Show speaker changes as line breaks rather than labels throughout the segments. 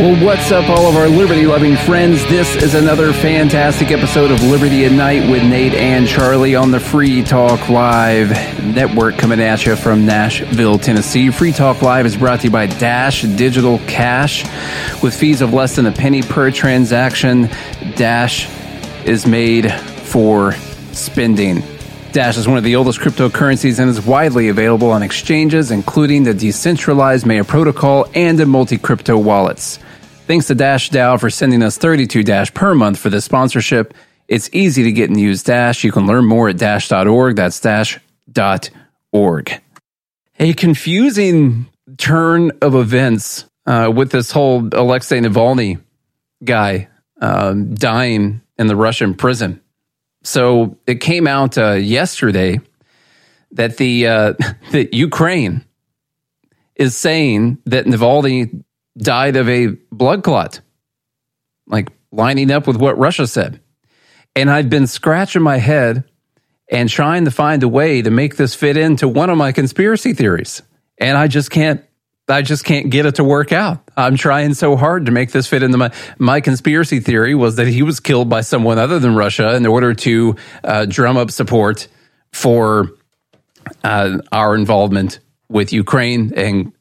Well, what's up, all of our liberty loving friends? This is another fantastic episode of Liberty at Night with Nate and Charlie on the Free Talk Live network coming at you from Nashville, Tennessee. Free Talk Live is brought to you by Dash Digital Cash with fees of less than a penny per transaction. Dash is made for spending. Dash is one of the oldest cryptocurrencies and is widely available on exchanges, including the decentralized Maya protocol and the multi crypto wallets. Thanks to Dash DAO for sending us 32 Dash per month for this sponsorship. It's easy to get and use Dash. You can learn more at dash.org. That's dash.org. A confusing turn of events uh, with this whole Alexei Navalny guy um, dying in the Russian prison. So it came out uh, yesterday that the uh, that Ukraine is saying that Navalny died of a blood clot, like lining up with what Russia said. And I've been scratching my head and trying to find a way to make this fit into one of my conspiracy theories. And I just can't I just can't get it to work out. I'm trying so hard to make this fit into my my conspiracy theory was that he was killed by someone other than Russia in order to uh, drum up support for uh, our involvement with Ukraine and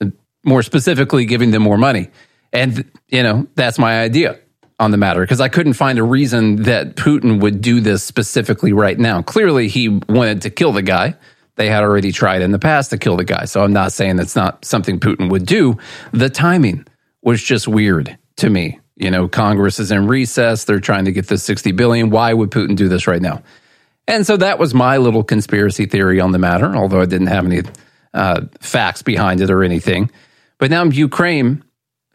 more specifically giving them more money. And, you know, that's my idea on the matter because I couldn't find a reason that Putin would do this specifically right now. Clearly, he wanted to kill the guy. They had already tried in the past to kill the guy. So I'm not saying that's not something Putin would do. The timing was just weird to me. You know, Congress is in recess. They're trying to get this 60 billion. Why would Putin do this right now? And so that was my little conspiracy theory on the matter, although I didn't have any uh, facts behind it or anything. But now Ukraine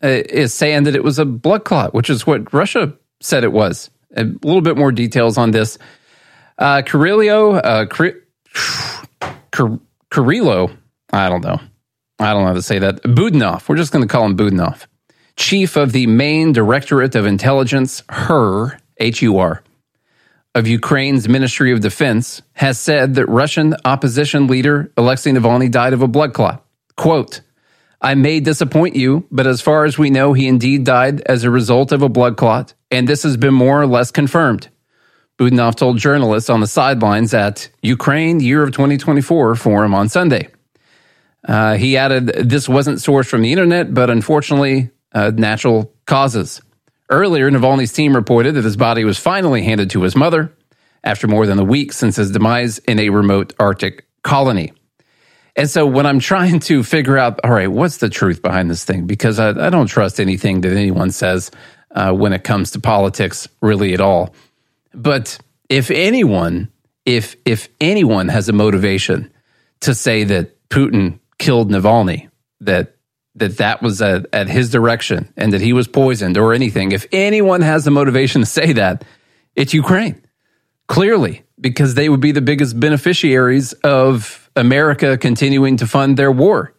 uh, is saying that it was a blood clot, which is what Russia said it was. A little bit more details on this. Uh, Kirillo, uh, I don't know. I don't know how to say that. Budanov, we're just going to call him Budanov, chief of the main Directorate of Intelligence, HER, H U R, of Ukraine's Ministry of Defense, has said that Russian opposition leader Alexei Navalny died of a blood clot. Quote, I may disappoint you, but as far as we know, he indeed died as a result of a blood clot, and this has been more or less confirmed. Budanov told journalists on the sidelines at Ukraine Year of 2024 forum on Sunday. Uh, he added, This wasn't sourced from the internet, but unfortunately, uh, natural causes. Earlier, Navalny's team reported that his body was finally handed to his mother after more than a week since his demise in a remote Arctic colony. And so when I'm trying to figure out, all right, what's the truth behind this thing? Because I, I don't trust anything that anyone says uh, when it comes to politics, really at all. But if anyone, if if anyone has a motivation to say that Putin killed Navalny, that that that was at, at his direction and that he was poisoned or anything, if anyone has the motivation to say that, it's Ukraine. Clearly, because they would be the biggest beneficiaries of America continuing to fund their war.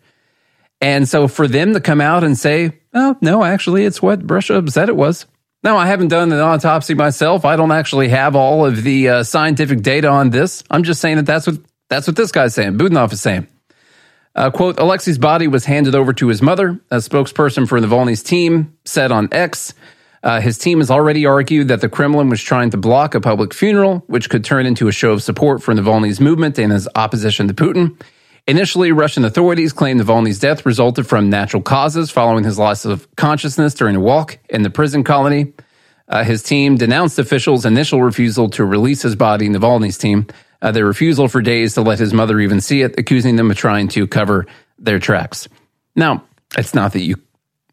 And so for them to come out and say, oh, no, actually, it's what Russia said it was. Now, I haven't done an autopsy myself. I don't actually have all of the uh, scientific data on this. I'm just saying that that's what, that's what this guy's saying. Budanov is saying. Uh, quote, Alexei's body was handed over to his mother. A spokesperson for Navalny's team said on X, uh, his team has already argued that the Kremlin was trying to block a public funeral, which could turn into a show of support for Navalny's movement and his opposition to Putin. Initially, Russian authorities claimed Navalny's death resulted from natural causes following his loss of consciousness during a walk in the prison colony. Uh, his team denounced officials' initial refusal to release his body. Navalny's team, uh, their refusal for days to let his mother even see it, accusing them of trying to cover their tracks. Now, it's not that you,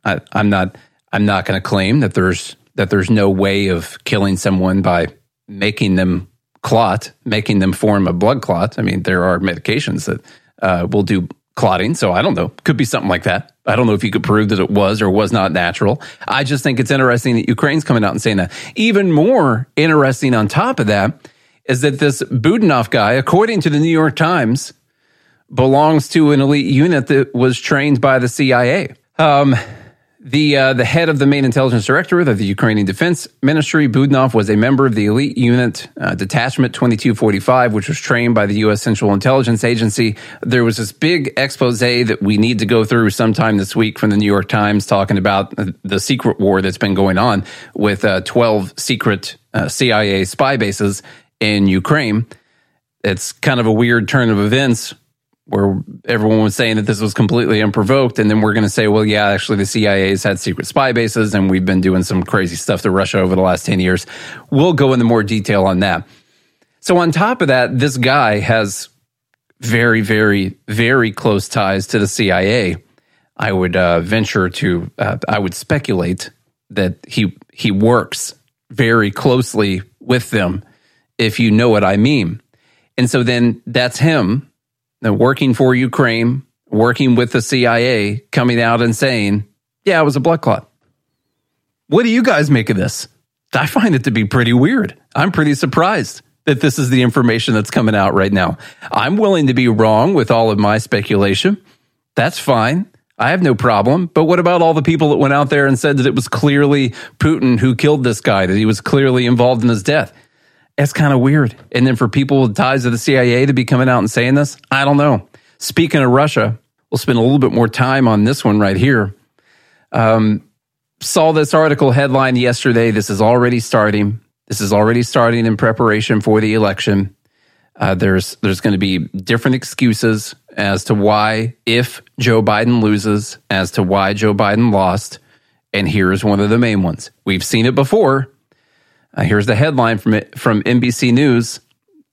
I, I'm not I'm not going to claim that there's that there's no way of killing someone by making them clot, making them form a blood clot. I mean, there are medications that uh, will do clotting. So I don't know. Could be something like that. I don't know if you could prove that it was or was not natural. I just think it's interesting that Ukraine's coming out and saying that. Even more interesting on top of that is that this Budanov guy, according to the New York Times, belongs to an elite unit that was trained by the CIA. Um, The uh, the head of the main intelligence directorate of the Ukrainian Defense Ministry, Budanov, was a member of the elite unit uh, Detachment 2245, which was trained by the U.S. Central Intelligence Agency. There was this big expose that we need to go through sometime this week from the New York Times, talking about the secret war that's been going on with uh, 12 secret uh, CIA spy bases in Ukraine. It's kind of a weird turn of events where everyone was saying that this was completely unprovoked. And then we're going to say, well, yeah, actually, the CIA's had secret spy bases and we've been doing some crazy stuff to Russia over the last 10 years. We'll go into more detail on that. So, on top of that, this guy has very, very, very close ties to the CIA. I would uh, venture to, uh, I would speculate that he he works very closely with them, if you know what I mean. And so then that's him working for Ukraine, working with the CIA, coming out and saying, yeah, it was a blood clot. What do you guys make of this? I find it to be pretty weird. I'm pretty surprised that this is the information that's coming out right now. I'm willing to be wrong with all of my speculation. That's fine. I have no problem. But what about all the people that went out there and said that it was clearly Putin who killed this guy, that he was clearly involved in his death? It's kind of weird. And then for people with ties to the CIA to be coming out and saying this, I don't know. Speaking of Russia, we'll spend a little bit more time on this one right here. Um, saw this article headline yesterday. This is already starting. This is already starting in preparation for the election. Uh, there's there's going to be different excuses as to why, if Joe Biden loses, as to why Joe Biden lost. And here's one of the main ones. We've seen it before. Uh, here's the headline from it, from NBC News: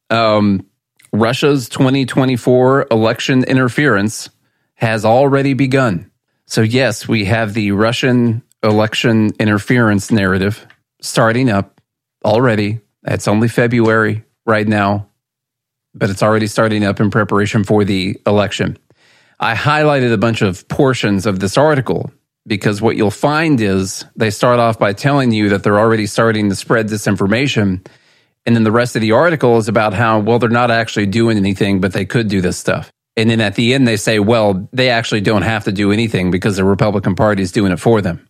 um, Russia's 2024 election interference has already begun. So yes, we have the Russian election interference narrative starting up already. It's only February right now, but it's already starting up in preparation for the election. I highlighted a bunch of portions of this article because what you'll find is they start off by telling you that they're already starting to spread disinformation. And then the rest of the article is about how, well, they're not actually doing anything, but they could do this stuff. And then at the end, they say, well, they actually don't have to do anything because the Republican Party is doing it for them.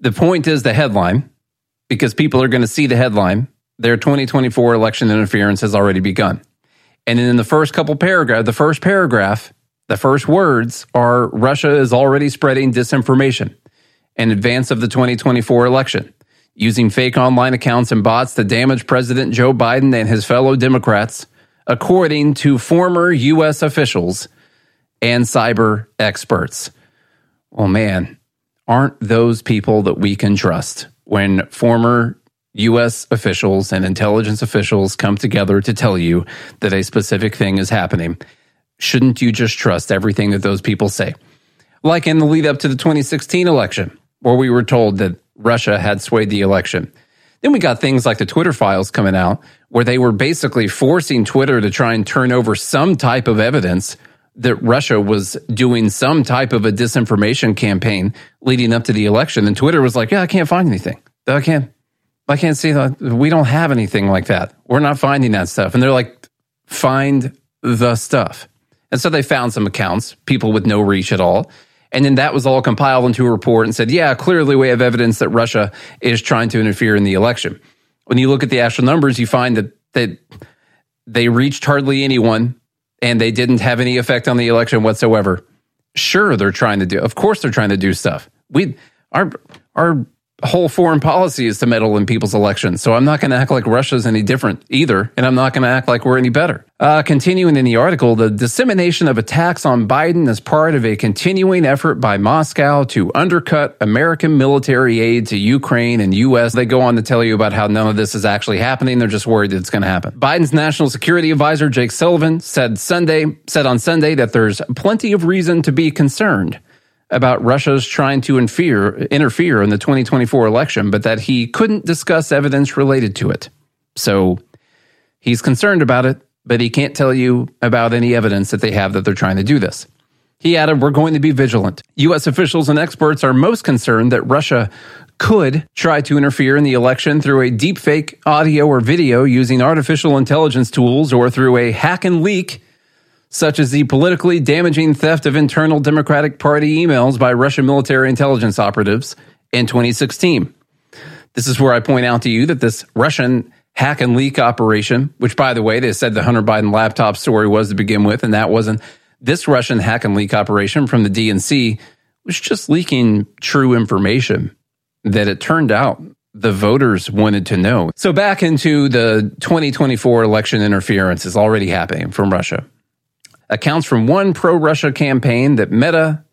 The point is the headline, because people are going to see the headline. Their 2024 election interference has already begun. And then in the first couple paragraph, the first paragraph, the first words are Russia is already spreading disinformation in advance of the 2024 election, using fake online accounts and bots to damage President Joe Biden and his fellow Democrats, according to former U.S. officials and cyber experts. Well, man, aren't those people that we can trust when former U.S. officials and intelligence officials come together to tell you that a specific thing is happening? Shouldn't you just trust everything that those people say? Like in the lead up to the 2016 election, where we were told that Russia had swayed the election. Then we got things like the Twitter files coming out, where they were basically forcing Twitter to try and turn over some type of evidence that Russia was doing some type of a disinformation campaign leading up to the election. And Twitter was like, yeah, I can't find anything. I can't, I can't see that. We don't have anything like that. We're not finding that stuff. And they're like, find the stuff. And so they found some accounts, people with no reach at all. And then that was all compiled into a report and said, yeah, clearly we have evidence that Russia is trying to interfere in the election. When you look at the actual numbers, you find that, that they reached hardly anyone and they didn't have any effect on the election whatsoever. Sure, they're trying to do, of course, they're trying to do stuff. We, our, our whole foreign policy is to meddle in people's elections. So I'm not going to act like Russia's any different either. And I'm not going to act like we're any better. Uh, continuing in the article, the dissemination of attacks on Biden is part of a continuing effort by Moscow to undercut American military aid to Ukraine and U.S. They go on to tell you about how none of this is actually happening. They're just worried that it's going to happen. Biden's national security advisor, Jake Sullivan, said Sunday, said on Sunday that there's plenty of reason to be concerned about Russia's trying to interfere, interfere in the 2024 election, but that he couldn't discuss evidence related to it. So he's concerned about it, but he can't tell you about any evidence that they have that they're trying to do this. He added, We're going to be vigilant. U.S. officials and experts are most concerned that Russia could try to interfere in the election through a deepfake audio or video using artificial intelligence tools or through a hack and leak such as the politically damaging theft of internal Democratic Party emails by Russian military intelligence operatives in 2016. This is where I point out to you that this Russian hack and leak operation, which by the way, they said the Hunter Biden laptop story was to begin with, and that wasn't this Russian hack and leak operation from the DNC was just leaking true information that it turned out the voters wanted to know. So back into the 2024 election interference is already happening from Russia. Accounts from one pro Russia campaign that Meta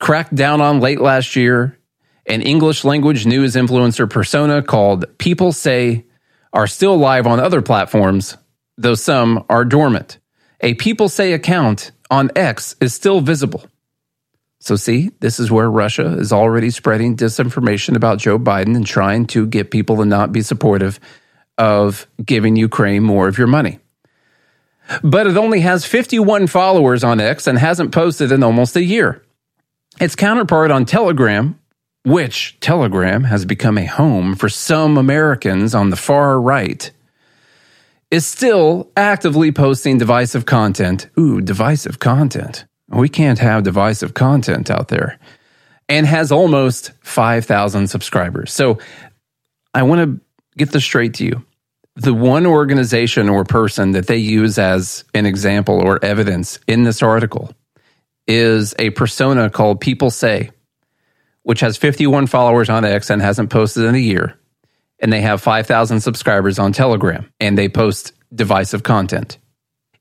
cracked down on late last year, an English language news influencer persona called People Say are still live on other platforms, though some are dormant. A People Say account on X is still visible. So, see, this is where Russia is already spreading disinformation about Joe Biden and trying to get people to not be supportive of giving Ukraine more of your money. But it only has 51 followers on X and hasn't posted in almost a year. Its counterpart on Telegram, which Telegram has become a home for some Americans on the far right, is still actively posting divisive content. Ooh, divisive content. We can't have divisive content out there. And has almost 5,000 subscribers. So I want to get this straight to you. The one organization or person that they use as an example or evidence in this article is a persona called People Say, which has 51 followers on X and hasn't posted in a year. And they have 5,000 subscribers on Telegram and they post divisive content.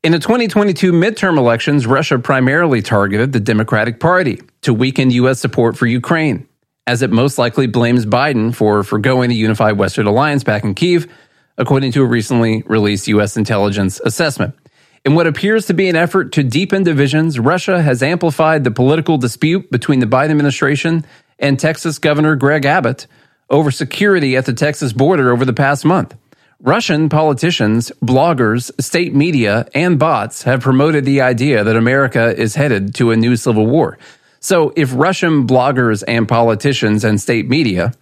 In the 2022 midterm elections, Russia primarily targeted the Democratic Party to weaken U.S. support for Ukraine, as it most likely blames Biden for forgoing the unified Western alliance back in Kiev, according to a recently released U.S. intelligence assessment. In what appears to be an effort to deepen divisions, Russia has amplified the political dispute between the Biden administration and Texas Governor Greg Abbott over security at the Texas border over the past month. Russian politicians, bloggers, state media, and bots have promoted the idea that America is headed to a new civil war. So if Russian bloggers and politicians and state media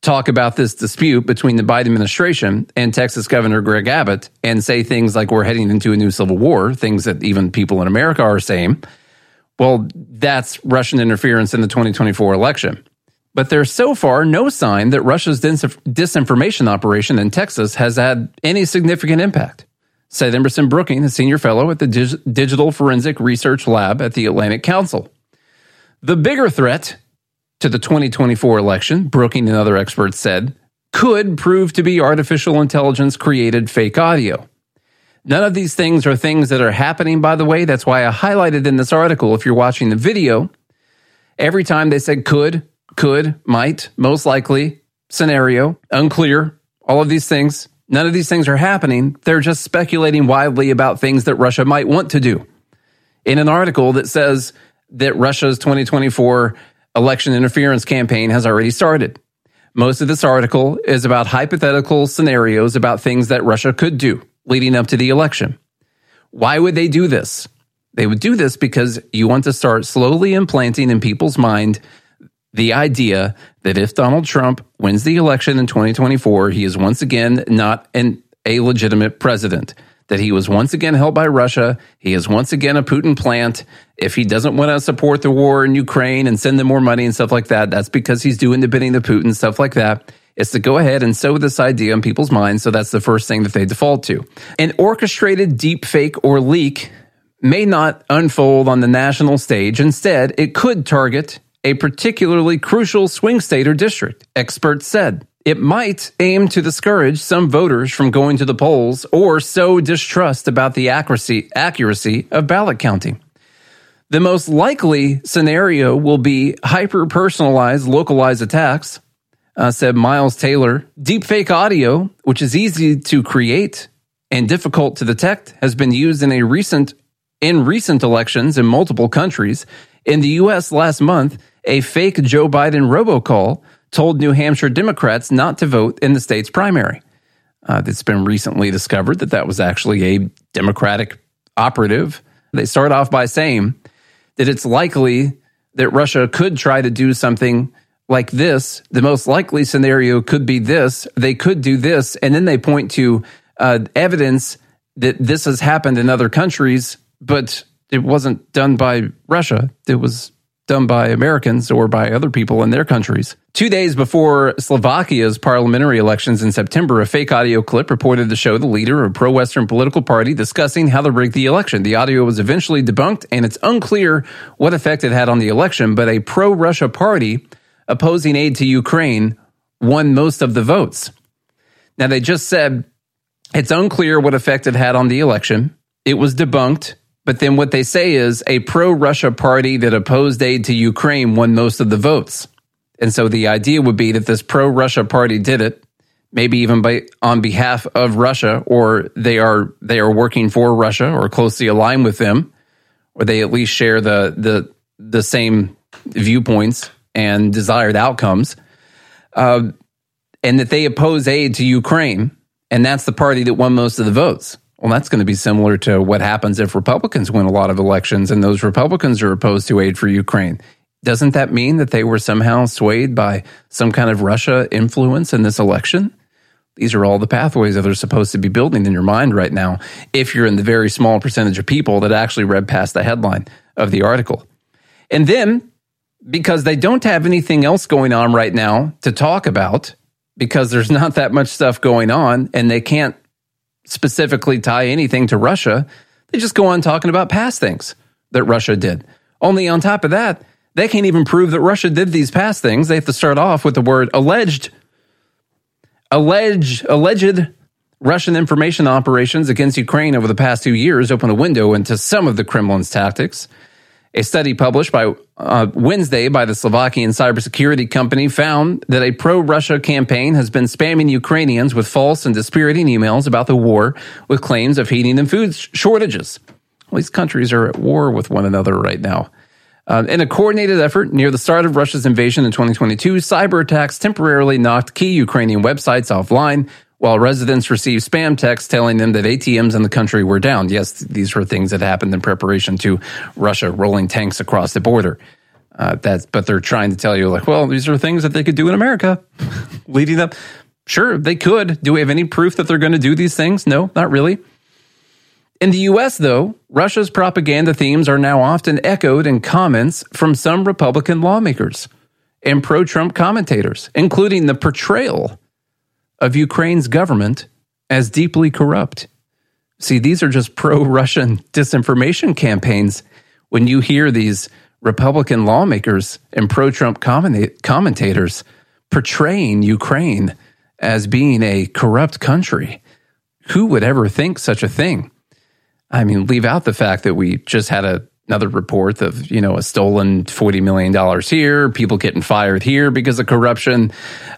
talk about this dispute between the Biden administration and Texas Governor Greg Abbott and say things like we're heading into a new civil war, things that even people in America are saying, well, that's Russian interference in the 2024 election. But there's so far no sign that Russia's dis- disinformation operation in Texas has had any significant impact, said Emerson Brooking, a senior fellow at the Dig- Digital Forensic Research Lab at the Atlantic Council. The bigger threat to the 2024 election, Brooking and other experts said, could prove to be artificial intelligence created fake audio. None of these things are things that are happening, by the way. That's why I highlighted in this article, if you're watching the video, every time they said could, could, might, most likely, scenario, unclear, all of these things. None of these things are happening. They're just speculating wildly about things that Russia might want to do. In an article that says that Russia's 2024 election interference campaign has already started. Most of this article is about hypothetical scenarios about things that Russia could do leading up to the election. Why would they do this? They would do this because you want to start slowly implanting in people's mind the idea that if Donald Trump wins the election in 2024, he is once again not an, a legitimate president, that he was once again held by Russia. He is once again a Putin plant. If he doesn't want to support the war in Ukraine and send them more money and stuff like that, that's because he's doing the bidding of Putin, stuff like that. Is to go ahead and sow this idea in people's minds. So that's the first thing that they default to. An orchestrated deep fake or leak may not unfold on the national stage. Instead, it could target a particularly crucial swing state or district, experts said. It might aim to discourage some voters from going to the polls or sow distrust about the accuracy, accuracy of ballot counting. The most likely scenario will be hyper personalized, localized attacks, uh, said Miles Taylor. Deepfake audio, which is easy to create and difficult to detect, has been used in a recent in recent elections in multiple countries. In the U.S. last month, a fake Joe Biden robocall told New Hampshire Democrats not to vote in the state's primary. Uh, it's been recently discovered that that was actually a Democratic operative. They start off by saying that it's likely that Russia could try to do something like this. The most likely scenario could be this. They could do this. And then they point to uh, evidence that this has happened in other countries, but it wasn't done by Russia. It was done by Americans or by other people in their countries. Two days before Slovakia's parliamentary elections in September, a fake audio clip reported to show the leader of a pro Western political party discussing how to rig the election. The audio was eventually debunked, and it's unclear what effect it had on the election, but a pro Russia party opposing aid to Ukraine won most of the votes. Now, they just said it's unclear what effect it had on the election. It was debunked. But then what they say is a pro Russia party that opposed aid to Ukraine won most of the votes. And so the idea would be that this pro Russia party did it, maybe even by, on behalf of Russia, or they are they are working for Russia or closely aligned with them, or they at least share the the the same viewpoints and desired outcomes, uh, and that they oppose aid to Ukraine, and that's the party that won most of the votes. Well, that's going to be similar to what happens if Republicans win a lot of elections and those Republicans are opposed to aid for Ukraine. Doesn't that mean that they were somehow swayed by some kind of Russia influence in this election? These are all the pathways that are supposed to be building in your mind right now, if you're in the very small percentage of people that actually read past the headline of the article. And then, because they don't have anything else going on right now to talk about, because there's not that much stuff going on, and they can't specifically tie anything to Russia. They just go on talking about past things that Russia did. Only on top of that, they can't even prove that Russia did these past things. They have to start off with the word alleged. Alleged, alleged Russian information operations against Ukraine over the past two years open a window into some of the Kremlin's tactics. A study published by uh, Wednesday by the Slovakian cybersecurity company found that a pro Russia campaign has been spamming Ukrainians with false and dispiriting emails about the war with claims of heating and food shortages. Well, these countries are at war with one another right now. Uh, in a coordinated effort near the start of Russia's invasion in 2022, cyber attacks temporarily knocked key Ukrainian websites offline, while residents received spam texts telling them that ATMs in the country were down. Yes, these were things that happened in preparation to Russia rolling tanks across the border. Uh, that's, but they're trying to tell you, like, well, these are things that they could do in America, leading up. Sure, they could. Do we have any proof that they're going to do these things? No, not really. In the US, though, Russia's propaganda themes are now often echoed in comments from some Republican lawmakers and pro Trump commentators, including the portrayal of Ukraine's government as deeply corrupt. See, these are just pro Russian disinformation campaigns. When you hear these Republican lawmakers and pro Trump commentators portraying Ukraine as being a corrupt country, who would ever think such a thing? I mean, leave out the fact that we just had a, another report of, you know, a stolen $40 million here, people getting fired here because of corruption.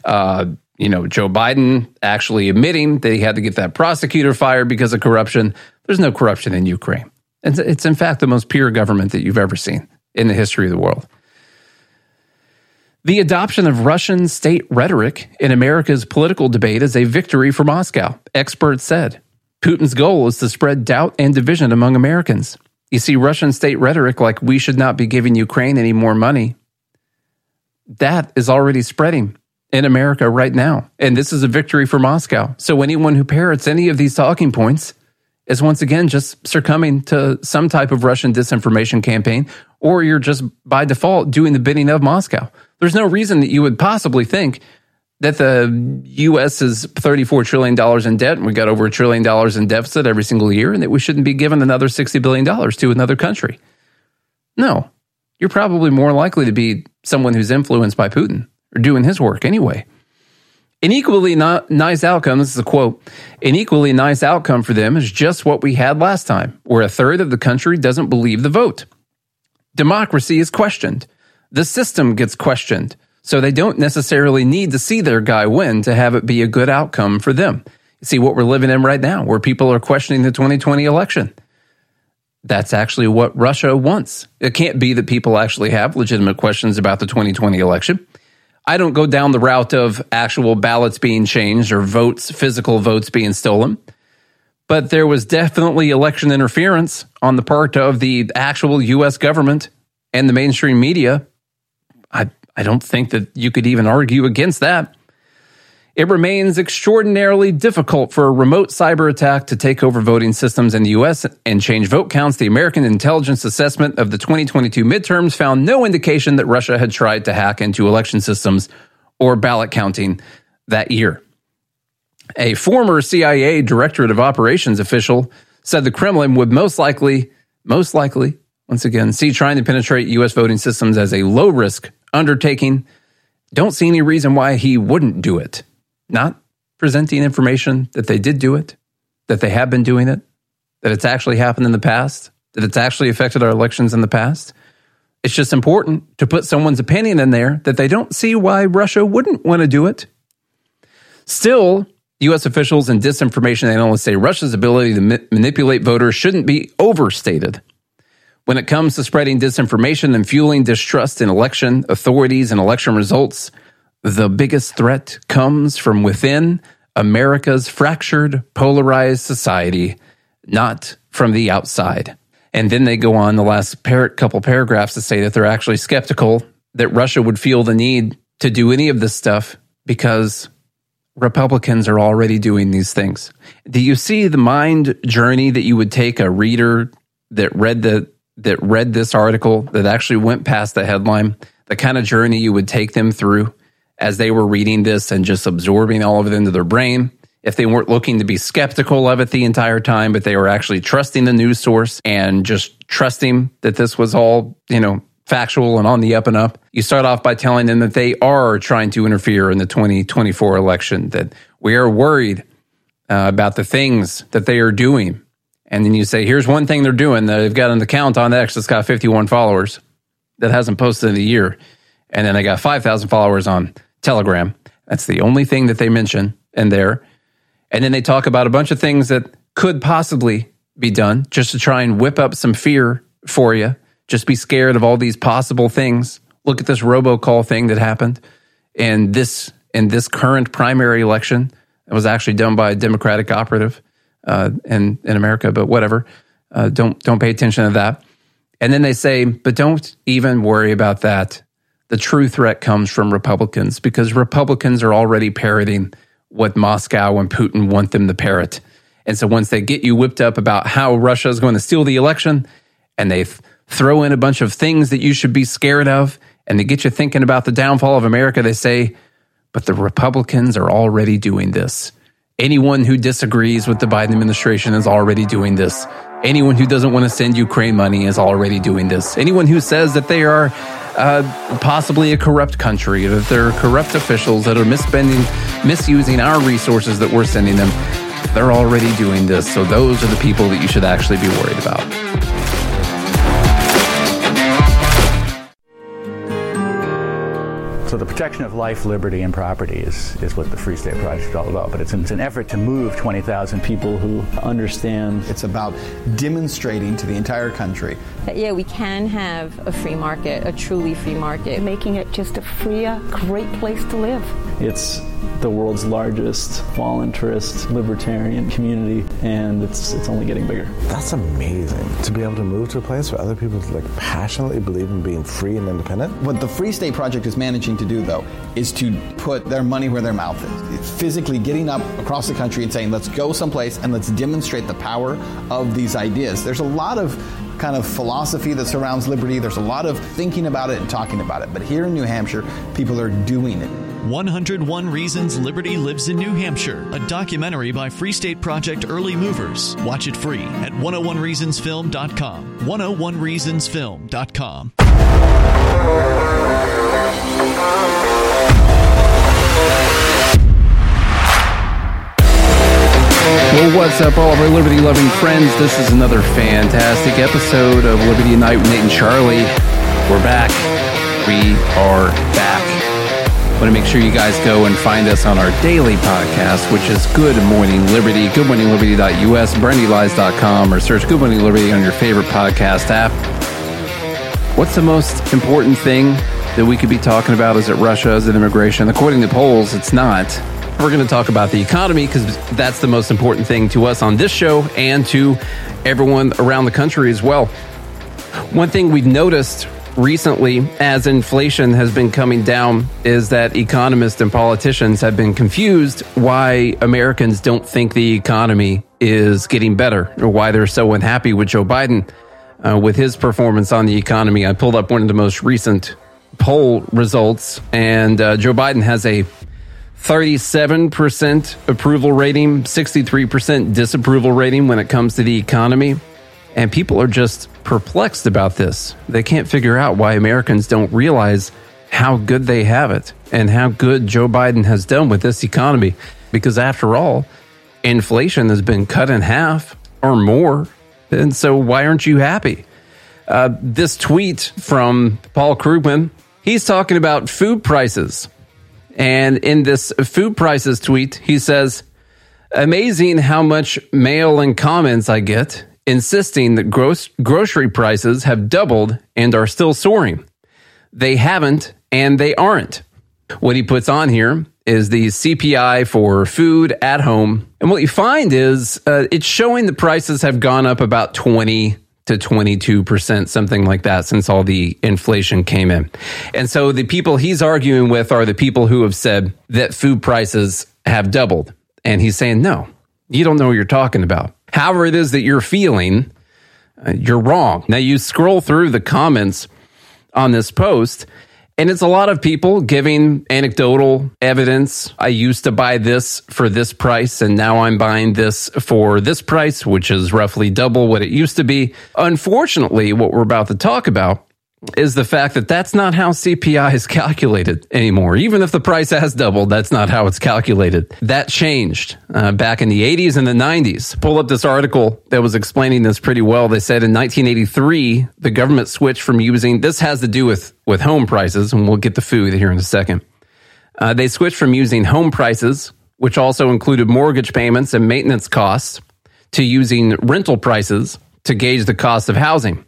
Uh, you know, Joe Biden actually admitting that he had to get that prosecutor fired because of corruption. There's no corruption in Ukraine. It's, it's in fact the most pure government that you've ever seen in the history of the world. The adoption of Russian state rhetoric in America's political debate is a victory for Moscow, experts said. Putin's goal is to spread doubt and division among Americans. You see, Russian state rhetoric like we should not be giving Ukraine any more money, that is already spreading in America right now. And this is a victory for Moscow. So anyone who parrots any of these talking points is once again just succumbing to some type of Russian disinformation campaign, or you're just by default doing the bidding of Moscow. There's no reason that you would possibly think that the U.S. is $34 trillion in debt and we got over a trillion dollars in deficit every single year and that we shouldn't be giving another $60 billion to another country. No, you're probably more likely to be someone who's influenced by Putin or doing his work anyway. An equally nice outcome, this is a quote, an equally nice outcome for them is just what we had last time, where a third of the country doesn't believe the vote. Democracy is questioned. The system gets questioned. So they don't necessarily need to see their guy win to have it be a good outcome for them. See what we're living in right now, where people are questioning the 2020 election. That's actually what Russia wants. It can't be that people actually have legitimate questions about the 2020 election. I don't go down the route of actual ballots being changed or votes, physical votes being stolen. But there was definitely election interference on the part of the actual US government and the mainstream media. I, I don't think that you could even argue against that. It remains extraordinarily difficult for a remote cyber attack to take over voting systems in the US and change vote counts. The American intelligence assessment of the 2022 midterms found no indication that Russia had tried to hack into election systems or ballot counting that year. A former CIA Directorate of Operations official said the Kremlin would most likely, most likely, once again, see trying to penetrate US voting systems as a low risk undertaking. Don't see any reason why he wouldn't do it not presenting information that they did do it, that they have been doing it, that it's actually happened in the past, that it's actually affected our elections in the past. It's just important to put someone's opinion in there that they don't see why Russia wouldn't want to do it. Still, U.S. officials and disinformation analysts say Russia's ability to ma- manipulate voters shouldn't be overstated. When it comes to spreading disinformation and fueling distrust in election authorities and election results, the biggest threat comes from within America's fractured, polarized society, not from the outside. And then they go on the last par- couple paragraphs to say that they're actually skeptical that Russia would feel the need to do any of this stuff because Republicans are already doing these things. Do you see the mind journey that you would take a reader that read the that read this article that actually went past the headline, the kind of journey you would take them through? As they were reading this and just absorbing all of it into their brain. If they weren't looking to be skeptical of it the entire time, but they were actually trusting the news source and just trusting that this was all, you know, factual and on the up and up. You start off by telling them that they are trying to interfere in the 2024 election, that we are worried uh, about the things that they are doing. And then you say, here's one thing they're doing. That they've got an account on X that's got 51 followers that hasn't posted in a year. And then they got 5,000 followers on Telegram. That's the only thing that they mention in there. And then they talk about a bunch of things that could possibly be done just to try and whip up some fear for you. Just be scared of all these possible things. Look at this robocall thing that happened in this in this current primary election. It was actually done by a Democratic operative uh, in in America, but whatever. Uh, don't don't pay attention to that. And then they say, but don't even worry about that the true threat comes from Republicans because Republicans are already parroting what Moscow and Putin want them to parrot. And so once they get you whipped up about how Russia is going to steal the election and they throw in a bunch of things that you should be scared of and they get you thinking about the downfall of America, they say, but the Republicans are already doing this. Anyone who disagrees with the Biden administration is already doing this. Anyone who doesn't want to send Ukraine money is already doing this. Anyone who says that they are uh, possibly a corrupt country, that there are corrupt officials that are misspending, misusing our resources that we're sending them. They're already doing this. So those are the people that you should actually be worried about.
So the protection of life, liberty, and property is, is what the Free State Project is all about. But it's an, it's an effort to move 20,000 people who understand.
It's about demonstrating to the entire country
that, yeah, we can have a free market, a truly free market.
Making it just a freer, great place to live.
It's the world's largest voluntarist libertarian community, and it's it's only getting bigger.
That's amazing to be able to move to a place where other people like passionately believe in being free and independent.
What the Free State Project is managing to do, though, is to put their money where their mouth is. It's physically getting up across the country and saying, "Let's go someplace and let's demonstrate the power of these ideas." There's a lot of kind of philosophy that surrounds liberty. There's a lot of thinking about it and talking about it. But here in New Hampshire, people are doing it.
101 Reasons Liberty Lives in New Hampshire, a documentary by Free State Project Early Movers. Watch it free at 101reasonsfilm.com. 101reasonsfilm.com.
Well, what's up, all of our liberty loving friends? This is another fantastic episode of Liberty Night with Nate and Charlie. We're back. We are back want to make sure you guys go and find us on our daily podcast, which is Good Morning Liberty, goodmorningliberty.us, brandylies.com, or search Good Morning Liberty on your favorite podcast app. What's the most important thing that we could be talking about? Is it Russia? Is it immigration? According to polls, it's not. We're going to talk about the economy because that's the most important thing to us on this show and to everyone around the country as well. One thing we've noticed recently as inflation has been coming down is that economists and politicians have been confused why Americans don't think the economy is getting better or why they're so unhappy with Joe Biden uh, with his performance on the economy. I pulled up one of the most recent poll results, and uh, Joe Biden has a 37% approval rating, 63% disapproval rating when it comes to the economy. And people are just perplexed about this. They can't figure out why Americans don't realize how good they have it and how good Joe Biden has done with this economy. Because after all, inflation has been cut in half or more. And so, why aren't you happy? Uh, this tweet from Paul Krugman, he's talking about food prices. And in this food prices tweet, he says, Amazing how much mail and comments I get insisting that gross, grocery prices have doubled and are still soaring. They haven't and they aren't. What he puts on here is the CPI for food at home. And what you find is uh, it's showing the prices have gone up about 20 to 22%, something like that, since all the inflation came in. And so the people he's arguing with are the people who have said that food prices have doubled. And he's saying, no, you don't know what you're talking about. However, it is that you're feeling, uh, you're wrong. Now, you scroll through the comments on this post, and it's a lot of people giving anecdotal evidence. I used to buy this for this price, and now I'm buying this for this price, which is roughly double what it used to be. Unfortunately, what we're about to talk about is the fact that that's not how CPI is calculated anymore. Even if the price has doubled, that's not how it's calculated. That changed uh, back in the 80s and the 90s. Pull up this article that was explaining this pretty well. They said in 1983, the government switched from using this has to do with with home prices, and we'll get the food here in a second. Uh, they switched from using home prices, which also included mortgage payments and maintenance costs, to using rental prices to gauge the cost of housing.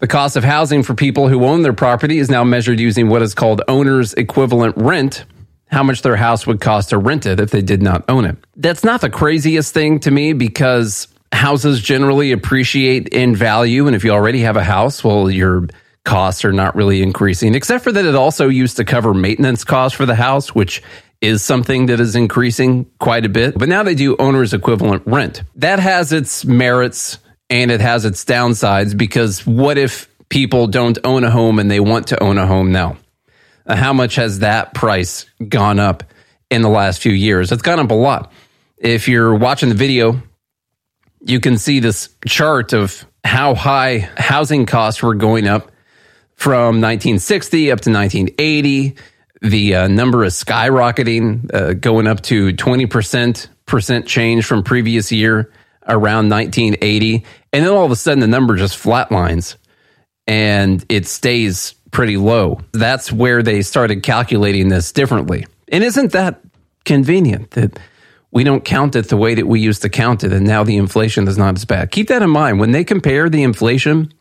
The cost of housing for people who own their property is now measured using what is called owner's equivalent rent, how much their house would cost to rent it if they did not own it. That's not the craziest thing to me because houses generally appreciate in value. And if you already have a house, well, your costs are not really increasing, except for that it also used to cover maintenance costs for the house, which is something that is increasing quite a bit. But now they do owner's equivalent rent. That has its merits and it has its downsides because what if people don't own a home and they want to own a home now? Uh, how much has that price gone up in the last few years? It's gone up a lot. If you're watching the video, you can see this chart of how high housing costs were going up from 1960 up to 1980. The uh, number is skyrocketing, uh, going up to 20% change from previous year around 1980. And then all of a sudden, the number just flatlines and it stays pretty low. That's where they started calculating this differently. And isn't that convenient that we don't count it the way that we used to count it? And now the inflation is not as bad. Keep that in mind. When they compare the inflation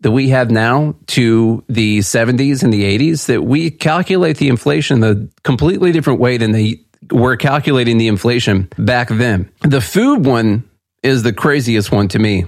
that we have now to the 70s and the 80s, that we calculate the inflation a completely different way than they were calculating the inflation back then. The food one is the craziest one to me.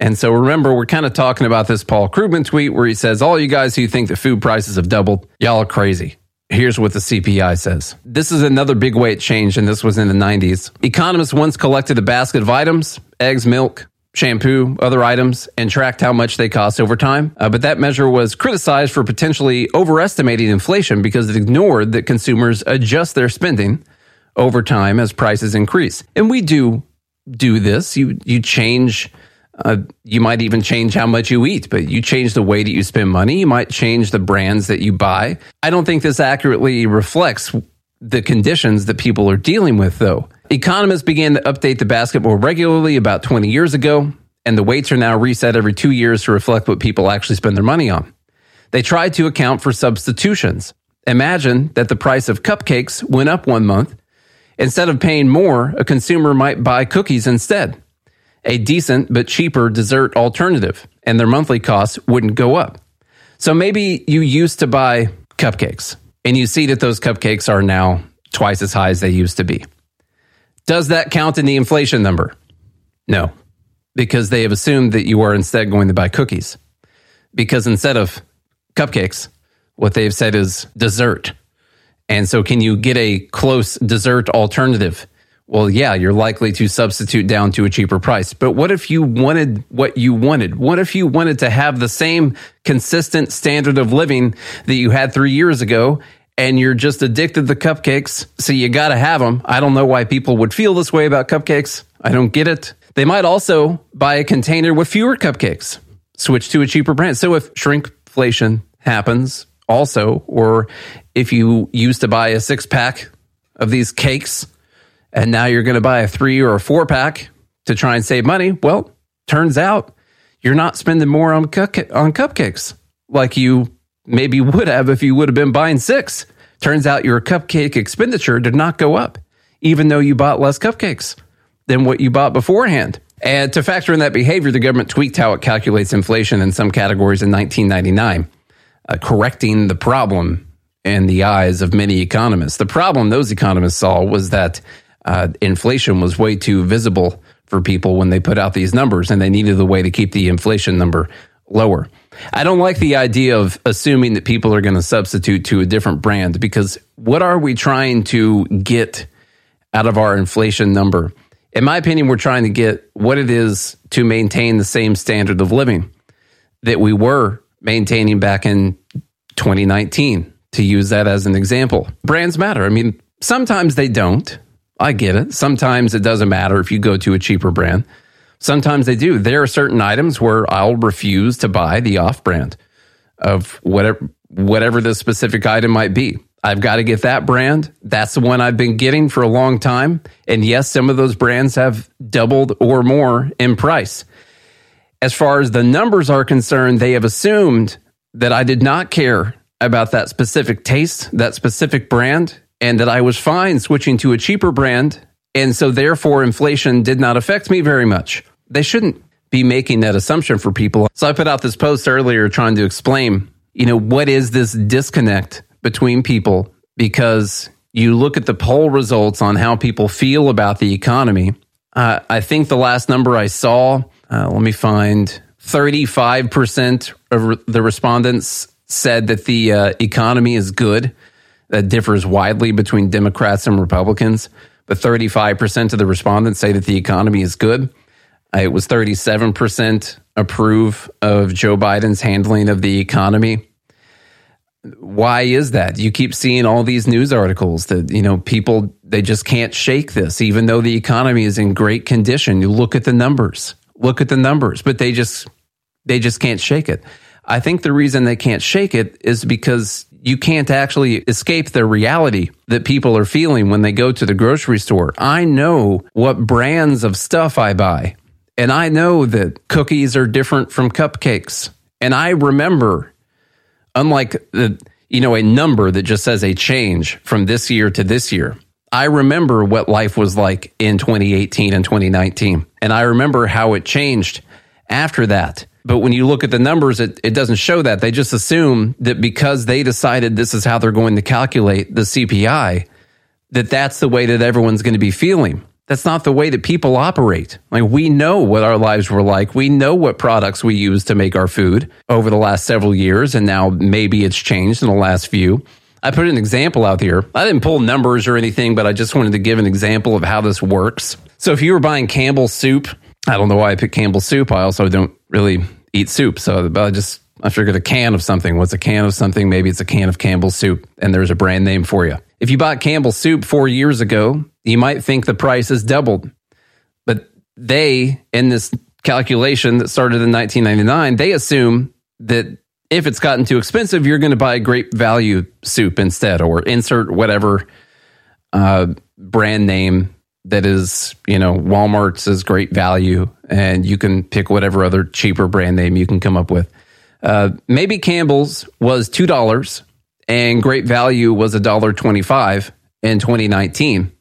And so remember, we're kind of talking about this Paul Krugman tweet where he says, All you guys who think the food prices have doubled, y'all are crazy. Here's what the CPI says. This is another big way it changed, and this was in the 90s. Economists once collected a basket of items eggs, milk, shampoo, other items, and tracked how much they cost over time. Uh, but that measure was criticized for potentially overestimating inflation because it ignored that consumers adjust their spending over time as prices increase. And we do do this. You you change. Uh, you might even change how much you eat, but you change the way that you spend money. You might change the brands that you buy. I don't think this accurately reflects the conditions that people are dealing with, though. Economists began to update the basket more regularly about 20 years ago, and the weights are now reset every two years to reflect what people actually spend their money on. They tried to account for substitutions. Imagine that the price of cupcakes went up one month Instead of paying more, a consumer might buy cookies instead, a decent but cheaper dessert alternative, and their monthly costs wouldn't go up. So maybe you used to buy cupcakes and you see that those cupcakes are now twice as high as they used to be. Does that count in the inflation number? No, because they have assumed that you are instead going to buy cookies. Because instead of cupcakes. What they've said is dessert. And so, can you get a close dessert alternative? Well, yeah, you're likely to substitute down to a cheaper price. But what if you wanted what you wanted? What if you wanted to have the same consistent standard of living that you had three years ago and you're just addicted to cupcakes? So you got to have them. I don't know why people would feel this way about cupcakes. I don't get it. They might also buy a container with fewer cupcakes, switch to a cheaper brand. So if shrinkflation happens also, or if you used to buy a six pack of these cakes, and now you're going to buy a three or a four pack to try and save money. Well, turns out you're not spending more on, cup- on cupcakes like you maybe would have if you would have been buying six. Turns out your cupcake expenditure did not go up, even though you bought less cupcakes than what you bought beforehand. And to factor in that behavior, the government tweaked how it calculates inflation in some categories in 1999, uh, correcting the problem in the eyes of many economists. The problem those economists saw was that uh, inflation was way too visible for people when they put out these numbers, and they needed a way to keep the inflation number lower. I don't like the idea of assuming that people are going to substitute to a different brand because what are we trying to get out of our inflation number? In my opinion, we're trying to get what it is to maintain the same standard of living that we were maintaining back in 2019, to use that as an example. Brands matter. I mean, sometimes they don't. I get it. Sometimes it doesn't matter if you go to a cheaper brand. Sometimes they do. There are certain items where I'll refuse to buy the off brand of whatever whatever the specific item might be. I've got to get that brand. That's the one I've been getting for a long time. And yes, some of those brands have doubled or more in price. As far as the numbers are concerned, they have assumed that I did not care about that specific taste, that specific brand, and that I was fine switching to a cheaper brand. And so, therefore, inflation did not affect me very much. They shouldn't be making that assumption for people. So, I put out this post earlier trying to explain, you know, what is this disconnect between people? Because you look at the poll results on how people feel about the economy. Uh, I think the last number I saw, uh, let me find 35% of the respondents said that the uh, economy is good that differs widely between Democrats and Republicans. But 35% of the respondents say that the economy is good. Uh, it was 37% approve of Joe Biden's handling of the economy. Why is that? You keep seeing all these news articles that, you know, people, they just can't shake this, even though the economy is in great condition. You look at the numbers, look at the numbers, but they just, they just can't shake it. I think the reason they can't shake it is because you can't actually escape the reality that people are feeling when they go to the grocery store. I know what brands of stuff I buy, and I know that cookies are different from cupcakes. And I remember, unlike the, you know, a number that just says a change from this year to this year. I remember what life was like in 2018 and 2019. And I remember how it changed after that. But when you look at the numbers, it, it doesn't show that. They just assume that because they decided this is how they're going to calculate the CPI, that that's the way that everyone's going to be feeling. That's not the way that people operate. Like we know what our lives were like. We know what products we use to make our food over the last several years. And now maybe it's changed in the last few. I put an example out here. I didn't pull numbers or anything, but I just wanted to give an example of how this works. So if you were buying Campbell's soup, I don't know why I picked Campbell's soup. I also don't really eat soup. So I just I figured a can of something. What's a can of something? Maybe it's a can of Campbell's soup, and there's a brand name for you. If you bought Campbell's soup four years ago, you might think the price has doubled. But they, in this calculation that started in 1999, they assume that if it's gotten too expensive, you're going to buy great value soup instead, or insert whatever uh, brand name that is, you know, Walmart's is great value, and you can pick whatever other cheaper brand name you can come up with. Uh, maybe Campbell's was two dollars, and Great Value was a dollar twenty-five in 2019,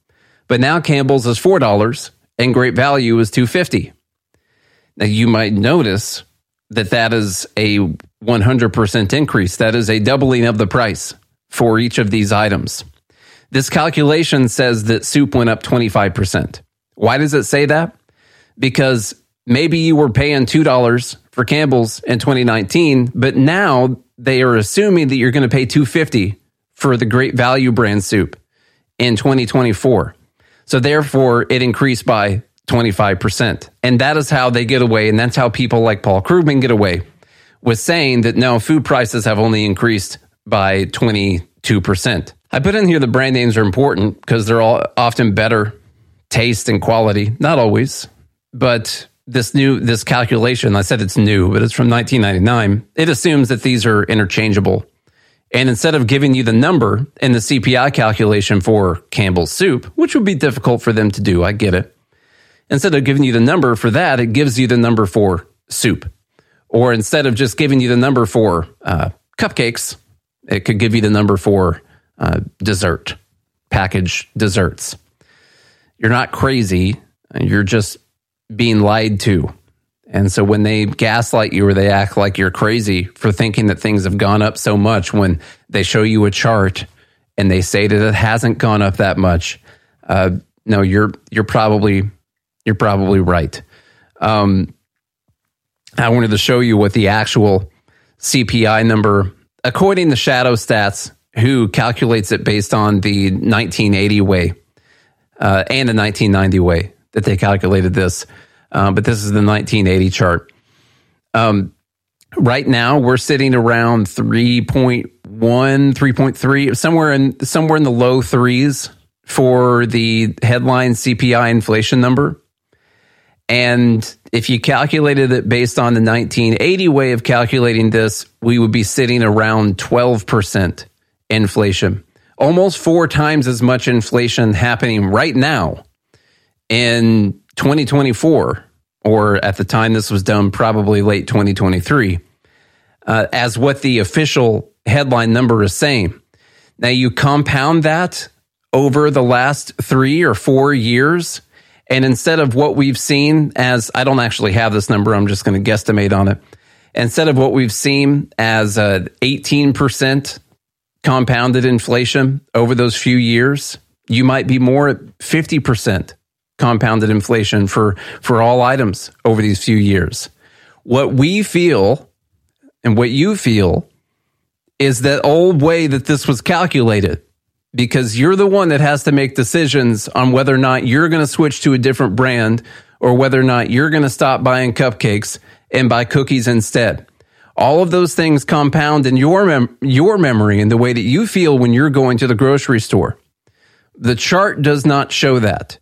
but now Campbell's is four dollars, and Great Value is two fifty. Now you might notice that that is a 100% increase. That is a doubling of the price for each of these items. This calculation says that soup went up 25%. Why does it say that? Because maybe you were paying $2 for Campbell's in 2019, but now they are assuming that you're going to pay 250 for the great value brand soup in 2024. So therefore it increased by 25%. And that is how they get away. And that's how people like Paul Krugman get away with saying that no, food prices have only increased by 22%. I put in here the brand names are important because they're all often better taste and quality. Not always, but this new this calculation, I said it's new, but it's from 1999. It assumes that these are interchangeable. And instead of giving you the number in the CPI calculation for Campbell's soup, which would be difficult for them to do, I get it. Instead of giving you the number for that, it gives you the number for soup. Or instead of just giving you the number for uh, cupcakes, it could give you the number for uh, dessert, package desserts. You're not crazy. You're just being lied to. And so when they gaslight you or they act like you're crazy for thinking that things have gone up so much when they show you a chart and they say that it hasn't gone up that much, uh, no, you're you're probably you're probably right. Um, I wanted to show you what the actual CPI number, according to Shadow Stats, who calculates it based on the 1980 way uh, and the 1990 way that they calculated this. Uh, but this is the 1980 chart. Um, right now, we're sitting around 3.1, 3.3, somewhere in somewhere in the low threes for the headline CPI inflation number. And if you calculated it based on the 1980 way of calculating this, we would be sitting around 12% inflation. Almost four times as much inflation happening right now in 2024, or at the time this was done, probably late 2023, uh, as what the official headline number is saying. Now, you compound that over the last three or four years, and instead of what we've seen as, I don't actually have this number, I'm just going to guesstimate on it. Instead of what we've seen as uh, 18% compounded inflation over those few years, you might be more at 50% compounded inflation for, for all items over these few years. What we feel and what you feel is that old way that this was calculated because you're the one that has to make decisions on whether or not you're going to switch to a different brand or whether or not you're going to stop buying cupcakes and buy cookies instead. All of those things compound in your mem- your memory and the way that you feel when you're going to the grocery store. The chart does not show that.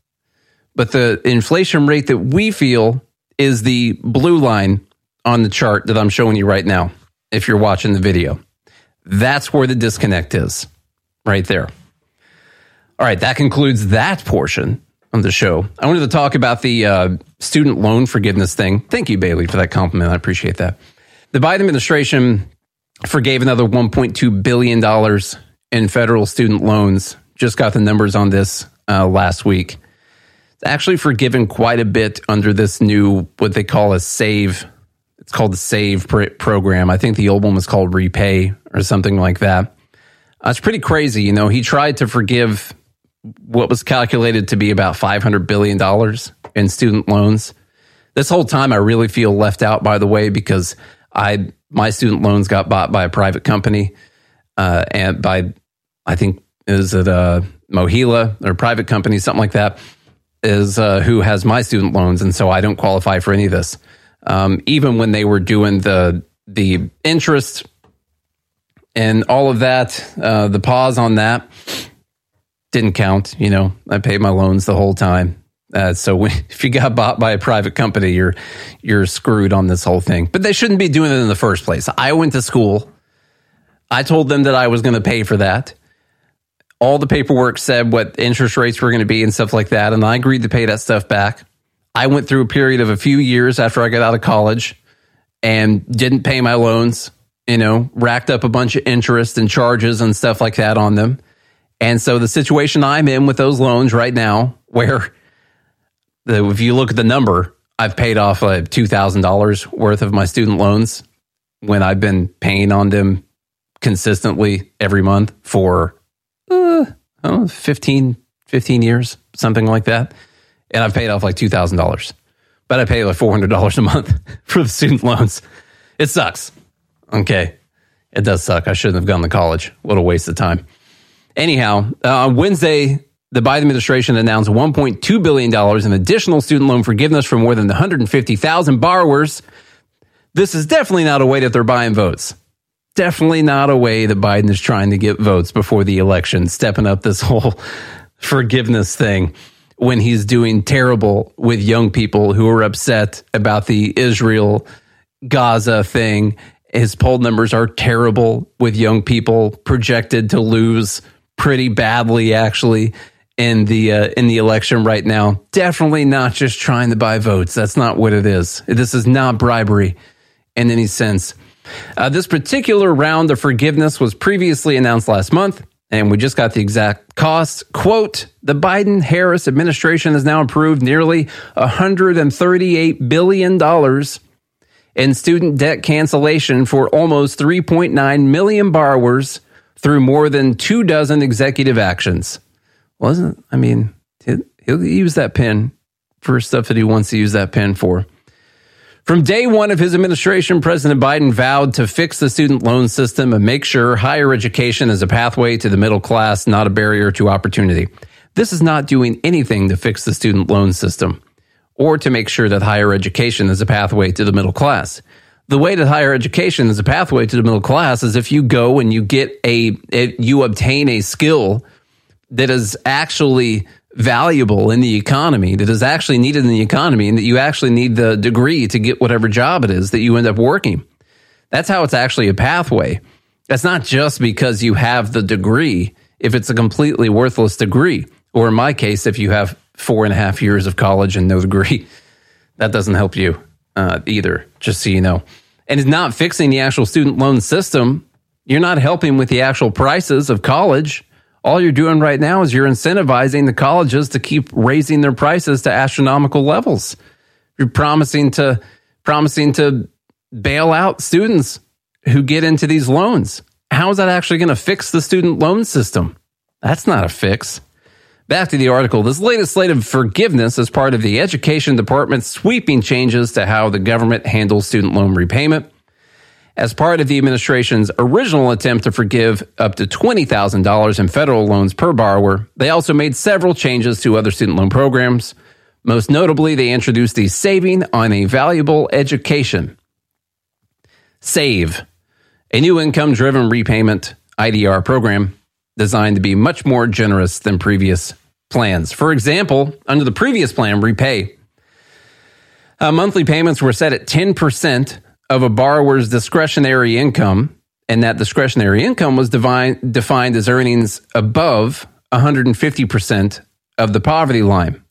But the inflation rate that we feel is the blue line on the chart that I'm showing you right now if you're watching the video. That's where the disconnect is, right there. All right, that concludes that portion of the show. I wanted to talk about the uh, student loan forgiveness thing. Thank you, Bailey, for that compliment. I appreciate that. The Biden administration forgave another $1.2 billion in federal student loans. Just got the numbers on this uh, last week It's actually forgiven quite a bit under this new what they call a save. It's called the save pr- program. I think the old one was called repay or something like that. Uh, it's pretty crazy. You know, he tried to forgive what was calculated to be about five hundred billion dollars in student loans. This whole time, I really feel left out. By the way, because I my student loans got bought by a private company uh, and by I think is it a uh, MOHELA or private company, something like that is uh, who has my student loans, and so I don't qualify for any of this. Um, even when they were doing the the interest and all of that, uh, the pause on that didn't count. You know, I paid my loans the whole time. Uh, so when, if you got bought by a private company, you're you're screwed on this whole thing. But they shouldn't be doing it in the first place. I went to school. I told them that I was going to pay for that all the paperwork said what interest rates were going to be and stuff like that. And I agreed to pay that stuff back. I went through a period of a few years after I got out of college and didn't pay my loans, you know, racked up a bunch of interest and charges and stuff like that on them. And so the situation I'm in with those loans right now, where the, if you look at the number, I've paid off uh, $2,000 worth of my student loans when I've been paying on them consistently every month for uh, know, 15, 15 years, something like that. And I've paid off like $2,000. But I pay like $400 a month for the student loans. It sucks. Okay. It does suck. I shouldn't have gone to college. What a waste of time. Anyhow, uh, on Wednesday, the Biden administration announced $1.2 billion in additional student loan forgiveness for more than 150,000 borrowers. This is definitely not a way that they're buying votes. Definitely not a way that Biden is trying to get votes before the election, stepping up this whole forgiveness thing when he's doing terrible with young people who are upset about the Israel Gaza thing. His poll numbers are terrible with young people projected to lose pretty badly, actually in the uh, in the election right now. Definitely not just trying to buy votes. That's not what it is. This is not bribery in any sense. Uh, this particular round of forgiveness was previously announced last month, and we just got the exact cost. Quote: The Biden Harris administration has now approved nearly 138 billion dollars in student debt cancellation for almost 3.9 million borrowers through more than two dozen executive actions wasn't. I mean, he'll use that pen for stuff that he wants to use that pen for. From day one of his administration, President Biden vowed to fix the student loan system and make sure higher education is a pathway to the middle class, not a barrier to opportunity. This is not doing anything to fix the student loan system or to make sure that higher education is a pathway to the middle class. The way that higher education is a pathway to the middle class is if you go and you get a, you obtain a skill that is actually valuable in the economy, that is actually needed in the economy, and that you actually need the degree to get whatever job it is that you end up working. That's how it's actually a pathway. That's not just because you have the degree, if it's a completely worthless degree, or in my case, if you have four and a half years of college and no degree, that doesn't help you uh, either, just so you know. And it's not fixing the actual student loan system. You're not helping with the actual prices of college all you're doing right now is you're incentivizing the colleges to keep raising their prices to astronomical levels. You're promising to promising to bail out students who get into these loans. How is that actually going to fix the student loan system? That's not a fix. Back to the article. This latest slate of forgiveness is part of the Education Department's sweeping changes to how the government handles student loan repayment. As part of the administration's original attempt to forgive up to $20,000 in federal loans per borrower, they also made several changes to other student loan programs. Most notably, they introduced the Saving on a Valuable Education. SAVE, a new income driven repayment IDR program designed to be much more generous than previous plans. For example, under the previous plan, Repay, uh, monthly payments were set at 10% of a borrower's discretionary income, and that discretionary income was divine, defined as earnings above 150% of the poverty line,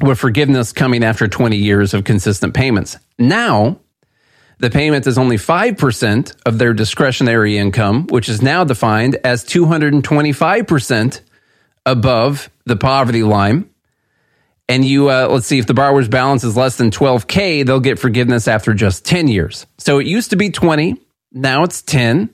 with forgiveness coming after 20 years of consistent payments. Now, the payment is only 5% of their discretionary income, which is now defined as 225% above the poverty line. And you uh, let's see if the borrower's balance is less than 12k they'll get forgiveness after just 10 years. So it used to be 20 now it's 10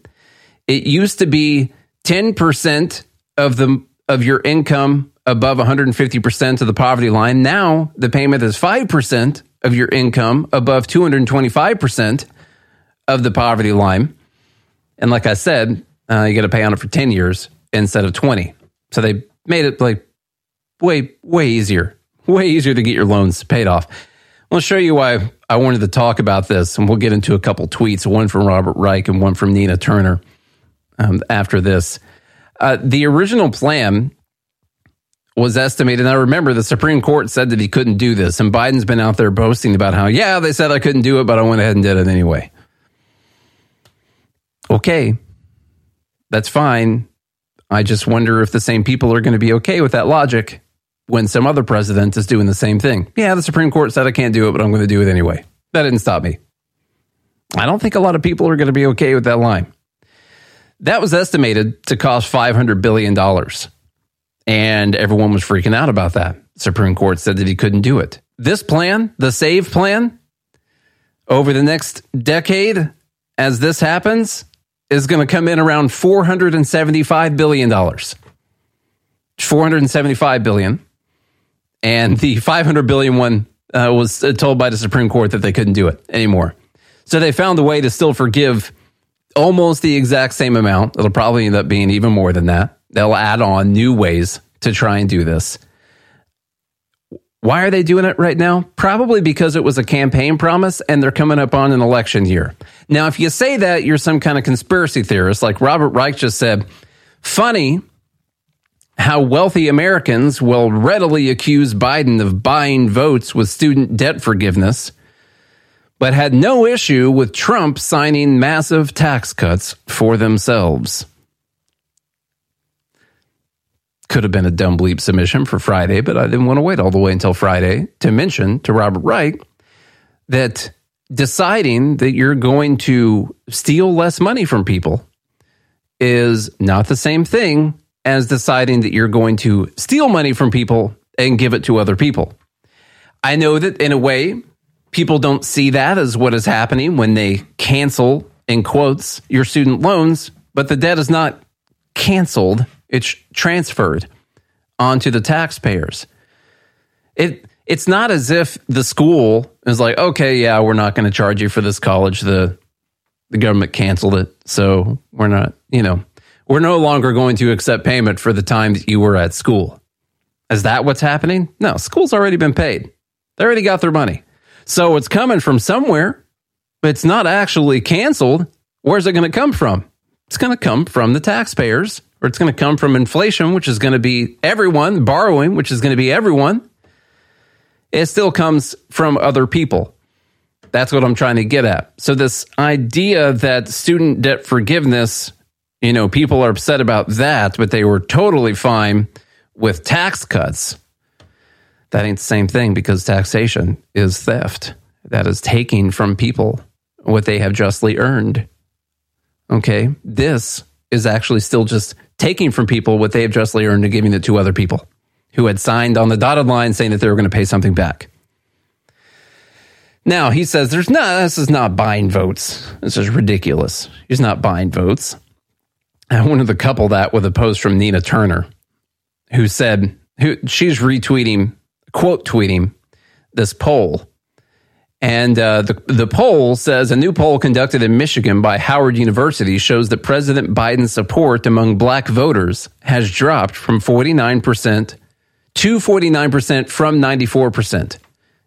it used to be 10% of the of your income above 150% of the poverty line. Now the payment is 5% of your income above 225% of the poverty line. And like i said uh, you got to pay on it for 10 years instead of 20 so they made it like way way easier way easier to get your loans paid off. I'll show you why I wanted to talk about this, and we'll get into a couple tweets, one from Robert Reich and one from Nina Turner um, after this. Uh, the original plan was estimated. I remember the Supreme Court said that he couldn't do this, and Biden's been out there boasting about how, yeah, they said I couldn't do it, but I went ahead and did it anyway. Okay, that's fine. I just wonder if the same people are going to be okay with that logic when some other president is doing the same thing. Yeah, the Supreme Court said I can't do it, but I'm going to do it anyway. That didn't stop me. I don't think a lot of people are going to be okay with that line. That was estimated to cost $500 billion. And everyone was freaking out about that. Supreme Court said that he couldn't do it. This plan, the SAVE plan, over the next decade, as this happens, is going to come in around $475 billion. 475 billion. and the 500 billion one uh, was told by the Supreme Court that they couldn't do it anymore. So they found a way to still forgive almost the exact same amount. It'll probably end up being even more than that. They'll add on new ways to try and do this. Why are they doing it right now? Probably because it was a campaign promise and they're coming up on an election year. Now, if you say that, you're some kind of conspiracy theorist, like Robert Reich just said. Funny how wealthy Americans will readily accuse Biden of buying votes with student debt forgiveness, but had no issue with Trump signing massive tax cuts for themselves. Could have been a dumb bleep submission for Friday, but I didn't want to wait all the way until Friday to mention to Robert Wright that deciding that you're going to steal less money from people is not the same thing as deciding that you're going to steal money from people and give it to other people. I know that in a way, people don't see that as what is happening when they cancel, in quotes, your student loans, but the debt is not canceled, it's transferred onto the taxpayers. It it's not as if the school is like, okay, yeah, we're not going to charge you for this college. The the government canceled it, so we're not, you know, we're no longer going to accept payment for the time that you were at school. Is that what's happening? No, school's already been paid. They already got their money. So it's coming from somewhere, but it's not actually canceled. Where's it going to come from? It's going to come from the taxpayers, or it's going to come from inflation, which is going to be everyone, borrowing, which is going to be everyone. It still comes from other people. That's what I'm trying to get at. So, this idea that student debt forgiveness, you know, people are upset about that, but they were totally fine with tax cuts. That ain't the same thing because taxation is theft. That is taking from people what they have justly earned. Okay. This is actually still just taking from people what they have justly earned and giving it to other people who had signed on the dotted line saying that they were going to pay something back. Now he says there's no, this is not buying votes. This is ridiculous. He's not buying votes. I wanted to couple that with a post from Nina Turner, who said, who she's retweeting, quote tweeting this poll. And uh, the, the poll says a new poll conducted in Michigan by Howard University shows that President Biden's support among black voters has dropped from 49% to 49% from 94%.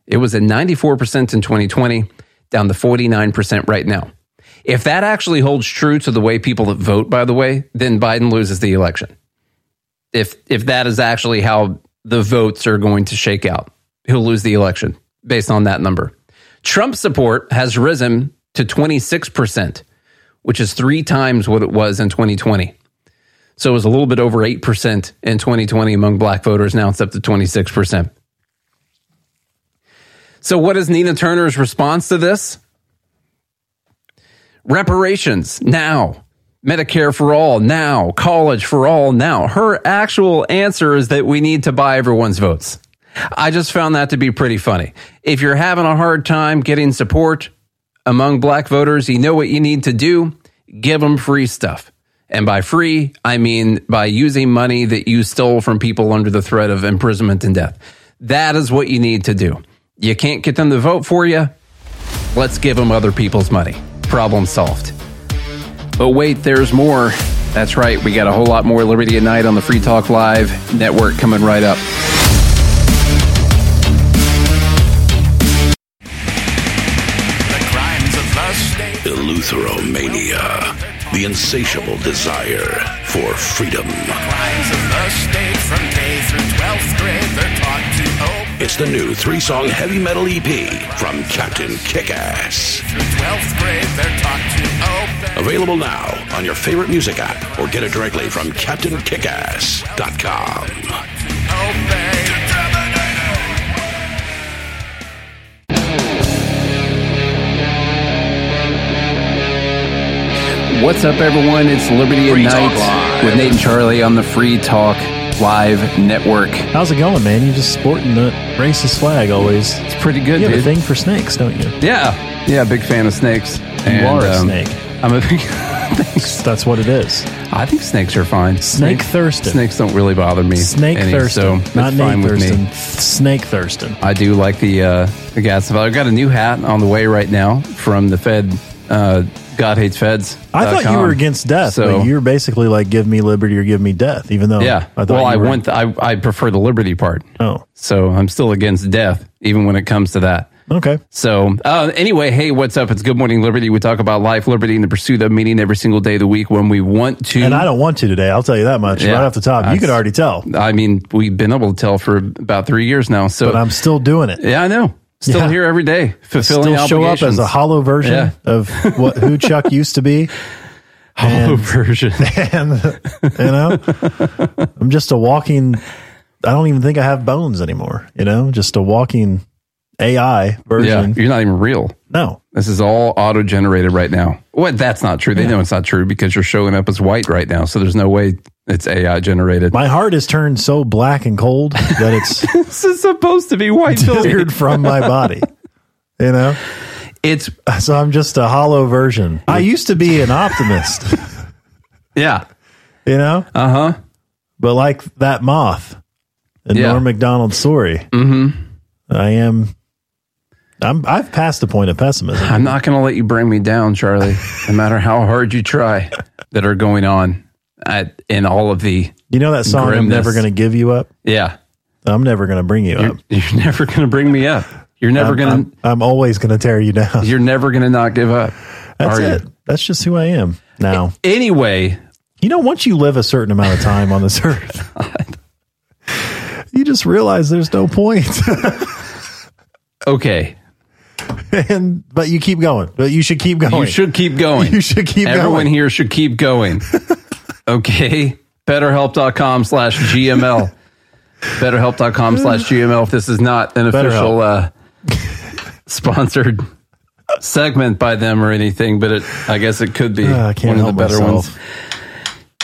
It was at 94% in 2020, down to 49% right now. If that actually holds true to the way people that vote, by the way, then Biden loses the election. If if that is actually how the votes are going to shake out, he'll lose the election based on that number. Trump support has risen to 26%, which is three times what it was in 2020. So it was a little bit over 8% in 2020 among black voters. Now it's up to 26%. So, what is Nina Turner's response to this? Reparations now. Medicare for all now. College for all now. Her actual answer is that we need to buy everyone's votes. I just found that to be pretty funny. If you're having a hard time getting support among black voters, you know what you need to do? Give them free stuff. And by free, I mean by using money that you stole from people under the threat of imprisonment and death. That is what you need to do. You can't get them to vote for you. Let's give them other people's money. Problem solved. But wait, there's more. That's right. We got a whole lot more Liberty at Night on the Free Talk Live network coming right up.
Eleutheromania, the insatiable desire for freedom. It's the new three song heavy metal EP from Captain Kickass. Available now on your favorite music app or get it directly from CaptainKickass.com.
What's up, everyone? It's Liberty at
Free Talk
Night with Nate and Charlie on the Free Talk Live Network.
How's it going, man? You just sporting the racist flag always.
It's pretty good,
You have a thing for snakes, don't you?
Yeah, yeah, big fan of snakes.
You are a
um,
snake.
I'm a big. Thanks.
That's what it is.
I think snakes are fine.
Snake Thurston.
Snakes don't really bother me.
Snake
any,
Thurston,
so
not
fine
Nate
with
Thurston.
me.
Snake Thurston.
I do like the uh, the gas. I've got a new hat on the way right now from the Fed uh, God hates feds.
I thought you were against death,
So-
but you're basically like give me liberty or give me death, even though
Yeah.
I thought
well, I want. I I prefer the liberty part.
Oh,
so I'm still against death, even when it comes to that.
Okay.
So uh, anyway, hey, what's up? It's Good Morning Liberty. We talk about life, liberty, and the pursuit of meaning every single day of the week when we want to.
and I don't want to today. I'll tell you that much
Yeah.
right off the top. You could already tell,
I mean, we've been able to tell for about three years now. So
but I'm still doing it.
yeah, I know. Still
Yeah.
here every day, fulfilling
Still show up as a hollow version
Yeah.
of what who Chuck used to be.
hollow
And-
version.
and you know i'm just a walking i don't even think i have bones anymore you know just a walking ai
Yeah,
version
you're not even real.
no
This is all auto generated right now. What? That's not true. They know it's not true because you're showing up as white right now. So there's no way it's AI generated.
my heart is turned so black and cold that it's
this is supposed to be white.
Disappeared from my body you know
It's
so i'm just a hollow version i used to be an optimist
yeah.
you know
Uh huh.
but like that moth in
Yeah.
norm macdonald's story
Mm-hmm.
i am I'm, I've passed the point of pessimism.
I'm not going to let you bring me down, Charlie. no matter how hard you try, that are going on at, in all of the
You know that song, I'm never going to give you up?
yeah.
I'm never going to bring you
You're,
up.
you're never going to bring me up. You're never going
I'm, I'm always going to tear you down.
You're never going to not give up.
That's
are you?
it. That's just who I am now.
Anyway,
You know, once you live a certain amount of time on this earth, you just realize there's no point.
okay.
and but you keep going. But you should keep going.
You should keep going.
You should keep
Everyone
going.
here should keep going. okay. BetterHelp.com slash GML. BetterHelp.com slash GML. If this is not an official uh, sponsored segment by them or anything, but it, I guess it could be
Ah,
one of the better
myself.
ones.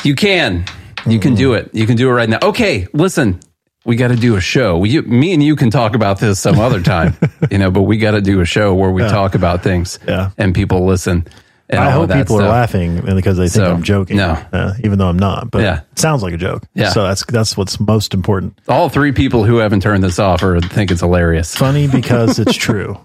You can. You can do it. You can do it right now. Okay, listen. We got to do a show. We, me and you can talk about this some other time, you know, but we got to do a show where we
Yeah.
talk about things
Yeah.
and people listen. And
I hope people are laughing because they think
So,
I'm joking.
no.
uh, even though I'm not. But
Yeah.
it sounds like a joke.
Yeah.
So that's that's what's most important.
All three people who haven't turned this off or think it's hilarious.
Funny because it's true.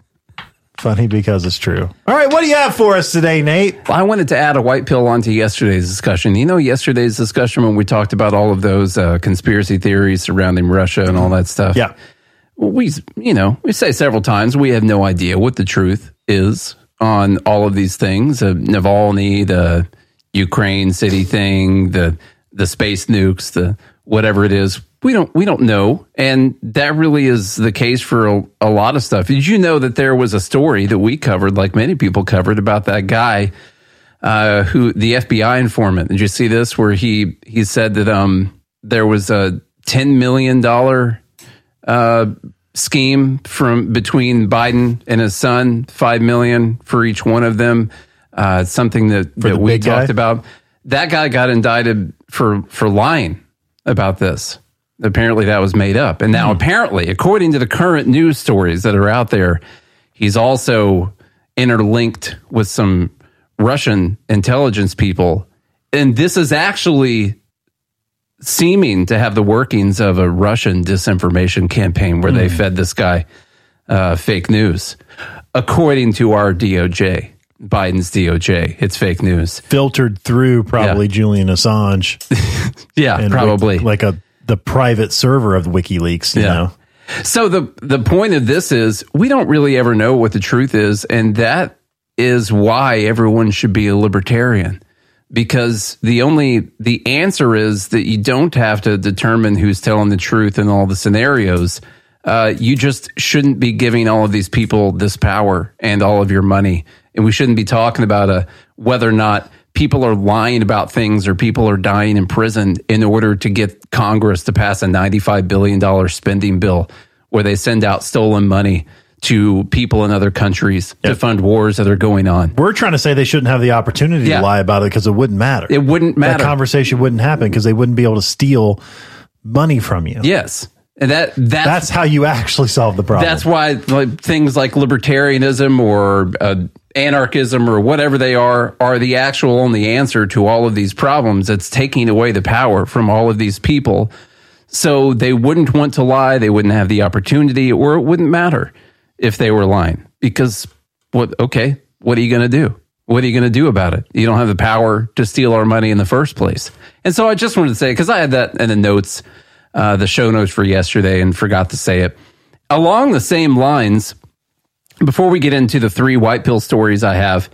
Funny because it's true. All right, what do you have for us today, Nate?
I wanted to add a white pill onto yesterday's discussion. You know, yesterday's discussion when we talked about all of those uh, conspiracy theories surrounding Russia and all that stuff.
Yeah.
we, you know, we say several times we have no idea what the truth is on all of these things. Uh, Navalny, the Ukraine city thing, the the space nukes, the whatever it is. We don't we don't know, and that really is the case for a, a lot of stuff. Did you know that there was a story that we covered, like many people covered, about that guy uh, who the FBI informant? Did you see this? Where he he said that um there was a ten million dollar uh, scheme from between Biden and his son, five million for each one of them. Uh, something that,
For
that we
big guy?
talked about. That guy got indicted for for lying about this. Apparently, that was made up. And
Hmm.
now, apparently, according to the current news stories that are out there, he's also interlinked with some Russian intelligence people. And this is actually seeming to have the workings of a Russian disinformation campaign where they fed this guy uh, fake news. According to our DOJ, Biden's DOJ, it's fake news.
Filtered through probably Julian Assange.
Yeah,
and
probably.
Like a the private server of WikiLeaks. You
Yeah.
know,
So the the point of this is we don't really ever know what the truth is, and that is why everyone should be a libertarian. Because the only the answer is that you don't have to determine who's telling the truth in all the scenarios. Uh, you just shouldn't be giving all of these people this power and all of your money, and we shouldn't be talking about a whether or not people are lying about things or people are dying in prison in order to get Congress to pass a $95 billion spending bill where they send out stolen money to people in other countries to fund wars that are going on.
we're trying to say they shouldn't have the opportunity
Yeah.
to lie about it because it wouldn't matter.
It wouldn't matter.
That conversation wouldn't happen because they wouldn't be able to steal money from you.
yes. And that that's,
That's how you actually solve the problem.
that's why like, things like libertarianism or uh, anarchism or whatever they are are the actual only answer to all of these problems. It's taking away the power from all of these people. So they wouldn't want to lie, they wouldn't have the opportunity, or it wouldn't matter if they were lying. Because what okay, what are you gonna do? What are you going to do about it? You don't have the power to steal our money in the first place. And so I just wanted to say, because I had that in the notes, uh, the show notes for yesterday and forgot to say it. Along the same lines, before we get into the three white pill stories I have,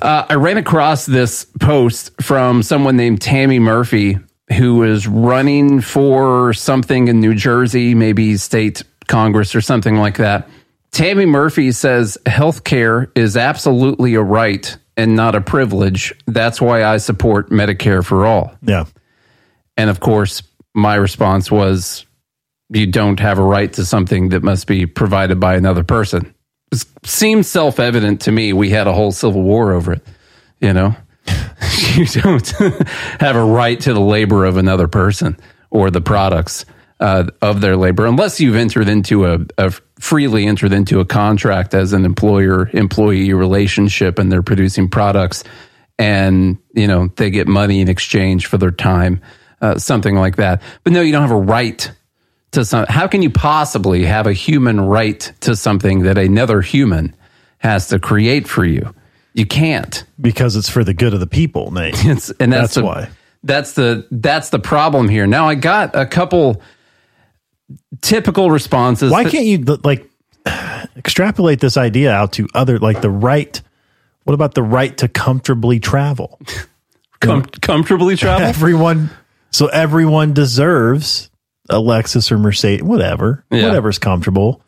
uh, I ran across this post from someone named Tammy Murphy, who was running for something in New Jersey, maybe state Congress or something like that. Tammy Murphy says healthcare is absolutely a right and not a privilege. That's why I support Medicare for all.
Yeah.
And of course, my response was you don't have a right to something that must be provided by another person. Seems self evident to me. We had a whole civil war over it. You know, you don't have a right to the labor of another person or the products uh, of their labor unless you've entered into a, a freely entered into a contract as an employer employee relationship and they're producing products and you know they get money in exchange for their time uh, something like that but no you don't have a right to some how can you possibly have a human right to something that another human has to create for you you can't
because it's for the good of the people, Nate.
It's, and that's,
That's
the,
why.
That's the that's the problem here. Now I got a couple typical responses.
Why
that-
can't you like extrapolate this idea out to other like the right? What about the right to comfortably travel?
Com- comfortably travel?
everyone, so everyone deserves a Lexus or Mercedes, whatever,
Yeah.
whatever's comfortable.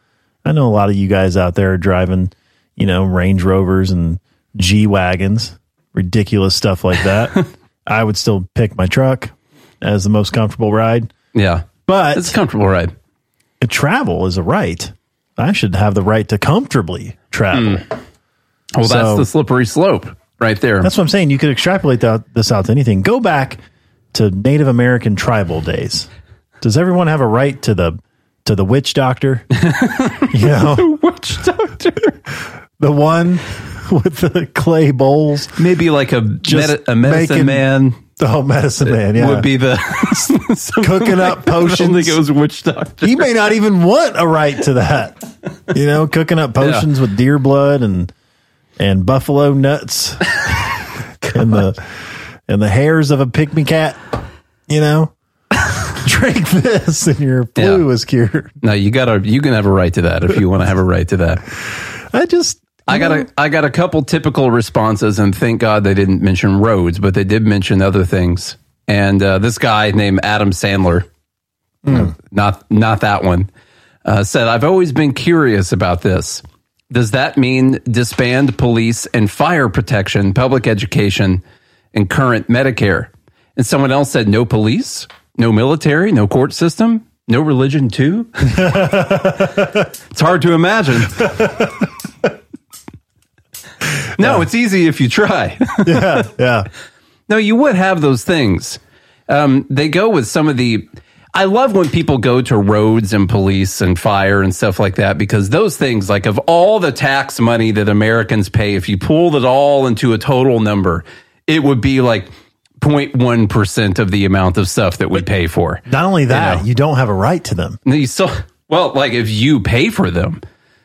I know a lot of you guys out there are driving, you know, Range Rovers and G wagons, ridiculous stuff like that. I would still pick my truck as the most comfortable ride.
Yeah,
but
it's a comfortable ride.
Travel is a right. I should have the right to comfortably travel. Hmm.
Well,
So-
that's the slippery slope right there.
That's what I'm saying. You could extrapolate that, this out to anything. Go back to Native American tribal days. Does everyone have a right to the to the witch doctor? you know,
witch doctor,
the one with the clay bowls,
maybe like a medi- a medicine
making-
man.
Oh, medicine man, yeah,
would be the
cooking up
I don't think
potions.
it was witch doctor.
He may not even want a right to that. You know, cooking up potions with deer blood and and buffalo nuts and the and the hairs of a pygmy cat. You know, drink this and your flu is cured.
No, you gotta you can have a right to that if you want to have a right to that.
I just
I got a I got a couple typical responses, and thank God they didn't mention roads, but they did mention other things. And uh, this guy named Adam Sandler, uh, not not that one, uh, said, "I've always been curious about this. Does that mean disband police and fire protection, public education, and current Medicare?" And someone else said, "No police, no military, no court system." No religion too. it's hard to imagine. No, it's easy if you try.
yeah, yeah.
No, you would have those things. Um, they go with some of the. I love when people go to roads and police and fire and stuff like that because those things, like of all the tax money that Americans pay, if you pulled it all into a total number, it would be like 0.1% of the amount of stuff that we pay for.
Not only that,
know.
you don't have a right to them.
You still, well, like if you pay for them,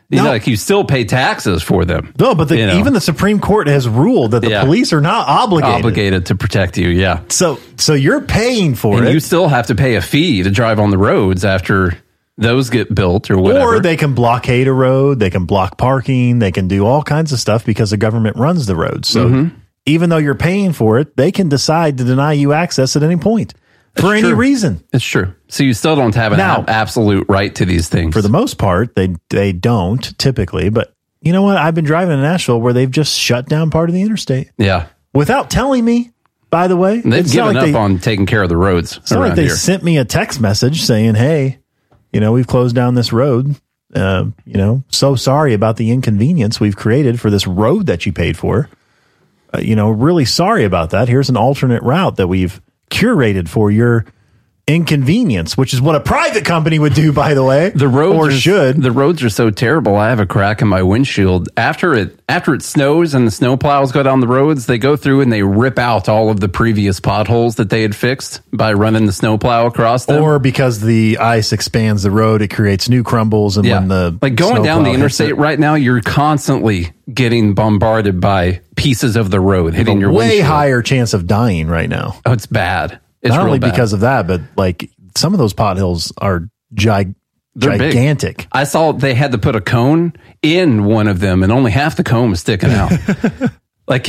you know, like you still pay taxes for them.
No, but the,
You know.
even the Supreme Court has ruled that the
Yeah.
police are not obligated.
obligated to protect you. Yeah.
So, so you're paying for
and
it,
you still have to pay a fee to drive on the roads after those get built or whatever.
or they can blockade a road, they can block parking, they can do all kinds of stuff because the government runs the roads. So,
Mm-hmm.
Even though you're paying for it, they can decide to deny you access at any point for any
true.
reason.
it's true. So you still don't have an
Now-
ab- absolute right to these things.
For the most part, they they don't typically. But you know what? I've been driving to Nashville where they've just shut down part of the interstate
yeah.
without telling me. By the way,
They've given
like
up
they-
on taking care of the roads
It's like they
here.
sent me a text message saying, "Hey, you know, we've closed down this road. Uh, you know, so sorry about the inconvenience we've created for this road that you paid for. Uh, you know, really sorry about that. Here's an alternate route that we've curated for your inconvenience, which is what a private company would do, by the way.
The roads
or
are,
should.
The roads are so terrible. I have a crack in my windshield. After it after it snows and the snow plows go down the roads, they go through and they rip out all of the previous potholes that they had fixed by running the snow plow across them.
Or because the ice expands the road, it creates new crumbles, and when the
like going down the interstate
it-
right now, you're constantly getting bombarded by pieces of the road hitting your
way
windshield.
higher chance of dying right now.
Oh, it's bad. It's
Not only
bad.
because of that, but like some of those pothills are gig-
They're big.
gigantic.
I saw they had to put a cone in one of them, and only half the cone was sticking out. like,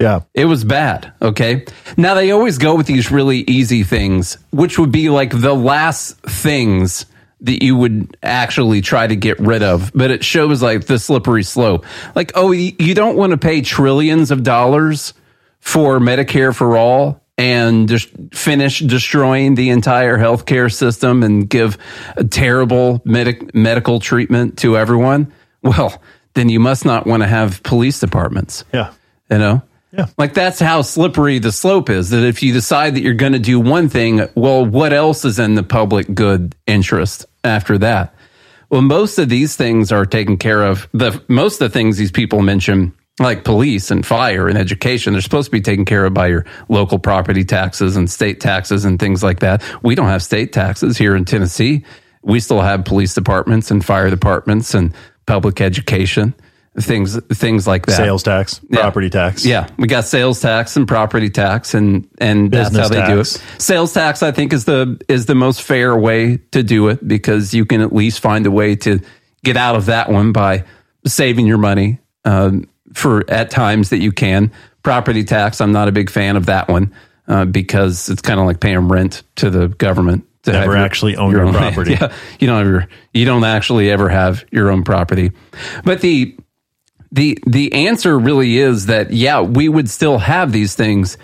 yeah,
it was bad. Okay. Now they always go with these really easy things, which would be like the last things that you would actually try to get rid of. But it shows like the slippery slope. Like, oh, you don't want to pay trillions of dollars for Medicare for all and just finish destroying the entire healthcare system and give a terrible medic- medical treatment to everyone. Well, then you must not want to have police departments.
Yeah.
You know? Yeah. Like that's how slippery the slope is. That if you decide that you're going to do one thing, well, what else is in the public good interest after that? Well, most of these things are taken care of. The most of the things these people mention, like police and fire and education, they're supposed to be taken care of by your local property taxes and state taxes and things like that. We don't have state taxes here in Tennessee. We still have police departments and fire departments and public education, things things like that.
Sales tax,
Yeah.
property tax.
Yeah, we got sales tax and property tax, and and that's how they
tax.
do it. Sales tax, I think, is the is the most fair way to do it because you can at least find a way to get out of that one by saving your money um, for at times that you can. Property tax, I'm not a big fan of that one uh, because it's kind of like paying rent to the government. To
Never
your-
actually own your
own-
property.
Yeah, you don't have your, you don't actually ever have your own property. But the the the answer really is that yeah, we would still have these things.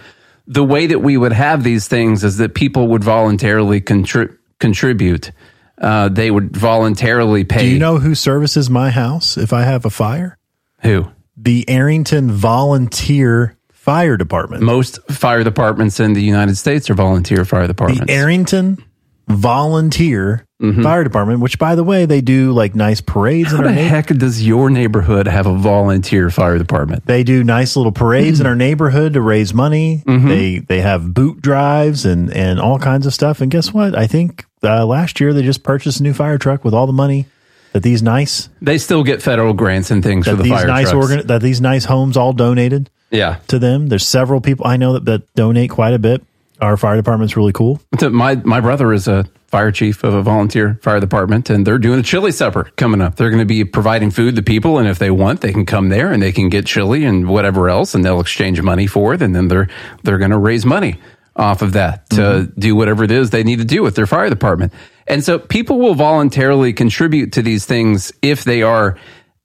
The way that we would have these things is that people would voluntarily contri- contribute. Uh, they would voluntarily pay.
Do you know who services my house if I have a fire?
Who?
The Arrington Volunteer Fire Department.
Most fire departments in the United States are volunteer fire departments.
The Arrington Volunteer
Mm-hmm.
Fire Department, which by the way, they do like nice parades
How
in
the
our neighborhood.
heck does your neighborhood have a volunteer fire department?
They do nice little parades in our neighborhood to raise money.
Mm-hmm.
They they have boot drives and and all kinds of stuff. And guess what? I think uh, last year they just purchased a new fire truck with all the money that these nice
They still get federal grants and things for
that
the
these
fire
nice
trucks.
organ that these nice homes all donated
yeah.
to them. There's several people I know that, that donate quite a bit. Our fire department's really cool.
So My my brother is a fire chief of a volunteer fire department, and they're doing a chili supper coming up. They're going to be providing food to people, and if they want, they can come there and they can get chili and whatever else, and they'll exchange money for it, and then they're they're going to raise money off of that to mm-hmm. do whatever it is they need to do with their fire department. And so people will voluntarily contribute to these things if they are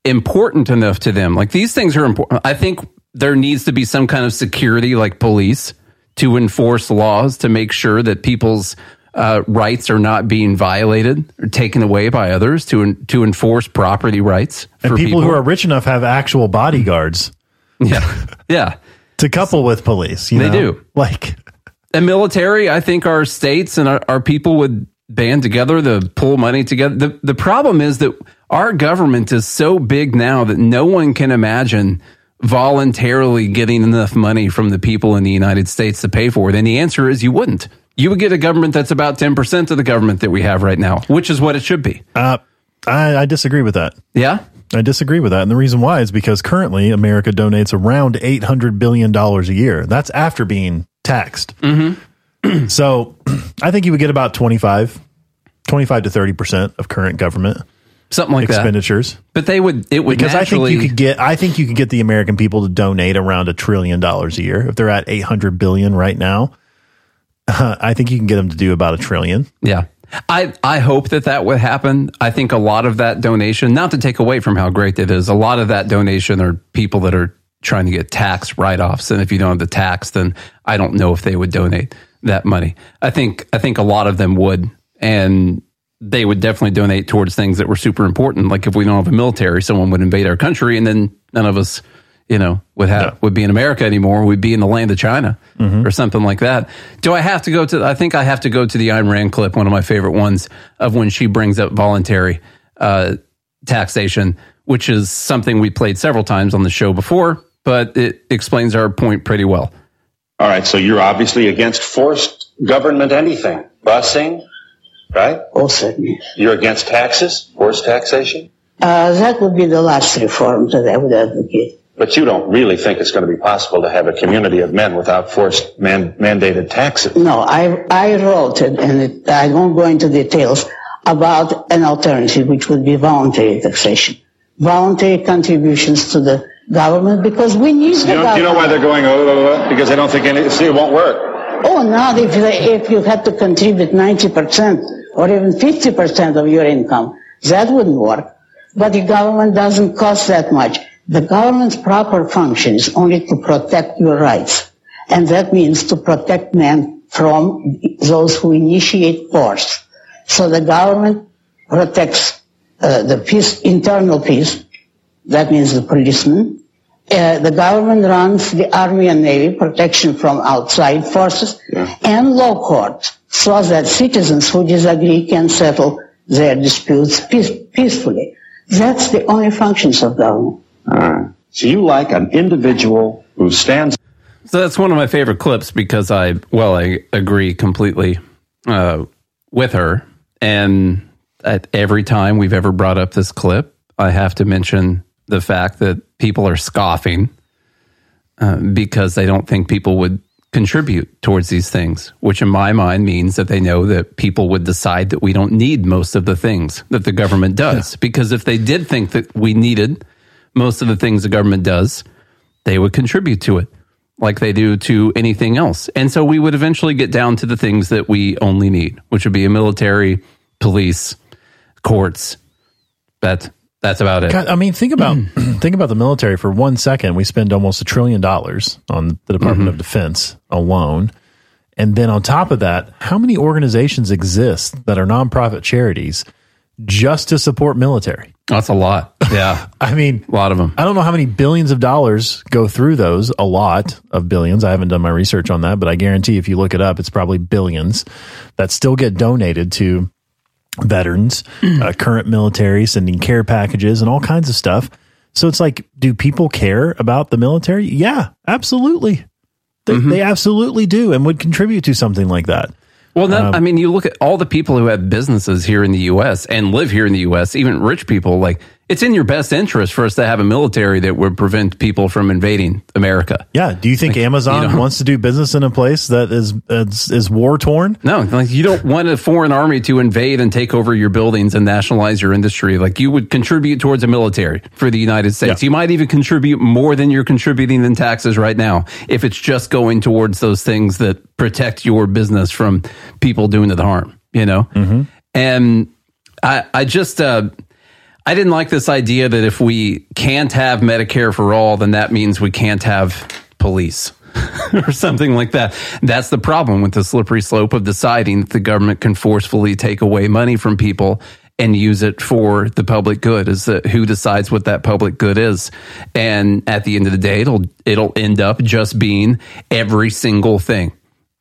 important enough to them. Like these things are important. I think there needs to be some kind of security, like police, to enforce laws to make sure that people's uh, rights are not being violated or taken away by others. To to enforce property rights
And
for
people, who are rich enough have actual bodyguards
yeah yeah
to couple with police. You
They
know?
do.
Like
and military. I think our states and our, our people would band together to pull money together. The the problem is that our government is so big now that no one can imagine voluntarily getting enough money from the people in the United States to pay for it. And the answer is you wouldn't. You would get a government that's about ten percent of the government that we have right now, which is what it should be.
uh, I, I disagree with that.
Yeah.
I disagree with that. And the reason why is because currently America donates around $800 billion a year. That's after being taxed. Mm-hmm. so I think you would get about 25, 25 to 30% of current government
Something like that.
expenditures.
But they would it would
Because I think you could get, I think you could get the American people to donate around a trillion dollars a year. If they're at 800 billion right now, I think you can get them to do about a trillion.
Yeah. I, I hope that that would happen. I think a lot of that donation, not to take away from how great it is, a lot of that donation are people that are trying to get tax write offs. And if you don't have the tax, then I don't know if they would donate that money. I think, I think a lot of them would. And they would definitely donate towards things that were super important. Like if we don't have a military, someone would invade our country and then none of us, you know, would have would be in America anymore. We'd be in the land of China or something like that. Do I have to go to? I think I have to go to the Ayn Rand clip, one of my favorite ones, of when she brings up voluntary uh, taxation, which is something we played several times on the show before, but it explains our point pretty well.
All right, so you're obviously against forced government anything. Busing, right?
Oh, certainly.
You're against taxes, forced taxation?
Uh, that would be the last reform that I would advocate.
But you don't really think it's going to be possible to have a community of men without forced man- mandated taxes.
No, I, I wrote it, and it, I won't go into details about an alternative, which would be voluntary taxation. Voluntary contributions to the government, because we need the
You know,
government.
you know why they're going, oh, oh, oh, because they don't think any, see, it won't work.
Oh, not if, they- if you had to contribute 90% or even 50% of your income. That wouldn't work. But the government doesn't cost that much. The government's proper function is only to protect your rights. And that means to protect men from those who initiate force. So the government protects uh, the peace, internal peace. That means the policeman. Uh, the government runs the army and navy, protection from outside forces, and law courts, so that citizens who disagree can settle their disputes peace, peacefully. That's the only functions of government.
So you like an individual who stands
So that's one of my favorite clips because I, well, I agree completely uh, with her. And at every time we've ever brought up this clip, I have to mention the fact that people are scoffing uh, because they don't think people would contribute towards these things, which in my mind means that they know that people would decide that we don't need most of the things that the government does. Because if they did think that we needed most of the things the government does, they would contribute to it like they do to anything else. And so we would eventually get down to the things that we only need, which would be a military, police, courts. That that's about it.
God, I mean, think about hmm. think about the military for one second. We spend almost a trillion dollars on the Department mm-hmm. of Defense alone, and then on top of that, how many organizations exist that are nonprofit charities just to support military?
That's a lot. Yeah,
I mean,
a lot of them.
I don't know how many billions of dollars go through those. A lot of billions. I haven't done my research on that, but I guarantee if you look it up, it's probably billions that still get donated to veterans, uh, current military, sending care packages and all kinds of stuff. So it's like, do people care about the military? Yeah, absolutely. They, they absolutely do and would contribute to something like that.
Well, that,
Um,
I mean, you look at all the people who have businesses here in the U.S. and live here in the U.S., even rich people, like it's in your best interest for us to have a military that would prevent people from invading America.
Yeah. Do you think Amazon
you know-
wants to do business in a place that is is, is war torn?
No, like you don't want a foreign army to invade and take over your buildings and nationalize your industry. Like you would contribute towards a military for the United States. You might even contribute more than you're contributing in taxes right now if it's just going towards those things that protect your business from people doing it harm, you know? And I, I just, uh, I didn't like this idea that if we can't have Medicare for all, then that means we can't have police or something like that. That's the problem with the slippery slope of deciding that the government can forcefully take away money from people and use it for the public good is that who decides what that public good is and at the end of the day it'll it'll end up just being every single thing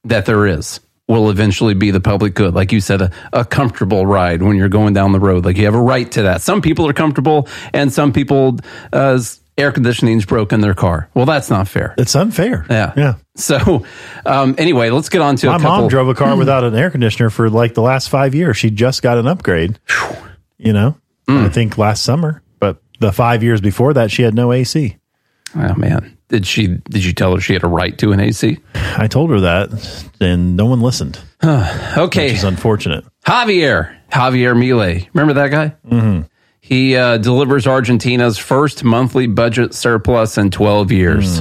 that there is will eventually be the public good. Like you said, a, a comfortable ride when you're going down the road. Like you have a right to that. Some people are comfortable and some people, uh, air conditioning's broken in their car. Well, that's not fair.
It's unfair.
Yeah.
Yeah.
So, um, anyway, let's get on to
My
a couple.
mom drove a car without an air conditioner for like the last five years. She just got an upgrade. You know,
Mm.
I think last summer, but the five years before that, she had no AC.
Oh man, did she? Did you tell her she had a right to an AC?
I told her that, and no one listened.
okay,
which is unfortunate.
Javier, Javier Milei. Remember that guy? Mm-hmm. He uh, delivers Argentina's first monthly budget surplus in 12 years.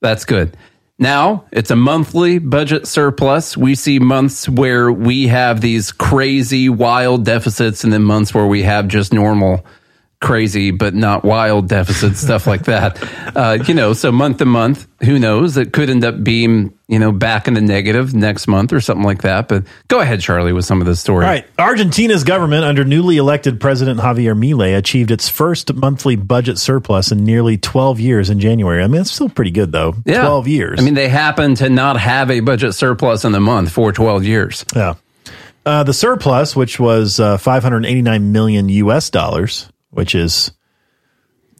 That's good. Now it's a monthly budget surplus. We see months where we have these crazy, wild deficits, and then months where we have just normal crazy but not wild deficits, stuff like that. Uh, you know, so month to month, who knows? It could end up being you know back in the negative next month or something like that. But go ahead, Charlie, with some of the story.
All right. Argentina's government, under newly elected President Javier Milei, achieved its first monthly budget surplus in nearly 12 years in January. I mean, that's still pretty good, though. Yeah. 12 years.
I mean, they happen to not have a budget surplus in the month for 12 years.
Yeah. Uh, the surplus, which was uh, 589 million US dollars, which is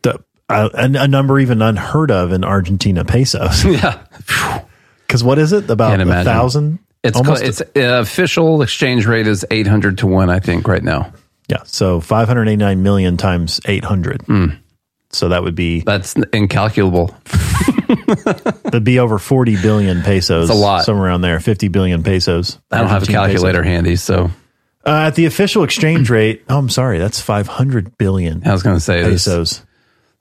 the, uh, a, a number even unheard of in Argentina pesos.
Yeah.
Because what is it? About a thousand?
It's cl- it's uh, official exchange rate is 800 to 1, I think, right now.
Yeah. So 589 million times 800. So that would be
That's incalculable.
that'd be over 40 billion pesos.
That's a lot.
Somewhere around there, 50 billion pesos.
I don't have a
Argentine pesos.
calculator handy, so
Uh, at the official exchange rate, oh, I'm sorry, that's 500 billion
I was going to say there's
pesos.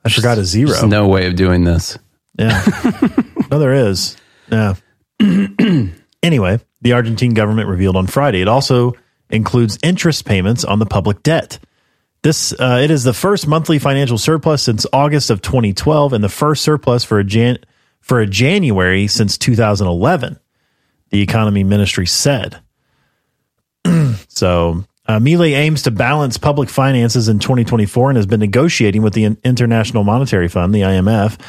I forgot a zero.
just no way of doing this.
Yeah. no, there is. Yeah. anyway, the Argentine government revealed on Friday it also includes interest payments on the public debt. This uh, it is the first monthly financial surplus since August of 2012 and the first surplus for a Jan for a January since 2011. The economy ministry said. so uh, Milei aims to balance public finances in 2024 and has been negotiating with the International Monetary Fund, the IMF,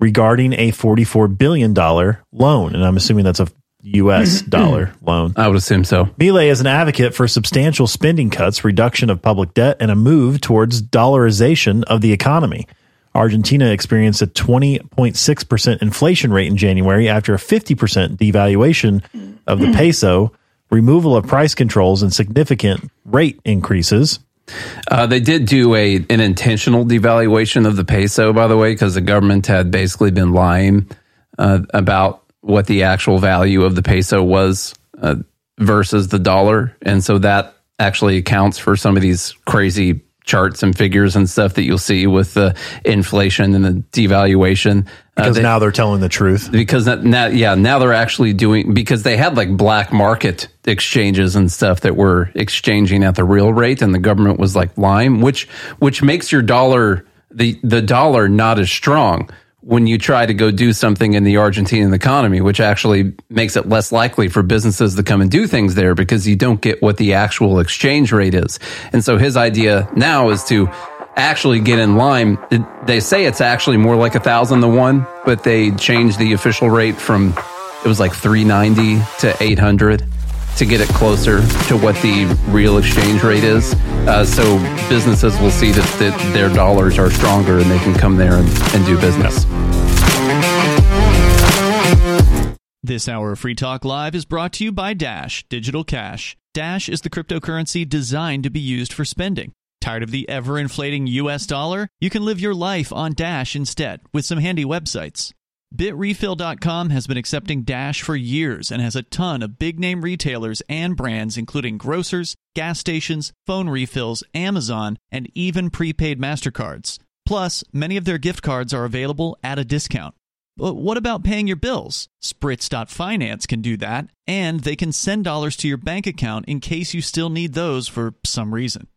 regarding a $44 billion loan. And I'm assuming that's a U.S. dollar loan.
I would assume so.
Milei is an advocate for substantial spending cuts, reduction of public debt, and a move towards dollarization of the economy. Argentina experienced a 20.6% inflation rate in January after a 50% devaluation of the peso, removal of price controls, and significant rate increases.
Uh, they did do a an intentional devaluation of the peso, by the way, because the government had basically been lying uh, about what the actual value of the peso was uh, versus the dollar, and so that actually accounts for some of these crazy charts and figures and stuff that you'll see with the inflation and the devaluation. Uh,
Because
they-
now they're telling the truth.
because now, yeah, now they're actually doing because they had like black market exchanges and stuff that were exchanging at the real rate, and the government was like lying, which which makes your dollar the the dollar not as strong when you try to go do something in the Argentinian economy, which actually makes it less likely for businesses to come and do things there because you don't get what the actual exchange rate is. And so his idea now is to actually get in line. They say it's actually more like a thousand to one, but they changed the official rate from it was like 390 to 800 to get it closer to what the real exchange rate is. Uh, so businesses will see that, that their dollars are stronger and they can come there and, and do business.
This hour of Free Talk Live is brought to you by Dash Digital Cash. Dash is the cryptocurrency designed to be used for spending. Tired of the ever inflating US dollar? You can live your life on Dash instead with some handy websites. BitRefill.com has been accepting Dash for years and has a ton of big name retailers and brands, including grocers, gas stations, phone refills, Amazon, and even prepaid MasterCards. Plus, many of their gift cards are available at a discount. But what about paying your bills? Spritz.finance can do that, and they can send dollars to your bank account in case you still need those for some reason.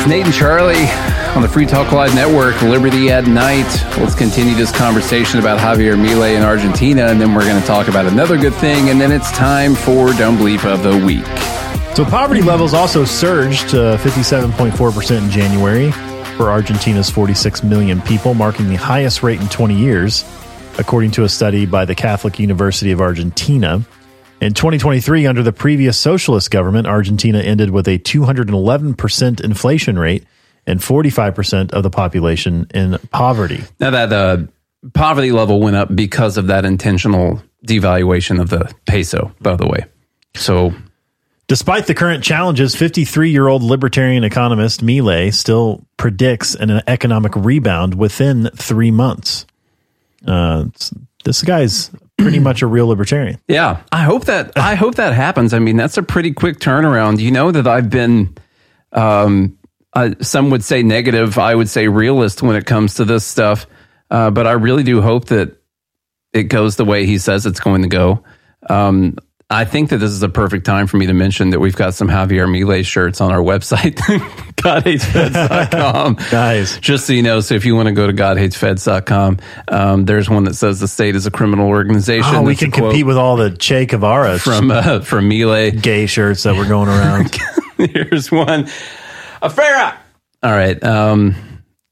It's Nate and Charlie on the Free Talk Live Network, Liberty at Night. Let's continue this conversation about Javier Milei in Argentina, and then we're going to talk about another good thing, and then it's time for Dumb Bleep of the Week.
So poverty levels also surged to 57.4% in January for Argentina's 46 million people, marking the highest rate in 20 years, according to a study by the Catholic University of Argentina. In 2023, under the previous socialist government, Argentina ended with a 211% inflation rate and 45% of the population in poverty.
Now that the poverty level went up because of that intentional devaluation of the peso, by the way. So
Despite the current challenges, 53 year old libertarian economist Milei still predicts an economic rebound within three months. Uh, this guy's pretty much a real libertarian.
Yeah, I hope that I hope that happens. I mean, that's a pretty quick turnaround. You know that I've been, um, uh, some would say negative, I would say realist when it comes to this stuff. Uh, but I really do hope that it goes the way he says it's going to go. Um, I think that this is a perfect time for me to mention that we've got some Javier Milei shirts on our website, godhatesfeds.com.
nice.
Just so you know, so if you want to go to godhatesfeds.com, um, there's one that says the state is a criminal organization.
Oh, we can compete with all the Che Guevara
from uh, from Milei
gay shirts that were going around.
Here's one. Afuera. All right. Um,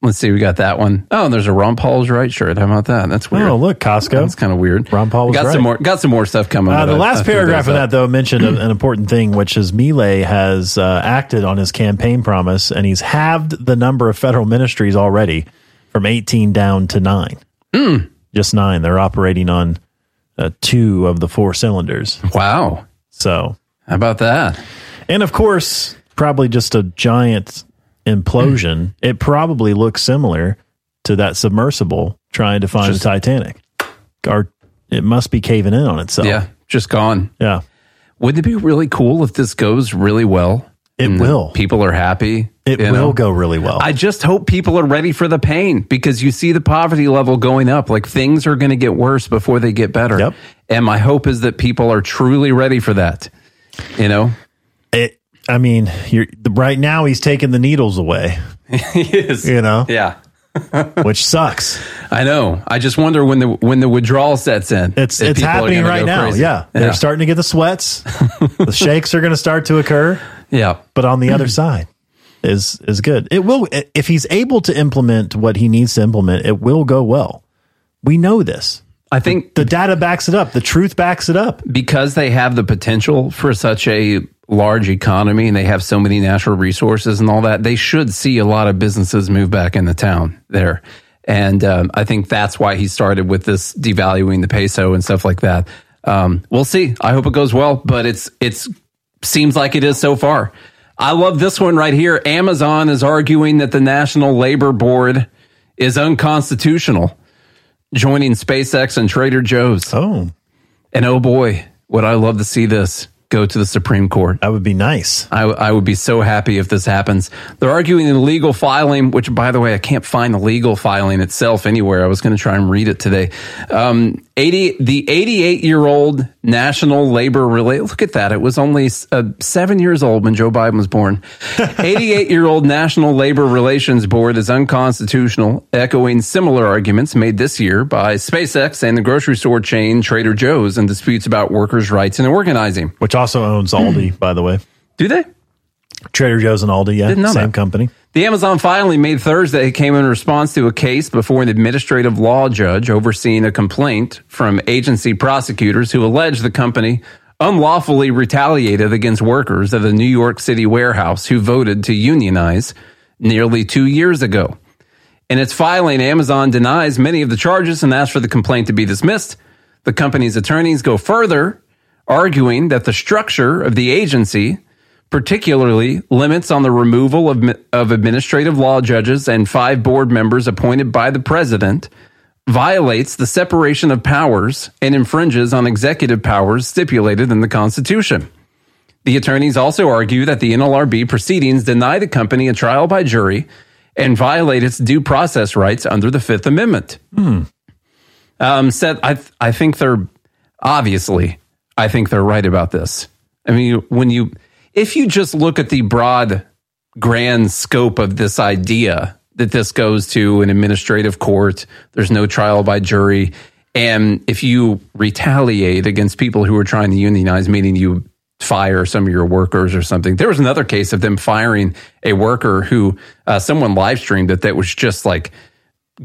let's see. We got that one. Oh, and there's a Ron Paul's right shirt. How about that? That's weird.
Oh, look, Costco.
That's kind of weird.
Ron Paul was
got
right.
some more. Got some more stuff coming.
Uh, the last paragraph of that, though, mentioned a- an important thing, which is Milei has uh, acted on his campaign promise, and he's halved the number of federal ministries already from 18 down to nine.
Hmm.
Just nine. They're operating on uh, two of the four cylinders.
Wow.
So,
how about that?
And of course, probably just a giant implosion. it probably looks similar to that submersible trying to find
Just-
the Titanic. Or it must be caving in on itself.
Yeah, just gone.
Yeah.
Wouldn't it be really cool if this goes really well?
It will.
People are happy.
It will
know?
go really well.
I just hope people are ready for the pain because you see the poverty level going up. Like things are going to get worse before they get better.
Yep.
And my hope is that people are truly ready for that. You know.
I mean, you're right now. He's taking the needles away.
he is.
You know,
Yeah.
which sucks.
I know. I just wonder when the when the withdrawal sets in.
It's it's happening right now.
crazy.
Yeah. they're starting to get the sweats. the shakes are going to start to occur.
Yeah,
but on the other side is is good. It will if he's able to implement what he needs to implement. It will go well. We know this.
I think
the data backs it up. The truth backs it up.
because they have the potential for such a large economy and they have so many natural resources and all that, they should see a lot of businesses move back into town there. And um, I think that's why he started with this devaluing the peso and stuff like that. Um, we'll see. I hope it goes well, but it's it's seems like it is so far. I love this one right here. Amazon is arguing that the National Labor Board is unconstitutional, joining SpaceX and Trader Joe's.
Oh.
And oh boy, would I love to see this go to the Supreme Court.
That would be nice.
I, I would be so happy if this happens. They're arguing the legal filing, which, by the way, I can't find the legal filing itself anywhere. I was going to try and read it today. Um, 80, the 88 year old National Labor Relay. Look at that. It was only uh, seven years old when Joe Biden was born. 88 year old National Labor Relations Board is unconstitutional, echoing similar arguments made this year by SpaceX and the grocery store chain Trader Joe's in disputes about workers' rights and organizing.
Which also owns Aldi, by the way.
Do they?
Trader Joe's and Aldi, yeah,
Didn't know
same
that.
company.
The Amazon filing made Thursday came in response to a case before an administrative law judge overseeing a complaint from agency prosecutors who alleged the company unlawfully retaliated against workers at a New York City warehouse who voted to unionize nearly two years ago. In its filing, Amazon denies many of the charges and asks for the complaint to be dismissed. The company's attorneys go further, arguing that the structure of the agency particularly limits on the removal of, of administrative law judges and five board members appointed by the president violates the separation of powers and infringes on executive powers stipulated in the Constitution. The attorneys also argue that the NLRB proceedings deny the company a trial by jury and violate its due process rights under the Fifth Amendment.
Hmm.
Um, said I, th- I think they're obviously, I think they're right about this. I mean, when you, if you just look at the broad, grand scope of this idea that this goes to an administrative court, there's no trial by jury, and if you retaliate against people who are trying to unionize, meaning you fire some of your workers or something. There was another case of them firing a worker who uh, someone live streamed it that was just like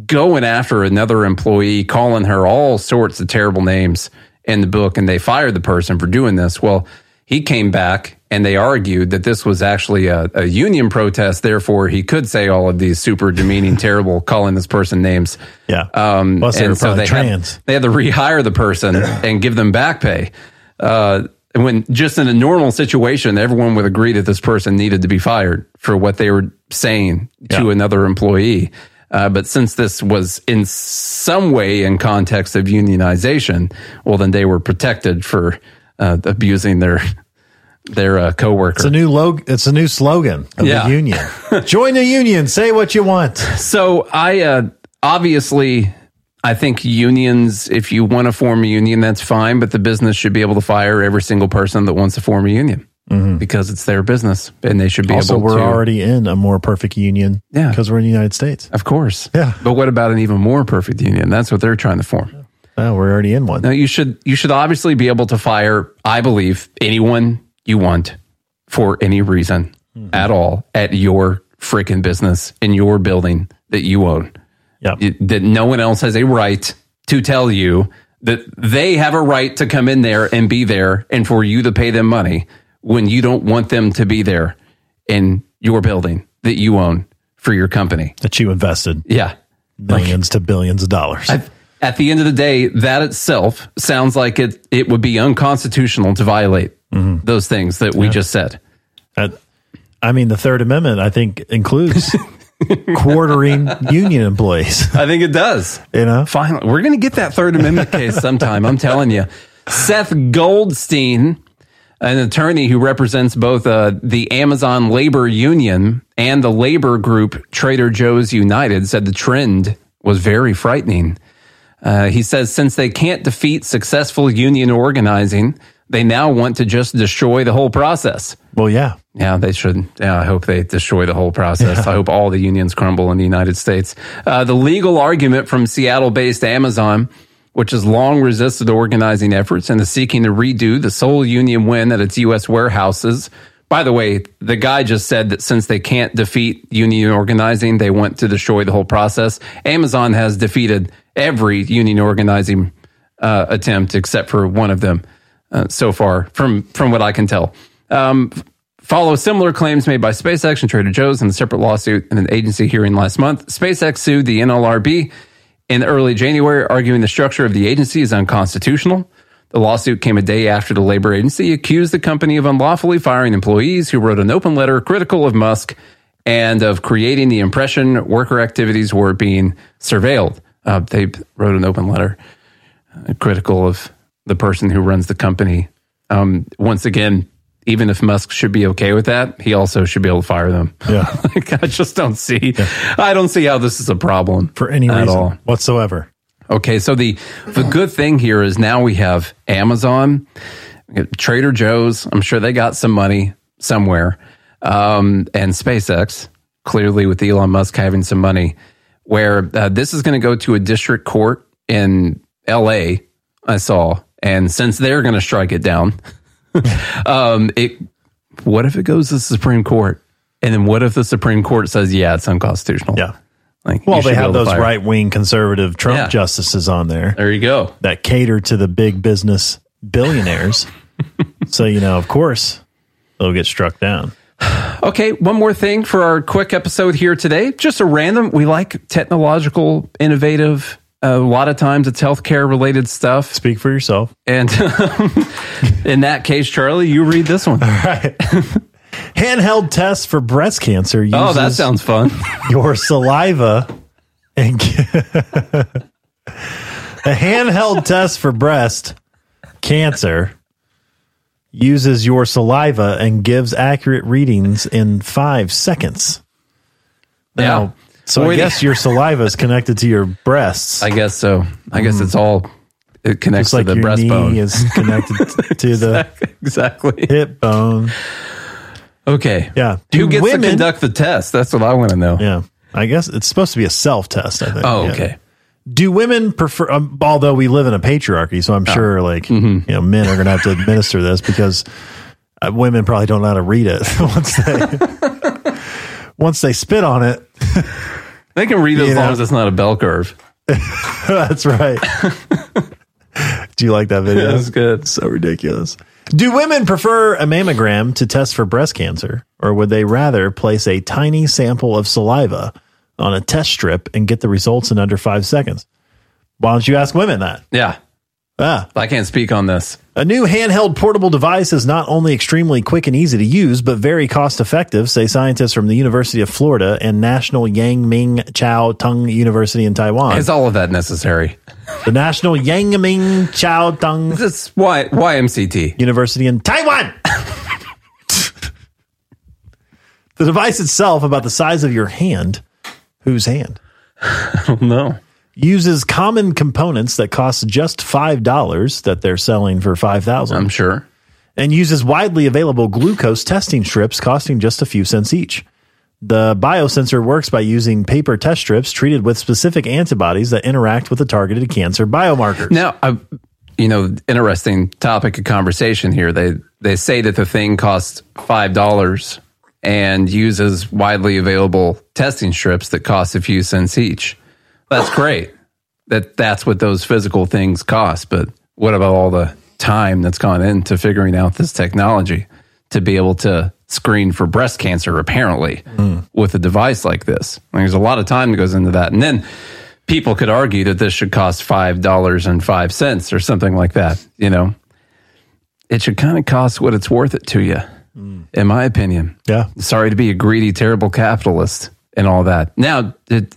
going after another employee, calling her all sorts of terrible names in the book, and they fired the person for doing this. Well, he came back and they argued that this was actually a, a union protest. Therefore, he could say all of these super demeaning, terrible, calling this person names.
Yeah.
Um,
Plus
and so they
trans.
had, they had to rehire the person and give them back pay. Uh, when just in a normal situation, everyone would agree that this person needed to be fired for what they were saying to another employee. Uh, but since this was in some way in context of unionization, well, then they were protected for uh, abusing their their uh, coworker.
It's a new log. It's a new slogan of
Yeah.
the union. Join the union. Say what you want.
So I uh, obviously I think unions. If you want to form a union, that's fine. But the business should be able to fire every single person that wants to form a union because it's their business, and they should be
Mm-hmm. Also,
able
we're
to.
already in a more perfect union.
Yeah.
because we're in the United States.
of course,
Yeah.
But what about an even more perfect union? That's what they're trying to form.
Oh, we're already in one.
Now you should you should obviously be able to fire, I believe, anyone you want for any reason at all at your freaking business in your building that you own.
Yep.
It- that no one else has a right to tell you that they have a right to come in there and be there and for you to pay them money when you don't want them to be there in your building that you own for your company.
That you invested
Yeah.
millions to billions of dollars.
I, at the end of the day, that itself sounds like it, it would be unconstitutional to violate those things that we just said.
Uh, I mean, the Third Amendment, I think, includes quartering union employees.
I think it does.
You know,
Finally, we're going to get that Third Amendment case sometime. I'm telling you. Seth Goldstein, an attorney who represents both uh, the Amazon Labor Union and the labor group Trader Joe's United, said the trend was very frightening. Uh, he says since they can't defeat successful union organizing, they now want to just destroy the whole process.
well, yeah,
Yeah, they should. Yeah, I hope they destroy the whole process. I hope all the unions crumble in the United States. Uh, the legal argument from Seattle based Amazon, which has long resisted organizing efforts and is seeking to redo the sole union win at its U.S. warehouses. By the way, the guy just said that since they can't defeat union organizing, they want to destroy the whole process. Amazon has defeated every union organizing uh, attempt except for one of them uh, so far, from from what I can tell. Um, follow similar claims made by SpaceX and Trader Joe's in a separate lawsuit in an agency hearing last month. SpaceX sued the NLRB in early January, arguing the structure of the agency is unconstitutional. The lawsuit came a day after the labor agency accused the company of unlawfully firing employees who wrote an open letter critical of Musk and of creating the impression worker activities were being surveilled. Uh, they wrote an open letter uh, critical of the person who runs the company. Um, once again, even if Musk should be okay with that, he also should be able to fire them.
yeah,
like, I just don't see. I don't see how this is a problem
for any
at
reason
all.
whatsoever.
Okay, so the the good thing here is now we have Amazon, Trader Joe's. I'm sure they got some money somewhere, um, and SpaceX. Clearly, with Elon Musk having some money, where uh, this is going to go to a district court in L.A. I saw, and since they're going to strike it down, um, it. What if it goes to the Supreme Court, and then what if the Supreme Court says, "Yeah, it's unconstitutional"?
Yeah.
Like,
Well, they have those right wing conservative Trump
Yeah.
justices on there
There you go.
that cater to the big business billionaires. so, you know, of course, they'll get struck down.
Okay, one more thing for our quick episode here today. Just a random, we like technological, innovative. A lot of times it's healthcare related stuff.
Speak for yourself.
And in that case, Charlie, you read this one.
All right. Handheld test for breast cancer uses
Oh, that sounds fun.
your saliva and a handheld test for breast cancer uses your saliva and gives accurate readings in five seconds. Now,
Yeah.
So I guess your saliva is connected to your breasts.
I guess so. I guess it's all, it connects
Just like
to the
your
breastbone.
knee is connected to the
exactly.
hip bone.
Okay.
Yeah.
Who
Do
gets to
women-
conduct the test? That's what I want to know.
Yeah. I guess it's supposed to be a self test, I think.
Oh,
Yeah.
okay.
Do women prefer, um, although we live in a patriarchy, so I'm sure like,
Mm-hmm.
you know, men are going to have to administer this because uh, women probably don't know how to read it once they, once they spit on it.
They can read it as long as it's not a bell curve.
That's right. Do you like that video?
That's good.
So ridiculous. Do women prefer a mammogram to test for breast cancer, or would they rather place a tiny sample of saliva on a test strip and get the results in under five seconds? Why don't you ask women that?
Yeah.
Ah.
I can't speak on this.
A new handheld portable device is not only extremely quick and easy to use, but very cost effective, say scientists from the University of Florida and National Yang Ming Chiao Tung University in Taiwan.
Is all of that necessary?
The National Yang Ming Chiao Tung
This is why YMCT.
University in Taiwan. the device itself, about the size of your hand, whose hand?
I don't know.
Uses common components that cost just five dollars that they're selling for five thousand.
I'm sure.
and uses widely available glucose testing strips costing just a few cents each. The biosensor works by using paper test strips treated with specific antibodies that interact with the targeted cancer biomarkers.
Now, I, you know, interesting topic of conversation here. They they say that the thing costs five dollars and uses widely available testing strips that cost a few cents each. That's great. That that's what those physical things cost. But what about all the time that's gone into figuring out this technology to be able to screen for breast cancer? Apparently, hmm. with a device like this, I mean, there's a lot of time that goes into that, and then people could argue that this should cost five dollars and five cents or something like that. You know, it should kind of cost what it's worth it to you, hmm. in my opinion.
Yeah.
Sorry to be a greedy, terrible capitalist and all that. Now it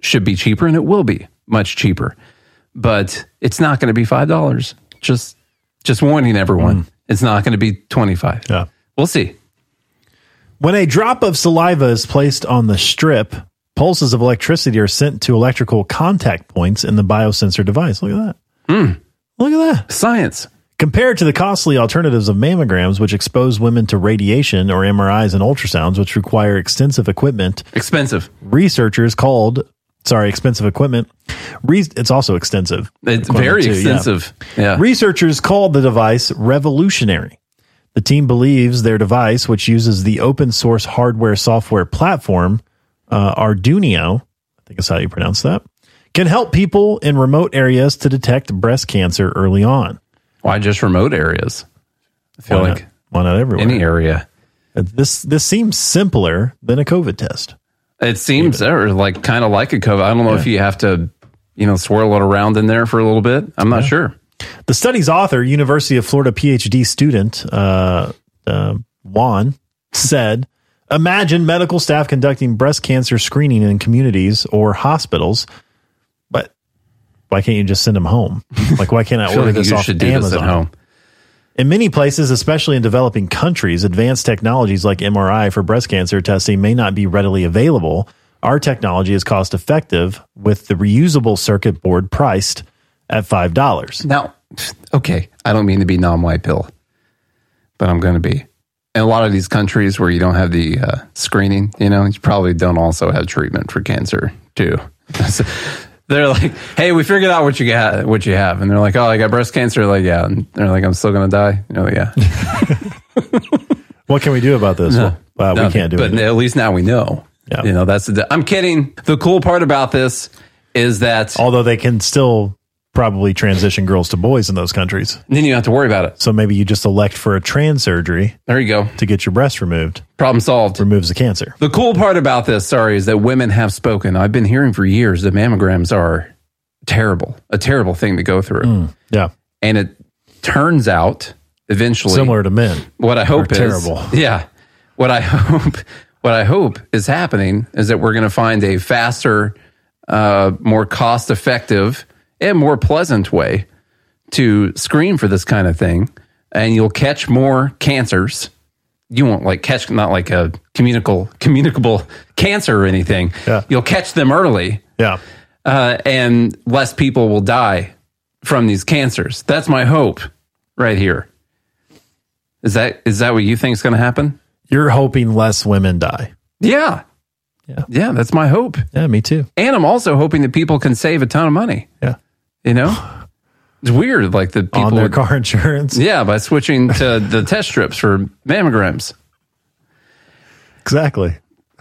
should be cheaper, and it will be much cheaper, but it's not going to be five dollars. Just, just warning everyone, mm. it's not going to be twenty five.
Yeah.
We'll see.
When a drop of saliva is placed on the strip, pulses of electricity are sent to electrical contact points in the biosensor device. Look at that. Hmm. Look at that.
Science.
Compared to the costly alternatives of mammograms, which expose women to radiation, or MRIs and ultrasounds, which require extensive equipment,
Expensive.
researchers called, sorry, expensive equipment. Re- it's also extensive.
It's very
too, yeah.
expensive. Yeah.
Researchers called the device revolutionary. The team believes their device, which uses the open source hardware software platform uh, Arduino, I think is how you pronounce that, can help people in remote areas to detect breast cancer early on.
Why just remote areas? I feel
Why
like
not, why not everywhere?
any area.
Uh, This this seems simpler than a COVID test.
It seems or like kind of like a COVID. I don't know if you have to, you know, swirl it around in there for a little bit. I'm not sure.
The study's author, University of Florida PhD student uh, uh, Juan, said, "Imagine medical staff conducting breast cancer screening in communities or hospitals, but why can't you just send them home? Like, why can't I,
I
order
like
this
you
off
should do
Amazon?
this at home.
In many places, especially in developing countries, advanced technologies like MRI for breast cancer testing may not be readily available. Our technology is cost effective with the reusable circuit board priced at five dollars.
Now, okay, I don't mean to be non-white pill, but I'm going to be. In a lot of these countries where you don't have the uh, screening, you know, you probably don't also have treatment for cancer too. they're like, "Hey, we figured out what you got, what you have," and they're like, "Oh, I got breast cancer." Like, yeah, and they're like, "I'm still going to die." You know, yeah,
What can we do about this?
No,
well, uh, we can't do
but
it.
But at least now we know.
Yeah.
You know, that's the. I'm kidding. The cool part about this is that
Although they can still probably transition girls to boys in those countries.
then you don't have to worry about it.
So maybe you just elect for a trans surgery
There you go.
to get your breast removed.
Problem solved.
Removes the cancer.
The cool part about this, sorry, is that women have spoken. I've been hearing for years that mammograms are terrible, a terrible thing to go through.
Yeah.
And it turns out eventually
Similar to men.
what I hope is
terrible.
Yeah. What I hope what I hope is happening is that we're going to find a faster, uh, more cost effective and more pleasant way to screen for this kind of thing. And you'll catch more cancers. You won't like catch not like a communicable communicable cancer or anything.
Yeah.
You'll catch them early
Yeah.
uh, and less people will die from these cancers. That's my hope right here. Is that is that what you think is going to happen?
You're hoping less women die.
Yeah.
Yeah.
Yeah, that's my hope.
Yeah, me too.
And I'm also hoping that people can save a ton of money.
Yeah.
You know? It's weird like the people
On their car insurance.
Yeah, by switching to the test strips for mammograms.
Exactly.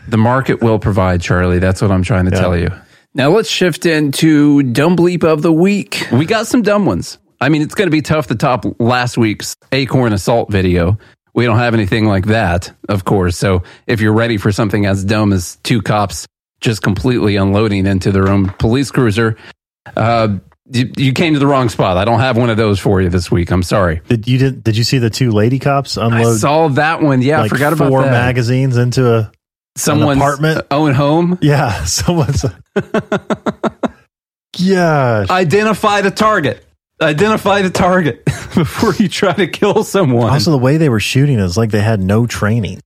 The market will provide, Charlie. That's what I'm trying to tell you. Now let's shift into dumb bleep of the week. We got some dumb ones. I mean, it's going to be tough to top last week's acorn assault video. We don't have anything like that, of course. So if you're ready for something as dumb as two cops just completely unloading into their own police cruiser, uh, you, you came to the wrong spot. I don't have one of those for you this week. I'm sorry.
Did you did did you see the two lady cops unload?
I saw that one. Yeah,
like
I forgot about
four
that.
magazines into a
Someone's
apartment.
own home.
Yeah, someone's. Gosh,
Identify the target. Identify the target before you try to kill someone.
also the way they were shooting is like they had no training.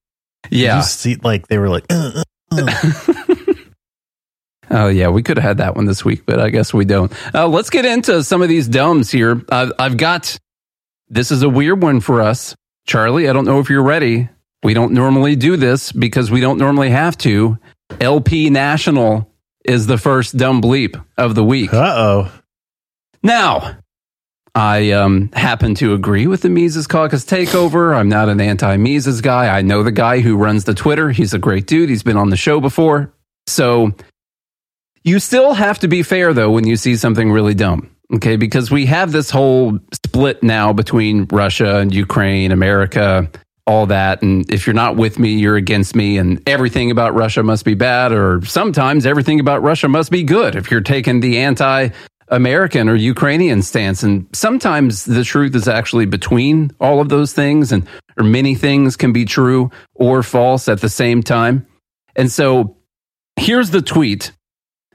yeah.
you see, like they were like, uh, uh, uh.
Oh yeah, we could have had that one this week, but I guess we don't. Uh, let's get into some of these dumbs here. Uh, I've got this is a weird one for us, Charlie. I don't know if you're ready. We don't normally do this because we don't normally have to. LP National is the first dumb bleep of the week.
uh oh.
Now, I um, happen to agree with the Mises Caucus takeover. I'm not an anti Mises guy. I know the guy who runs the Twitter. He's a great dude. He's been on the show before. So you still have to be fair, though, when you see something really dumb. Okay. Because we have this whole split now between Russia and Ukraine, America, all that. And if you're not with me, you're against me. And everything about Russia must be bad. Or sometimes everything about Russia must be good if you're taking the anti American or Ukrainian stance. And sometimes the truth is actually between all of those things, and or many things can be true or false at the same time. And so here's the tweet.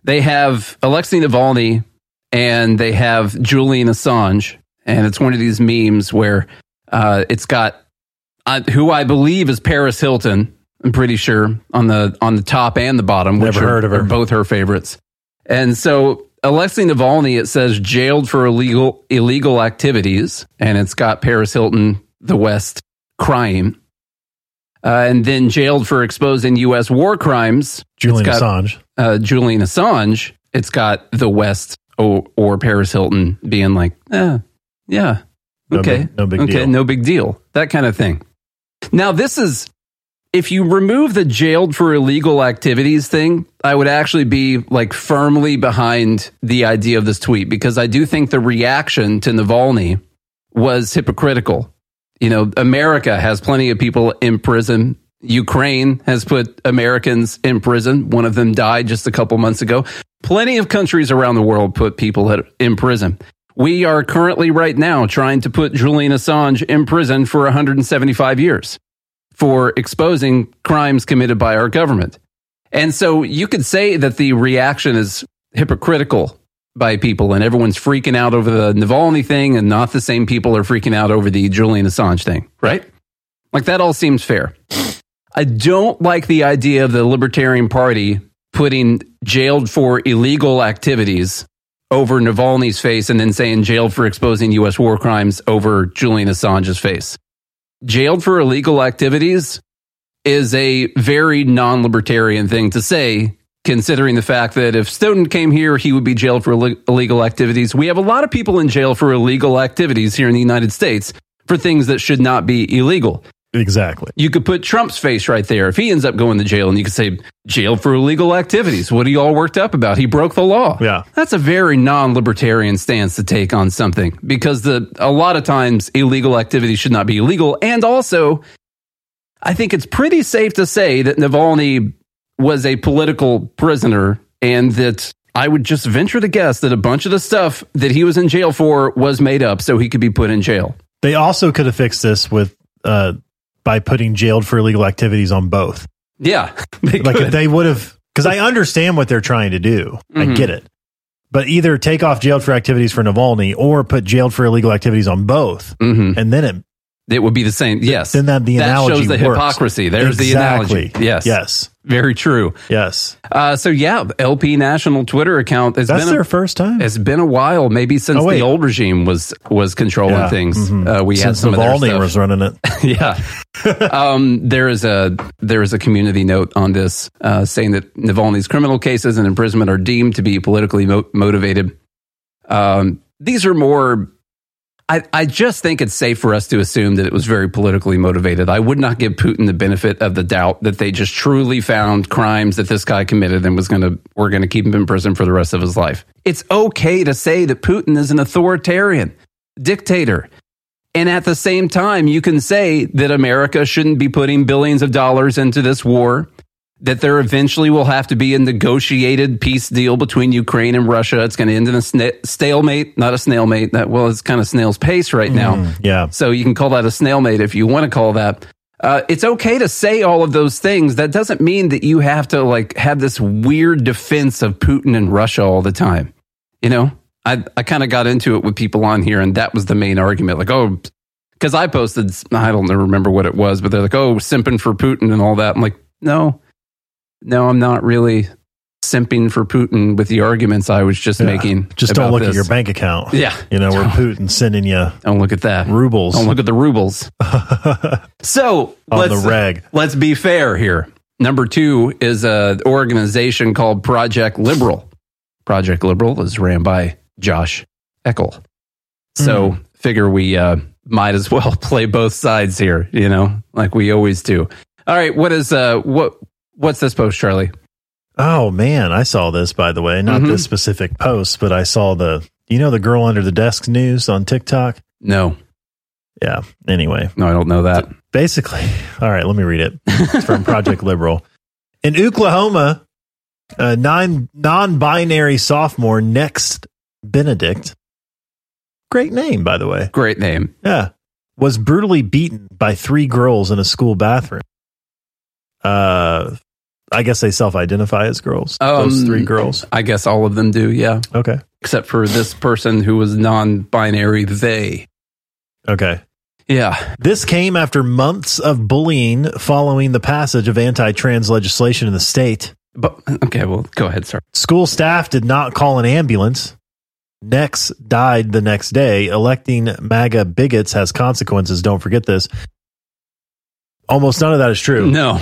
They have Alexei Navalny and they have Julian Assange. And it's one of these memes where uh, it's got uh, who I believe is Paris Hilton. I'm pretty sure on the on the top and the bottom, which
Never
are,
heard of her.
both her favorites. And so Alexei Navalny, it says jailed for illegal illegal activities, and it's got Paris Hilton, the West, crying. Uh, and then jailed for exposing U.S. war crimes.
Julian Assange.
Uh, Julian Assange. It's got the West or, or Paris Hilton being like, eh, yeah,
No
okay,
big- no big
okay,
deal.
no big deal, that kind of thing. Now, this is if you remove the jailed for illegal activities thing, I would actually be like firmly behind the idea of this tweet because I do think the reaction to Navalny was hypocritical. You know, America has plenty of people in prison. Ukraine has put Americans in prison. One of them died just a couple months ago. Plenty of countries around the world put people in prison. We are currently, right now, trying to put Julian Assange in prison for 175 years for exposing crimes committed by our government. And so you could say that the reaction is hypocritical by people and everyone's freaking out over the Navalny thing and not the same people are freaking out over the Julian Assange thing, right? Like that all seems fair. I don't like the idea of the Libertarian Party putting jailed for illegal activities over Navalny's face and then saying jailed for exposing US war crimes over Julian Assange's face. Jailed for illegal activities is a very non libertarian thing to say, considering the fact that if Snowden came here, he would be jailed for illeg- illegal activities. We have a lot of people in jail for illegal activities here in the United States for things that should not be illegal.
Exactly.
You could put Trump's face right there if he ends up going to jail, and you could say, jailed for illegal activities. What are you all worked up about? He broke the law.
Yeah.
That's a very non libertarian stance to take on something because the a lot of times illegal activity should not be illegal. And also, I think it's pretty safe to say that Navalny was a political prisoner and that I would just venture to guess that a bunch of the stuff that he was in jail for was made up so he could be put in jail.
They also could have fixed this with uh, by putting jailed for illegal activities on both.
Yeah. They
like
could.
if they would have, because I understand what they're trying to do. I
Mhm.
get it. But either take off jailed for activities for Navalny or put jailed for illegal activities on both,
Mhm.
and then it
It would be the same. Yes.
then that the
that
analogy
shows the
works.
hypocrisy. There's
Exactly.
the analogy. Yes.
Yes.
Very true.
Yes.
Uh, so yeah, LP National Twitter account. It's
That's
been a,
their first time.
It's been a while, maybe since
Oh,
the old regime was was controlling
Yeah.
things.
Mhm.
Uh, we had
Since
some of
Navalny
stuff.
was running it.
yeah. um, there is a there is a community note on this uh, saying that Navalny's criminal cases and imprisonment are deemed to be politically mo- motivated. Um, these are more. I, I just think it's safe for us to assume that it was very politically motivated. I would not give Putin the benefit of the doubt that they just truly found crimes that this guy committed and was going to we're going to keep him in prison for the rest of his life. It's okay to say that Putin is an authoritarian dictator. And at the same time, you can say that America shouldn't be putting billions of dollars into this war, that there eventually will have to be a negotiated peace deal between Ukraine and Russia. It's going to end in a sna- stalemate, not a snailmate. That well, it's kind of snail's pace right now.
Mm, yeah.
So you can call that a snailmate if you want to call that. Uh, it's okay to say all of those things. That doesn't mean that you have to like have this weird defense of Putin and Russia all the time. You know, I I kind of got into it with people on here, and that was the main argument. Like, oh, because I posted, I don't remember what it was, but they're like, oh, simping for Putin and all that. I'm like, no, no, I'm not really simping for Putin with the arguments I was just
Yeah.
making.
Just don't look at your bank account.
Yeah.
You know, where Putin's sending you
Don't look at that.
rubles.
Don't look at the rubles. so
On
let's,
the reg.
let's be fair here. Number two is an organization called Project Liberal. Project Liberal is ran by Josh Eakle. So
Hmm.
figure we uh, might as well play both sides here, you know, like we always do. All right, what is uh what what's this post, Charlie?
Oh man, I saw this by the way. Not
Mhm.
this specific post, but I saw the you know the girl under the desk news on TikTok?
No,
Yeah. Anyway,
no, I don't know that.
basically, all right, let me read it. It's from Project Liberal. In Oklahoma, a nine non-binary sophomore Nex Benedict. Great name, by the way.
Great name.
Yeah. Was brutally beaten by three girls in a school bathroom. Uh I guess they self-identify as girls. those
Um,
three girls.
I guess all of them do, yeah.
Okay.
Except for this person who was non-binary, they.
Okay.
Yeah.
This came after months of bullying following the passage of anti-trans legislation in the state.
But okay, well, go ahead, sir.
School staff did not call an ambulance. Nex died the next day. Electing MAGA bigots has consequences. Don't forget this. Almost none of that is true.
No,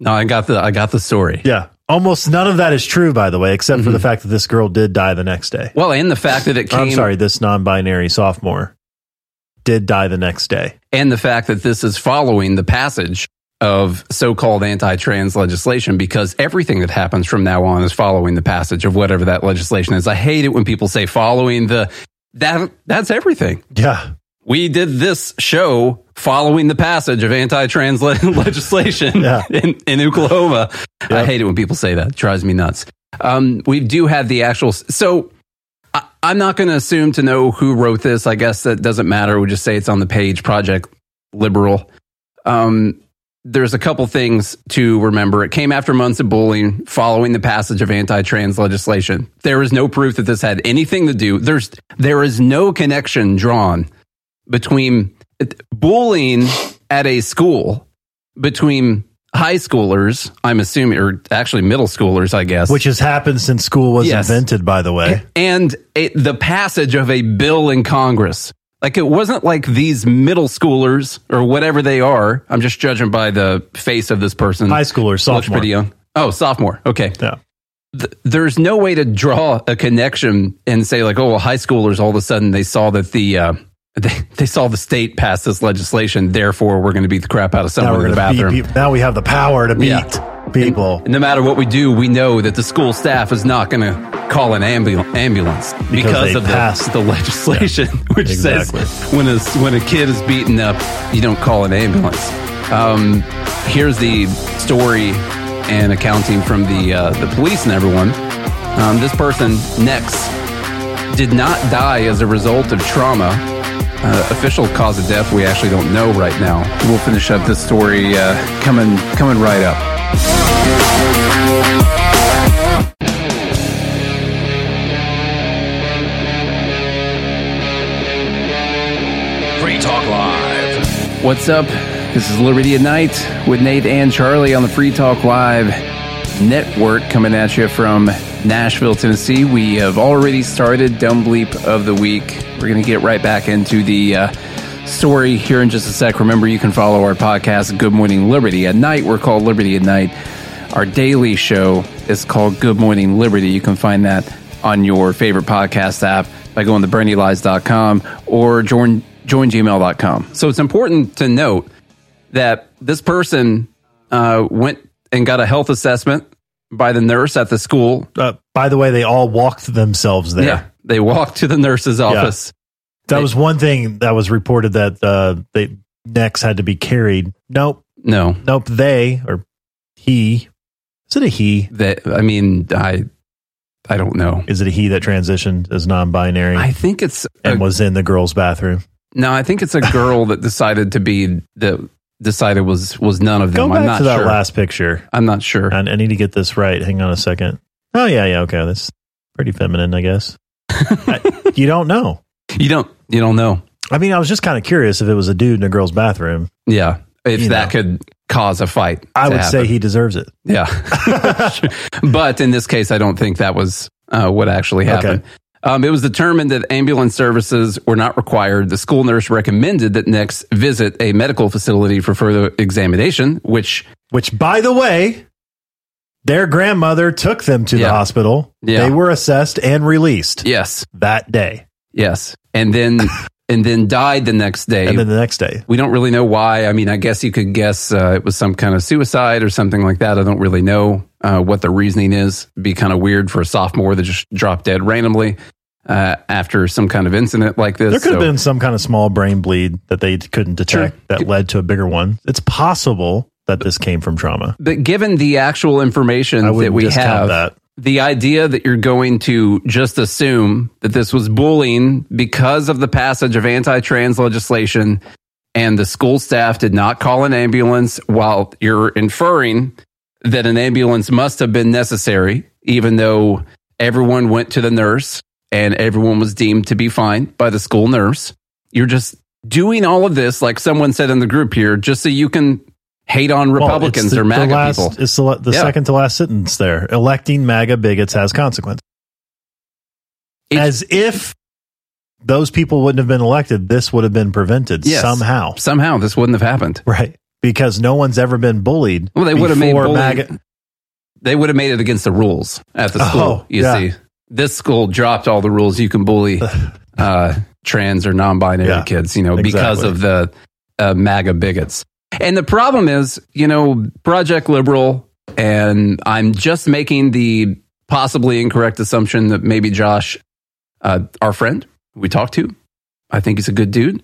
no, I got the I got the story.
Yeah. Almost none of that is true, by the way, except for the mm-hmm. fact that this girl did die the next day.
Well, and the fact that it came.
I'm sorry, this non binary sophomore did die the next day.
and the fact that this is following the passage of so-called anti-trans legislation because everything that happens from now on is following the passage of whatever that legislation is. I hate it when people say following the that that's everything.
Yeah.
We did this show following the passage of anti-trans le- legislation
Yeah.
in, in Oklahoma. I hate it when people say that. It drives me nuts. Um, we do have the actual. So I, I'm not going to assume to know who wrote this. I guess that doesn't matter. We'll just say it's on the page. Project Liberal. Um, there's a couple things to remember. It came after months of bullying following the passage of anti-trans legislation. There is no proof that this had anything to do. There's there is no connection drawn between bullying at a school between high schoolers, I'm assuming, or actually middle schoolers, I guess,
Which has happened since school was
Yes.
invented, by the way.
and a, the passage of a bill in Congress. Like it wasn't like these middle schoolers or whatever they are. I'm just judging by the face of this person.
High schoolers,
Looks pretty young. Oh, sophomore. Okay.
Yeah.
Th- there's no way to draw a connection and say like, oh, well, high schoolers all of a sudden they saw that the uh, they, they saw the state pass this legislation, therefore we're going to beat the crap out of someone in the
gonna beat
bathroom.
now we have the power to beat
Yeah.
people.
And no matter what we do, we know that the school staff is not going to call an ambu- ambulance because,
they
of the,
passed-
the legislation, which
exactly.
says when a when a kid is beaten up, you don't call an ambulance. Um, here's the story and accounting from the uh, the police and everyone. Um, this person Nex did not die as a result of trauma. Uh, official cause of death we actually don't know right now. We'll finish up this story uh, coming coming right up.
Free Talk Live.
What's up? This is Liberty at Night with Nate and Charlie on the Free Talk Live network coming at you from Nashville, Tennessee. We have already started Dumb Bleep of the Week. We're going to get right back into the uh, story here in just a sec. Remember, you can follow our podcast, Good Morning Liberty. At night, we're called Liberty at Night. Our daily show is called Good Morning Liberty. You can find that on your favorite podcast app by going to bernielies.com or join, joingml.com. So it's important to note that this person uh, went and got a health assessment by the nurse at the school.
Uh, by the way, they all walked themselves there.
Yeah, they walked to the nurse's office.
That was one thing that was reported that uh, they Nex had to be carried. Nope,
No,
nope. They or he Is it a he?
That I mean, I I don't know.
Is it a he that transitioned as non-binary?
I think it's
and
a-
was in the girls' bathroom.
No, I think it's a girl that decided to be the decided was was none of
Go
them.
back
I'm not
to that
sure.
last picture.
I'm not sure.
I, I need to get this right. Hang on a second. Oh yeah, yeah. Okay, that's pretty feminine, I guess. I- you don't know.
You don't. You don't know.
I mean, I was just kind of curious if it was a dude in a girl's bathroom.
Yeah, if
You
that
know.
could cause a fight,
I would say he deserves it.
Yeah, but in this case, I don't think that was uh, what actually happened. Um, it was determined that ambulance services were not required. The school nurse recommended that Nex visit a medical facility for further examination, which,
Which, by the way, their grandmother took them to the hospital.
Yeah.
They were assessed and released
yes,
that day,
yes, and then and then died the next day.
and then the next day.
We don't really know why. I mean, I guess you could guess uh, it was some kind of suicide or something like that. I don't really know uh, what the reasoning is. It'd be kind of weird for a sophomore that just dropped dead randomly uh, after some kind of incident like this.
There could have been some kind of small brain bleed that they couldn't detect
Sure.
that led to a bigger one. It's possible that this came from trauma.
But given the actual information
I
that we have,
that.
The idea that you're going to just assume that this was bullying because of the passage of anti trans legislation and the school staff did not call an ambulance while you're inferring that an ambulance must have been necessary, even though everyone went to the nurse and everyone was deemed to be fine by the school nurse. You're just doing all of this, like someone said in the group here, just so you can hate on Republicans
it's the-
or MAGA
the last,
people.
It's the, the
Yeah.
second to last sentence there. Electing MAGA bigots has consequences. As if those people wouldn't have been elected, this would have been prevented
Yes.
somehow.
Somehow this wouldn't have happened.
Right. Because no one's ever been bullied.
Well, they would have made bullying-
MAGA.
They would have made it against the rules at the school.
Oh,
you
yeah.
see, this school dropped all the rules. You can bully uh, trans or non-binary
Yeah,
kids, you know, because of the uh, MAGA bigots. And the problem is, you know, Project Liberal, and I'm just making the possibly incorrect assumption that maybe Josh, uh, our friend we talked to, I think he's a good dude.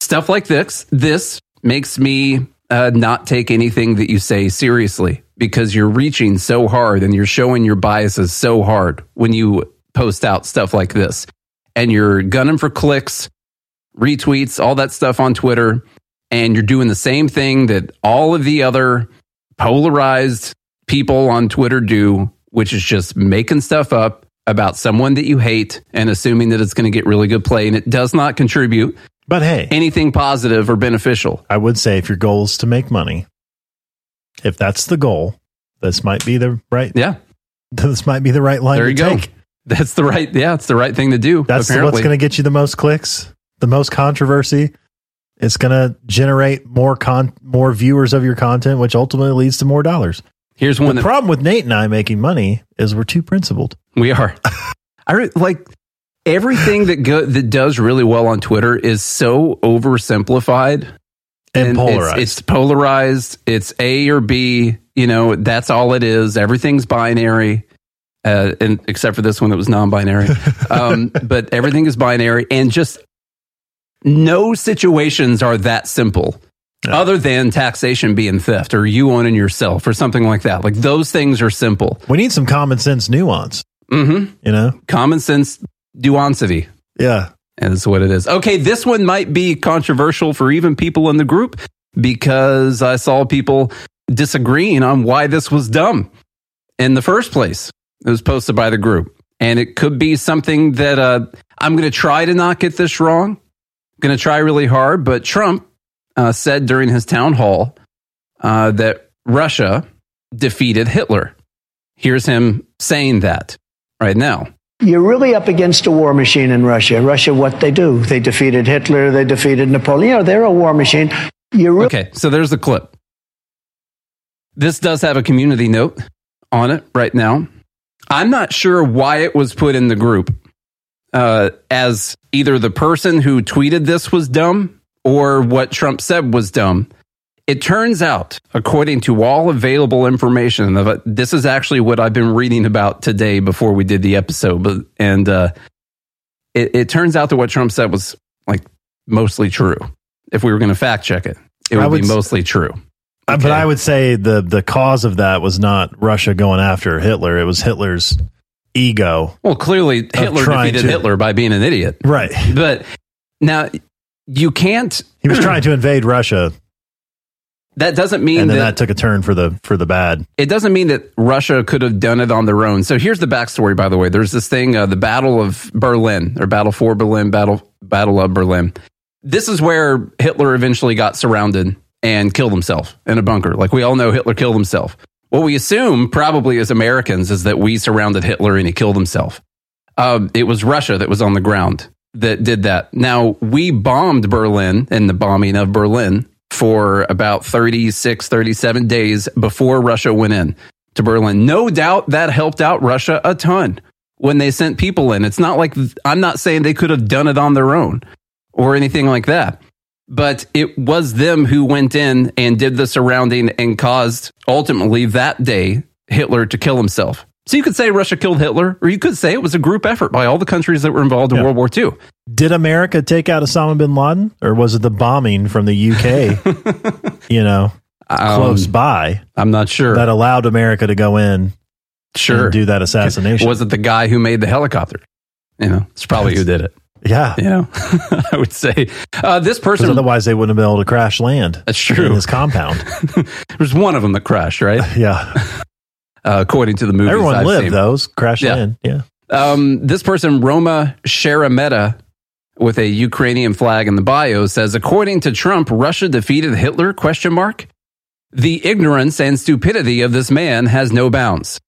Stuff like this, this makes me uh, not take anything that you say seriously because you're reaching so hard and you're showing your biases so hard when you post out stuff like this. And you're gunning for clicks, retweets, all that stuff on Twitter. And you're doing the same thing that all of the other polarized people on Twitter do, which is just making stuff up about someone that you hate and assuming that it's going to get really good play. And it does not contribute
But hey,
anything positive or beneficial.
I would say if your goal is to make money, if that's the goal, this might be the right.
Yeah.
This might be the right line
There
to
you go.
take.
That's the right. Yeah, it's the right thing to do.
That's
apparently.
what's going to get you the most clicks, the most controversy. It's going to generate more con more viewers of your content, which ultimately leads to more dollars.
Here's
The
one that
problem with Nate and I making money is we're too principled.
we are. I re- like everything that go, that does really well on Twitter is so oversimplified
And
it's-
polarized.
It's, polarized. It's A or B. You know, that's all it is. Everything's binary. Uh, and except for this one that was non-binary, um, but everything is binary, and just no situations are that simple. Other than taxation being theft or you owning yourself or something like that. Like those things are simple.
We need some common sense nuance.
Mm-hmm.
You know,
Common sense nuancity.
yeah.
And that's what it is. Okay, this one might be controversial for even people in the group because I saw people disagreeing on why this was dumb in the first place. It was posted by the group. And it could be something that uh, I'm going to try to not get this wrong. Going to try really hard. But Trump uh, said during his town hall uh, that Russia defeated Hitler. Here's him saying that right now.
You're really up against a war machine in Russia. Russia, what they do? They defeated Hitler, they defeated Napoleon. You know, they're a war machine. You're really
Okay, so there's the clip. This does have a community note on it right now. I'm not sure why it was put in the group uh, as either the person who tweeted this was dumb or what Trump said was dumb. It turns out, according to all available information, this is actually what I've been reading about today before we did the episode. But and uh, it, it turns out that what Trump said was like mostly true. If we were going to fact check it, it would,
would
be mostly true.
Uh, But I would say the the cause of that was not Russia going after Hitler. It was Hitler's ego.
Well, clearly Hitler defeated
to-
Hitler by being an idiot.
Right.
But now you can't.
He was trying to invade Russia,
That doesn't mean
and then
that,
that took a turn for the for the bad.
it doesn't mean that Russia could have done it on their own. So here's the backstory, by the way. There's this thing, uh, the Battle of Berlin, or Battle for Berlin, Battle Battle of Berlin. This is where Hitler eventually got surrounded and killed himself in a bunker. Like we all know, Hitler killed himself. What we assume, probably as Americans, is that we surrounded Hitler and he killed himself. Um, it was Russia that was on the ground that did that. Now, we bombed Berlin and the bombing of Berlin for about 36, 37 days before Russia went in to Berlin. No doubt that helped out Russia a ton when they sent people in. It's not like I'm not saying they could have done it on their own or anything like that. But it was them who went in and did the surrounding and caused ultimately that day Hitler to kill himself. So you could say Russia killed Hitler, or you could say it was a group effort by all the countries that were involved in World War II.
Did America take out Osama bin Laden, or was it the bombing from the UK? you know, close
Um,
by.
I'm not sure
that allowed America to go in.
Sure.
and do that assassination.
Was it the guy who made the helicopter? You know, it's probably who did it.
Yeah,
you know, I would say uh, this person.
Otherwise, they wouldn't have been able to crash land.
That's true.
In his compound,
there's one of them that crashed, right?
yeah.
Uh, according to the movie,
everyone
I've
lived
seen.
those crashed
yeah.
Yeah.
Um, this person, Roman Sheremeta, with a Ukrainian flag in the bio, says, according to Trump, Russia defeated Hitler? Question mark. The ignorance and stupidity of this man has no bounds.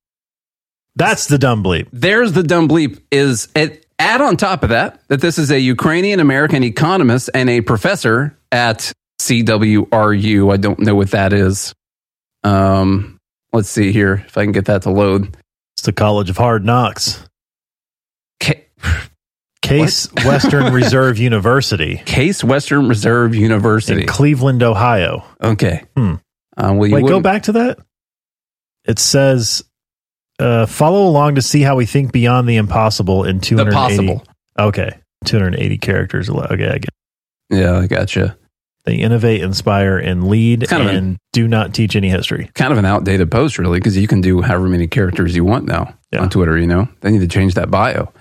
That's the dumb bleep.
There's the dumb bleep. Is it add on top of that that this is a Ukrainian American economist and a professor at CWRU. I don't know what that is. Um, let's see here if I can get that to load.
It's the College of Hard Knocks. Case
What?
Western Reserve University
Case Western Reserve University.
in Cleveland, Ohio.
Okay.
Hmm.
Uh, well, you
Wait, go
wouldn't-
back to that. It says, uh, follow along to see how we think beyond the impossible in 280.
possible.
Okay. 280 characters. Okay, I get
Yeah, I gotcha.
They innovate, inspire, and lead,
Kind of
and do not teach any history.
Kind of an outdated post, really, because you can do however many characters you want now on Twitter. You know, they need to change that bio.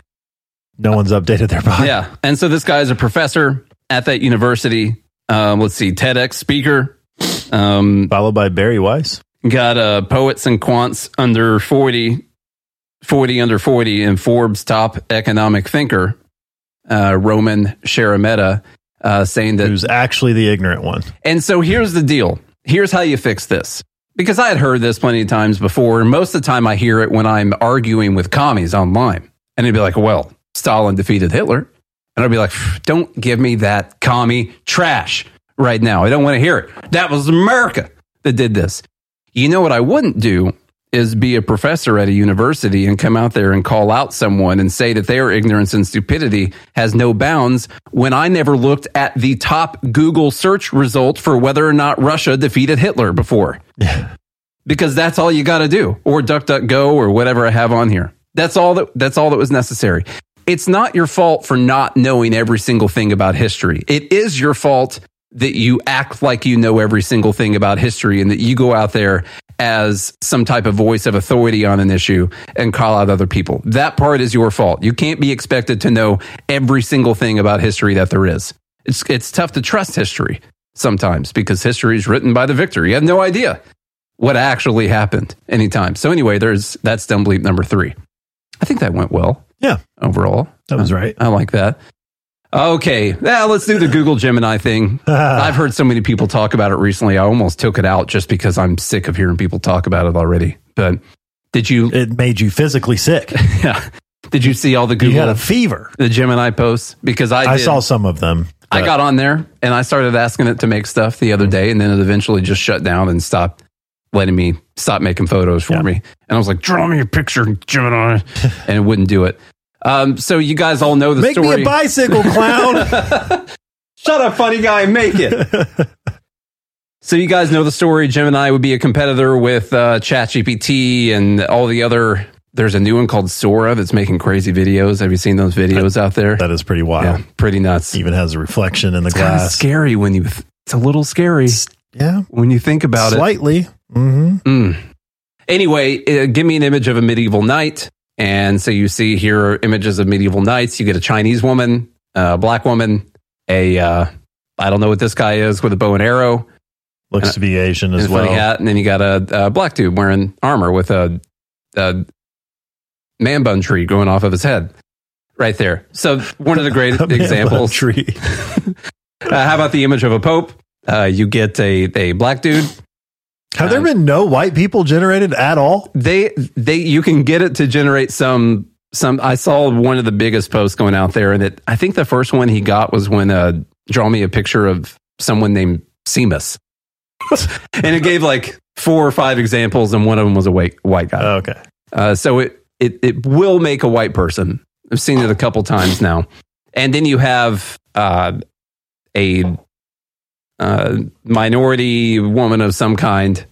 No one's updated their bio.
Yeah, and so this guy is a professor at that university. Um, let's see, TEDx speaker. Um,
Followed by Bari Weiss
got uh, poets and quants under 40, 40 under 40 in Forbes top economic thinker, uh, Roman Sheremeta, uh, saying that.
Who's actually the ignorant one.
And so here's the deal. Here's how you fix this. Because I had heard this plenty of times before. And most of the time I hear it when I'm arguing with commies online. And they'd be like, well, Stalin defeated Hitler. And I'd be like, don't give me that commie trash right now. I don't want to hear it. That was America that did this. You know what I wouldn't do is be a professor at a university and come out there and call out someone and say that their ignorance and stupidity has no bounds when I never looked at the top Google search result for whether or not Russia defeated Hitler before. because that's all you got to do or DuckDuckGo or whatever I have on here. That's all that that's all that was necessary. It's not your fault for not knowing every single thing about history. It is your fault that you act like you know every single thing about history and that you go out there as some type of voice of authority on an issue and call out other people. That part is your fault. You can't be expected to know every single thing about history that there is. It's it's tough to trust history sometimes because history is written by the victor. You have no idea what actually happened anytime. So anyway, there's that's dumb bleep number three. I think that went well.
Yeah.
Overall.
That was right.
I like that. Okay. Now let's do the Google Gemini thing. I've heard so many people talk about it recently. I almost took it out just because I'm sick of hearing people talk about it already. But did you
It made you physically sick.
yeah. Did you see all the Google?
You had a fever.
the Gemini posts? Because I
I
did.
saw some of them.
I got on there and I started asking it to make stuff the other mm-hmm. day, and then it eventually just shut down and stopped letting me stop making photos for me. And I was like, "Draw me a picture, Gemini," and it wouldn't do it. Um, so you guys all know the
Make
story.
me a bicycle clown.
Shut up, funny guy, make it. so you guys know the story. Gemini would be a competitor with uh, ChatGPT and all the other. There's a new one called Sora that's making crazy videos. Have you seen those videos out there?
that is pretty wild.
Yeah, pretty nuts.
Even has a reflection in the
It's
glass.
scary when you. It's a little scary.
Yeah.
When you think about it.
Slightly. Mm-hmm.
Mm. Anyway, uh, give me an image of a medieval knight. And so you see here are images of medieval knights. You get a Chinese woman, a black woman, a, uh, I don't know what this guy is with a bow and arrow.
Looks
And-
to be Asian as
funny
well.
hat. And then you got a, a black dude wearing armor with a, a man bun tree going off of his head right there. So one of the great
A man bun
examples.
tree.
Uh, how about the image of a pope? Uh, you get a, a black dude.
Have there been no white people generated at all?
They they you can get it to generate some some. I saw one of the biggest posts going out there, and it I think the first one he got was when uh, draw me a picture of someone named Seamus, and it gave like four or five examples, and one of them was a white white guy.
Okay,
uh, so it it it will make a white person. I've seen it a couple times now, and then you have uh, a uh, minority woman of some kind.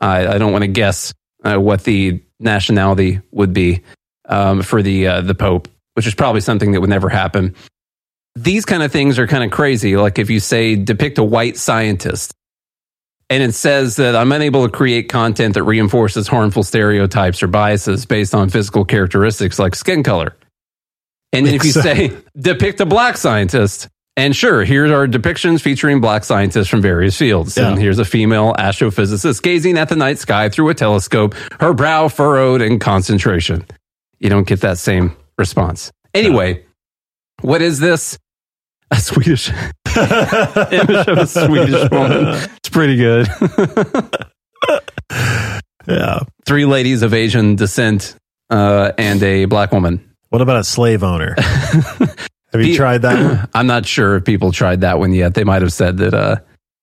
I, I don't want to guess uh, what the nationality would be um, for the uh, the Pope, which is probably something that would never happen. These kind of things are kind of crazy. Like if you say depict a white scientist, and it says that I'm unable to create content that reinforces harmful stereotypes or biases based on physical characteristics like skin color. And then if you say depict a black scientist, and sure, here are depictions featuring black scientists from various fields. And here's a female astrophysicist gazing at the night sky through a telescope, her brow furrowed in concentration. You don't get that same response. Anyway, what is this? A Swedish image of a Swedish woman. It's pretty good.
yeah.
Three ladies of Asian descent uh, and a black woman.
What about a slave owner? Have you
The-
tried that?
I'm not sure if people tried that one yet. They might have said that uh,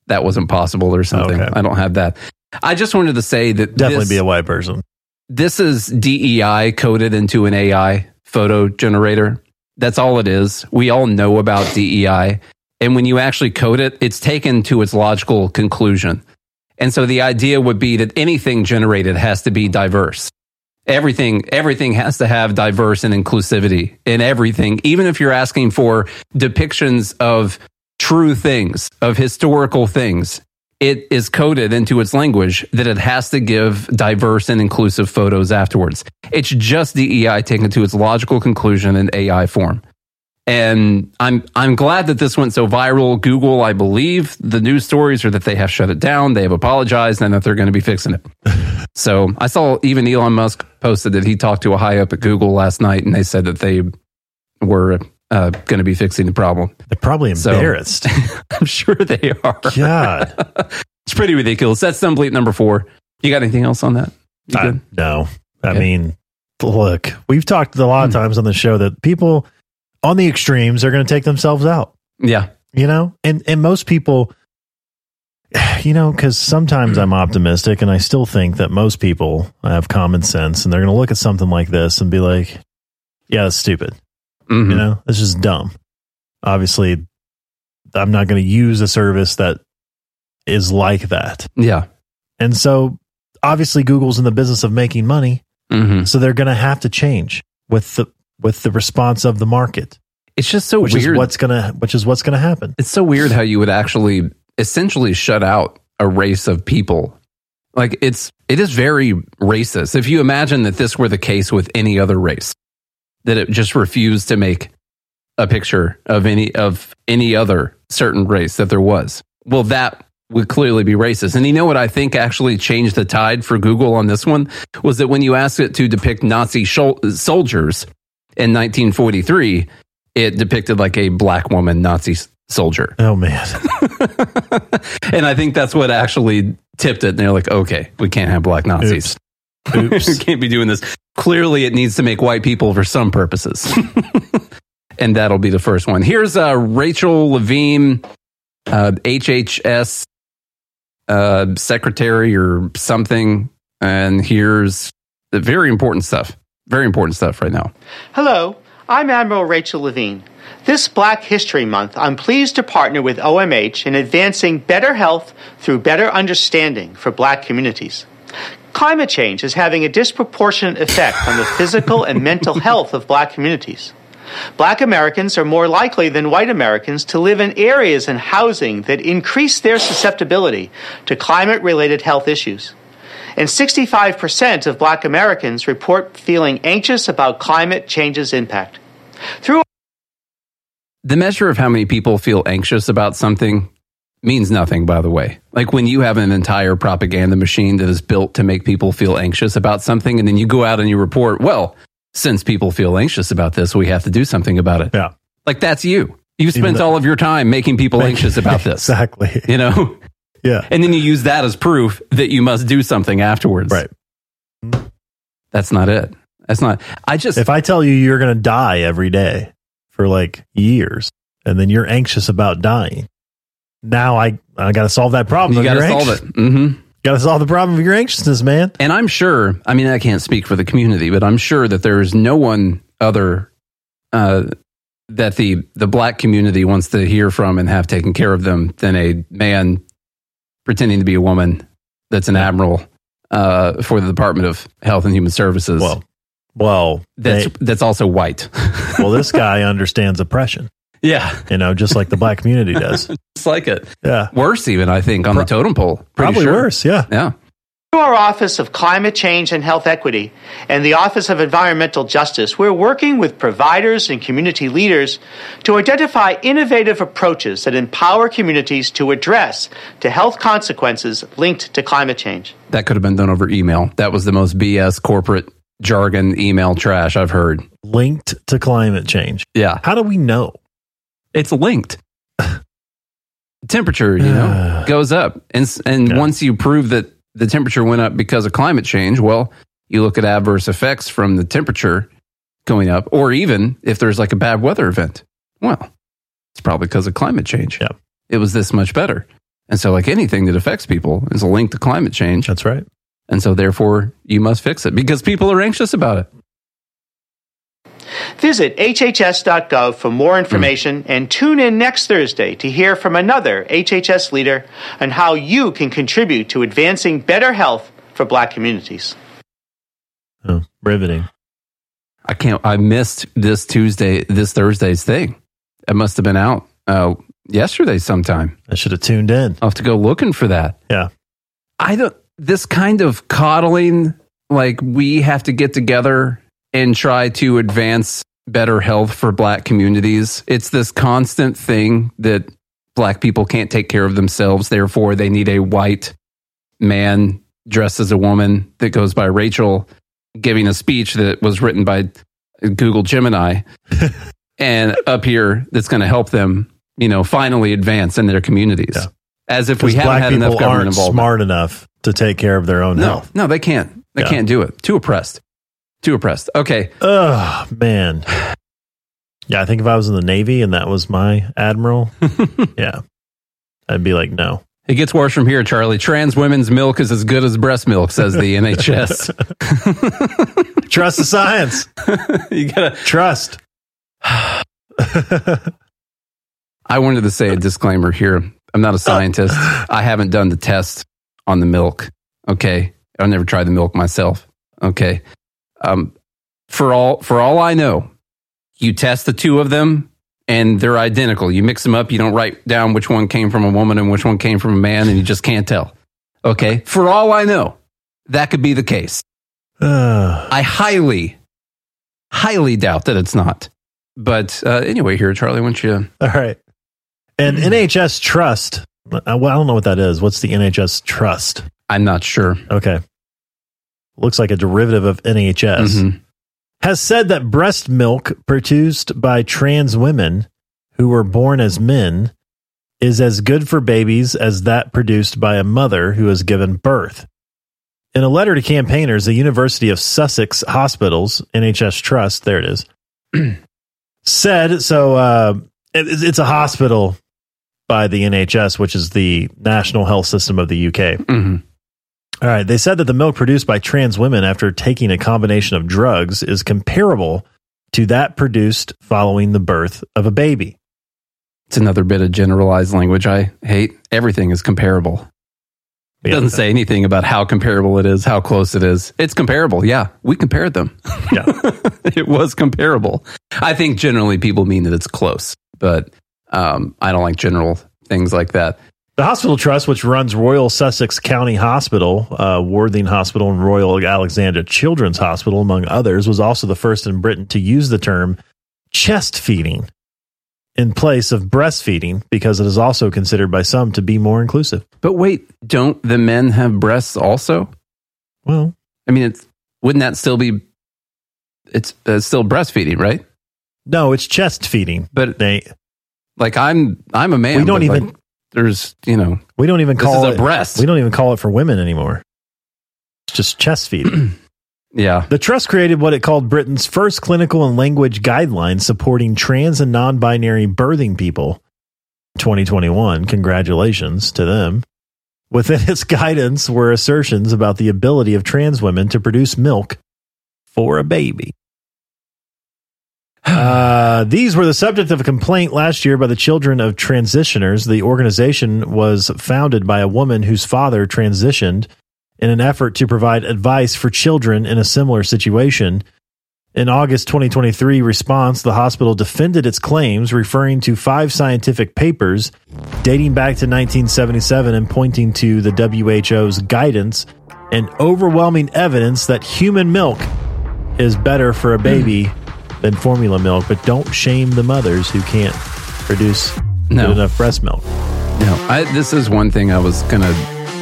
that wasn't possible or something.
Okay.
I don't have that. I just wanted to say that
Definitely
this,
be a white person.
this is DEI coded into an AI photo generator. That's all it is. We all know about DEI. And when you actually code it, it's taken to its logical conclusion. And so the idea would be that anything generated has to be diverse. Everything, everything has to have diverse and inclusivity in everything, even if you're asking for depictions of true things, of historical things. It is coded into its language that it has to give diverse and inclusive photos afterwards. It's just DEI taken to its logical conclusion in AI form. And I'm I'm glad that this went so viral. Google, I believe, the news stories are that they have shut it down. They have apologized and that they're going to be fixing it. so I saw even Elon Musk posted that he talked to a high up at Google last night, and they said that they were uh, going to be fixing the problem.
They're probably
So-
embarrassed.
I'm sure they are.
God.
it's pretty ridiculous. That's dumb bleep number four. You got anything else on that?
I-
good?
no. I mean, look, we've talked a lot of times on the show that people on the extremes they're going to take themselves out.
Yeah.
You know, and and most people, you know, because sometimes I'm optimistic, and I still think that most people have common sense, and they're going to look at something like this and be like, "Yeah, that's stupid."
Mhm.
You know, it's just dumb. Obviously, I'm not going to use a service that is like that.
Yeah.
And so, obviously, Google's in the business of making money,
Mm-hmm.
so they're going to have to change with the with the response of the market.
It's just so
which
weird.
is what's gonna which is what's gonna happen.
It's so weird how you would actually essentially shut out a race of people. Like it's it is very racist. If you imagine that this were the case with any other race, that it just refused to make a picture of any of any other certain race that there was. Well, that would clearly be racist. And you know what I think actually changed the tide for Google on this one was that when you asked it to depict Nazi shol- soldiers in 1943, it depicted like a black woman Nazi soldier.
Oh man.
and I think that's what actually tipped it. And they're like, okay, we can't have black Nazis.
Oops.
we can't be doing this. Clearly, it needs to make white people for some purposes. and that'll be the first one. Here's uh, Rachel Levine, uh, HHS uh, secretary or something. And here's the very important stuff. Very important stuff right now.
Hello, I'm Admiral Rachel Levine. This Black History Month, I'm pleased to partner with OMH in advancing better health through better understanding for black communities. Climate change is having a disproportionate effect on the physical and mental health of black communities. Black Americans are more likely than white Americans to live in areas and housing that increase their susceptibility to climate related health issues. And 65% of black Americans report feeling anxious about climate change's impact. Through
The measure of how many people feel anxious about something means nothing, by the way. Like when you have an entire propaganda machine that is built to make people feel anxious about something, and then you go out and you report, well, since people feel anxious about this, we have to do something about it.
Yeah.
Like that's you. You spent
though-
all of your time making people anxious about this.
exactly.
You know?
Yeah.
And then you use that as proof that you must do something afterwards.
Right.
That's not it. That's not. I just.
If I tell you you're going to die every day for like years, and then you're anxious about dying, now I I got to solve that problem.
You got to solve it. Mm-hmm.
Got to solve the problem of your anxiousness, man.
And I'm sure, I mean, I can't speak for the community, but I'm sure that there is no one other uh, that the, the black community wants to hear from and have taken care of them than a man pretending to be a woman that's an admiral uh, for the Department of Health and Human Services.
Well, well,
that's,
they-
that's also white.
well, this guy understands oppression.
Yeah.
You know, just like the black community does.
Just like it.
Yeah.
Worse, even, I think, on the totem pole.
Probably
sure.
worse. Yeah.
Yeah.
Through our Office of Climate Change and Health Equity and the Office of Environmental Justice, we're working with providers and community leaders to identify innovative approaches that empower communities to address the health consequences linked to climate change.
That could have been done over email. That was the most BS corporate jargon email trash I've heard.
Linked to climate change.
Yeah.
How do we know?
It's linked. temperature, you know, goes up. And s- and once you prove that the temperature went up because of climate change, well, you look at adverse effects from the temperature going up or even if there's like a bad weather event. Well, it's probably because of climate change.
Yeah.
It was this much better. And so like anything that affects people is a link to climate change.
That's right.
And so therefore you must fix it because people are anxious about it.
Visit hhs.gov for more information and tune in next Thursday to hear from another HHS leader on how you can contribute to advancing better health for black communities.
Oh, riveting.
I can't. I missed this Tuesday, this Thursday's thing. It must have been out uh, yesterday sometime.
I should have tuned in.
I'll have to go looking for that.
Yeah.
I don't. This kind of coddling, like we have to get together and try to advance better health for Black communities. It's this constant thing that Black people can't take care of themselves. Therefore, they need a white man dressed as a woman that goes by Rachel giving a speech that was written by Google Gemini and up here that's going to help them, you know, finally advance in their communities. As if we haven't had enough government
aren't
involvement.
smart enough to take care of their own
No,
health.
no, they can't. They
Yeah.
can't do it. Too oppressed. Too oppressed. Okay.
Oh man. Yeah, I think if I was in the Navy and that was my admiral, yeah, I'd be like, no.
It gets worse from here, Charlie. Trans women's milk is as good as breast milk, says the NHS.
Trust the science.
you gotta
trust.
I wanted to say a disclaimer here. I'm not a scientist. I haven't done the test on the milk. Okay. I've never tried the milk myself. Okay. Um, for all for all I know, you test the two of them and they're identical. You mix them up, you don't write down which one came from a woman and which one came from a man, and you just can't tell. Okay. For all I know, that could be the case. I highly, highly doubt that it's not. But uh, anyway, here, Charlie, why don't you
All right. And NHS Trust, uh, well, I don't know what that is. What's the NHS Trust?
I'm not sure.
Okay. Looks like a derivative of NHS.
Mhm.
Has said that breast milk produced by trans women who were born as men is as good for babies as that produced by a mother who has given birth. In a letter to campaigners, the University of Sussex Hospitals, NHS Trust, there it is, said so uh, it- it's a hospital by the NHS, which is the national health system of the UK.
Mhm.
All right. They said that the milk produced by trans women after taking a combination of drugs is comparable to that produced following the birth of a baby.
It's another bit of generalized language I hate. Everything is comparable. It doesn't say anything about how comparable it is, how close it is. It's comparable. Yeah, we compared them.
Yeah.
it was comparable. I think generally people mean that it's close, but um, I don't like general things like that.
The Hospital Trust, which runs Royal Sussex County Hospital, uh, Worthing Hospital, and Royal Alexandra Children's Hospital, among others, was also the first in Britain to use the term chest feeding in place of breastfeeding because it is also considered by some to be more inclusive.
But wait, don't the men have breasts also?
Well,
I mean, it's wouldn't that still be? It's uh, still breastfeeding, right?
No, it's chest feeding.
But
they,
like I'm, I'm a man.
We don't
but, like,
even-
there's, you know,
we don't even call
is a
it
breast.
We don't even call it for women anymore. It's just chest feeding.
yeah.
The trust created what it called Britain's first clinical and language guidelines supporting trans and non-binary birthing people. 2021. Congratulations to them. Within its guidance were assertions about the ability of trans women to produce milk for a baby. Uh, these were the subject of a complaint last year by the children of transitioners. The organization was founded by a woman whose father transitioned in an effort to provide advice for children in a similar situation. In August 2023 response, the hospital defended its claims, referring to five scientific papers dating back to 1977 and pointing to the WHO's guidance and overwhelming evidence that human milk is better for a baby than formula milk. But don't shame the mothers who can't produce
No.
enough breast milk.
No, I, this is one thing I was gonna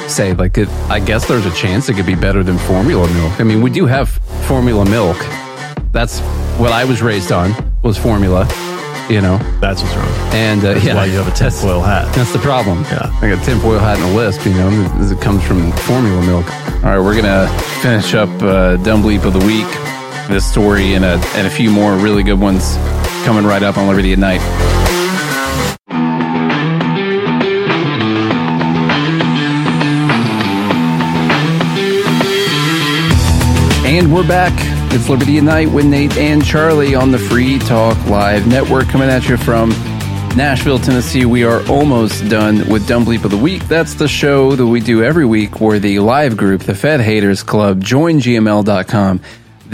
say. Like, it, I guess there's a chance it could be better than formula milk. I mean, we do have formula milk. That's what I was raised on was formula. You know,
that's what's wrong.
And uh,
That's
yeah,
why you have a tinfoil hat.
That's the problem.
Yeah,
I got a tinfoil hat and a lisp. You know, it comes from formula milk. All right, we're gonna finish up uh, dumb bleep of the week. This story and a and a few more really good ones coming right up on Liberty at Night. And we're back. It's Liberty at Night with Nate and Charlie on the Free Talk Live Network coming at you from Nashville, Tennessee. We are almost done with Dumb Bleep of the Week. That's the show that we do every week where the live group, the Fed Haters Club, joingml.com.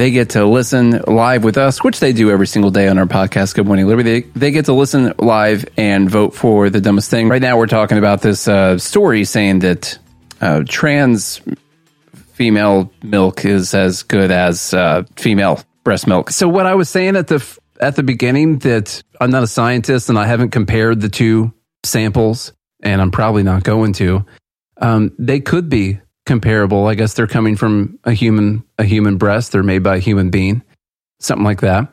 They get to listen live with us, which they do every single day on our podcast, Good Morning Liberty. They, get to listen live and vote for the dumbest thing. Right now, we're talking about this uh, story saying that uh, trans female milk is as good as uh, female breast milk. So what I was saying at the f- at the beginning that I'm not a scientist and I haven't compared the two samples, and I'm probably not going to. Um, they could be comparable. I guess they're coming from a human a human breast. They're made by a human being, something like that.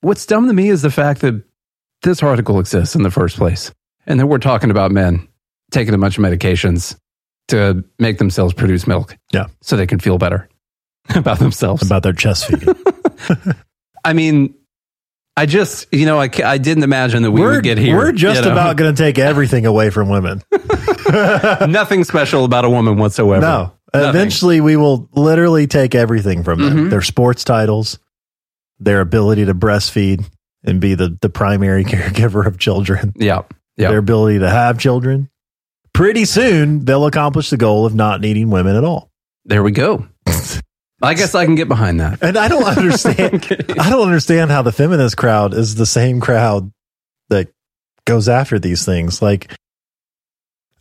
What's dumb to me is the fact that this article exists in the first place, and then we're talking about men taking a bunch of medications to make themselves produce milk.
Yeah.
So they can feel better about themselves.
About their chest feeding.
I mean, I just, you know, I, I didn't imagine that we
we're,
would get here.
We're just
you know?
about going to take everything away from women.
nothing special about a woman whatsoever.
No.
Nothing.
Eventually, we will literally take everything from them
Mhm.
their sports titles, their ability to breastfeed and be the, the primary caregiver of children,
Yeah. Yeah.
their ability to have children. Pretty soon, they'll accomplish the goal of not needing women at all.
There we go. I guess I can get behind that.
And I don't understand. I don't understand how the feminist crowd is the same crowd that goes after these things. Like,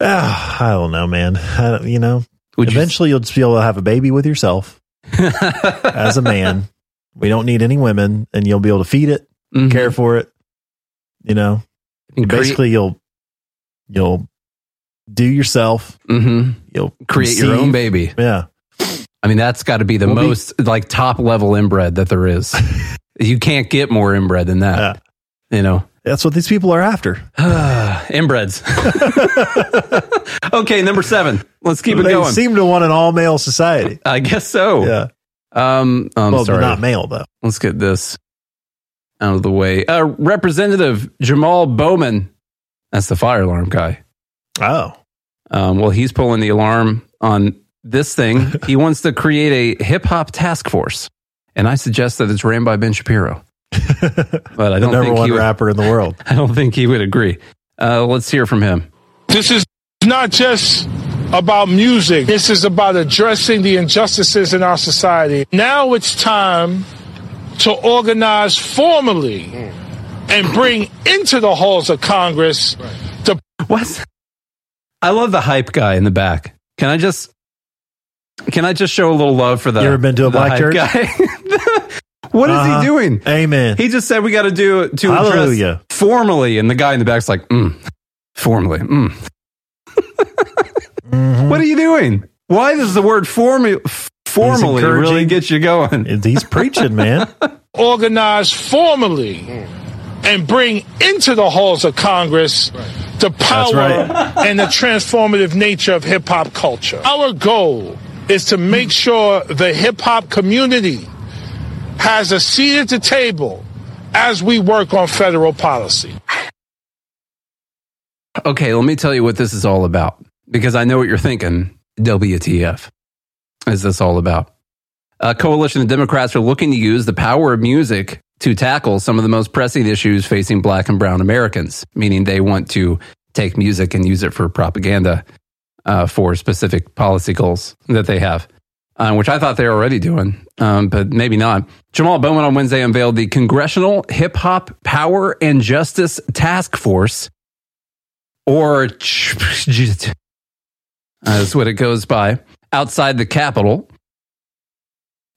ah, I don't know, man. I don't, you know,
Would
eventually you will just be able to have a baby with yourself as a man. We don't need any women, and you'll be able to feed it,
Mhm.
care for it. You know,
And
basically you'll you'll do yourself.
Mhm.
You'll
create your own baby.
Yeah.
I mean, that's got to be the
We'll be-
most like top level inbred that there is. you can't get more inbred than that. You know,
That's what these people are after.
inbreds. okay, number seven. Let's keep it going.
they
going.
seem to want an all male society.
I guess so.
Yeah.
Um, I'm
well,
sorry.
they're not male though.
Let's get this out of the way. Uh, Representative Jamal Bowman, that's the fire alarm guy.
Oh,
Um, well, he's pulling the alarm on this thing. he wants to create a hip hop task force, and I suggest that it's ran by Ben Shapiro. but I don't
number
think
one
he would,
rapper in the world.
I don't think he would agree. Uh, let's hear from him.
This is not just about music. This is about addressing the injustices in our society. Now it's time to organize formally and bring into the halls of Congress the
what? I love the hype guy in the back. Can I just can I just show a little love for the
You ever been to a black church?
guy? what is
Uh-huh.
he doing?
Amen.
He just said we got to do it to
Hallelujah.
formally, and the guy in the back's like, mm, formally. Mm.
Mm-hmm.
What are you doing? Why does the word formu- formally really get you going?
He's preaching, man.
organize formally and bring into the halls of Congress the power
right.
and the transformative nature of hip hop culture. Our goal is to make sure the hip hop community has a seat at the table as we work on federal policy.
Okay, let me tell you what this is all about because I know what you're thinking. WTF is this all about? A coalition of Democrats are looking to use the power of music to tackle some of the most pressing issues facing black and brown Americans, meaning they want to take music and use it for propaganda uh, for specific policy goals that they have, uh, which I thought they were already doing, um, but maybe not. Jamal Bowman on Wednesday unveiled the Congressional Hip Hop Power and Justice Task Force or that's what it goes by outside the Capitol.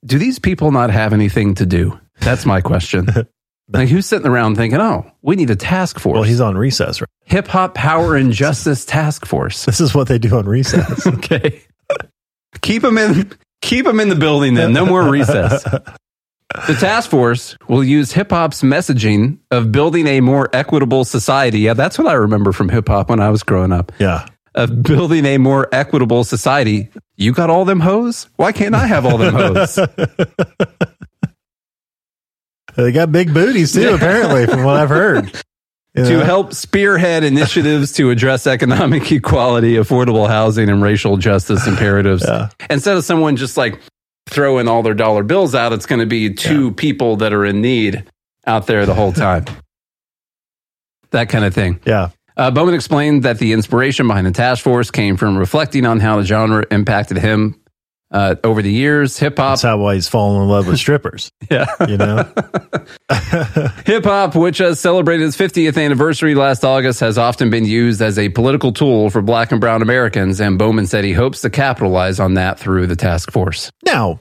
Do these people not have anything to do? That's my question. like, who's sitting around thinking, "Oh, we need a task force"?
Well, he's on recess, right?
Hip Hop Power and Justice Task Force.
This is what they do on recess.
okay, keep them in. Keep them in the building. Then no more recess. The task force will use hip hop's messaging of building a more equitable society. Yeah, that's what I remember from hip hop when I was growing up.
Yeah.
Of building a more equitable society. You got all them hoes? Why can't I have all them hoes?
They got big booties too, apparently, from what I've heard. You
to
know?
help spearhead initiatives to address economic equality, affordable housing, and racial justice imperatives. Instead of someone just like throwing all their dollar bills out, it's going to be two people that are in need out there the whole time. that kind of thing.
Yeah.
Uh, Bowman explained that the inspiration behind the task force came from reflecting on how the genre impacted him uh, over the years. Hip hop.
That's how why he's fallen in love with strippers.
Yeah.
You know?
Hip hop, which has celebrated its 50th anniversary last August, has often been used as a political tool for black and brown Americans, and Bowman said he hopes to capitalize on that through the task force.
Now,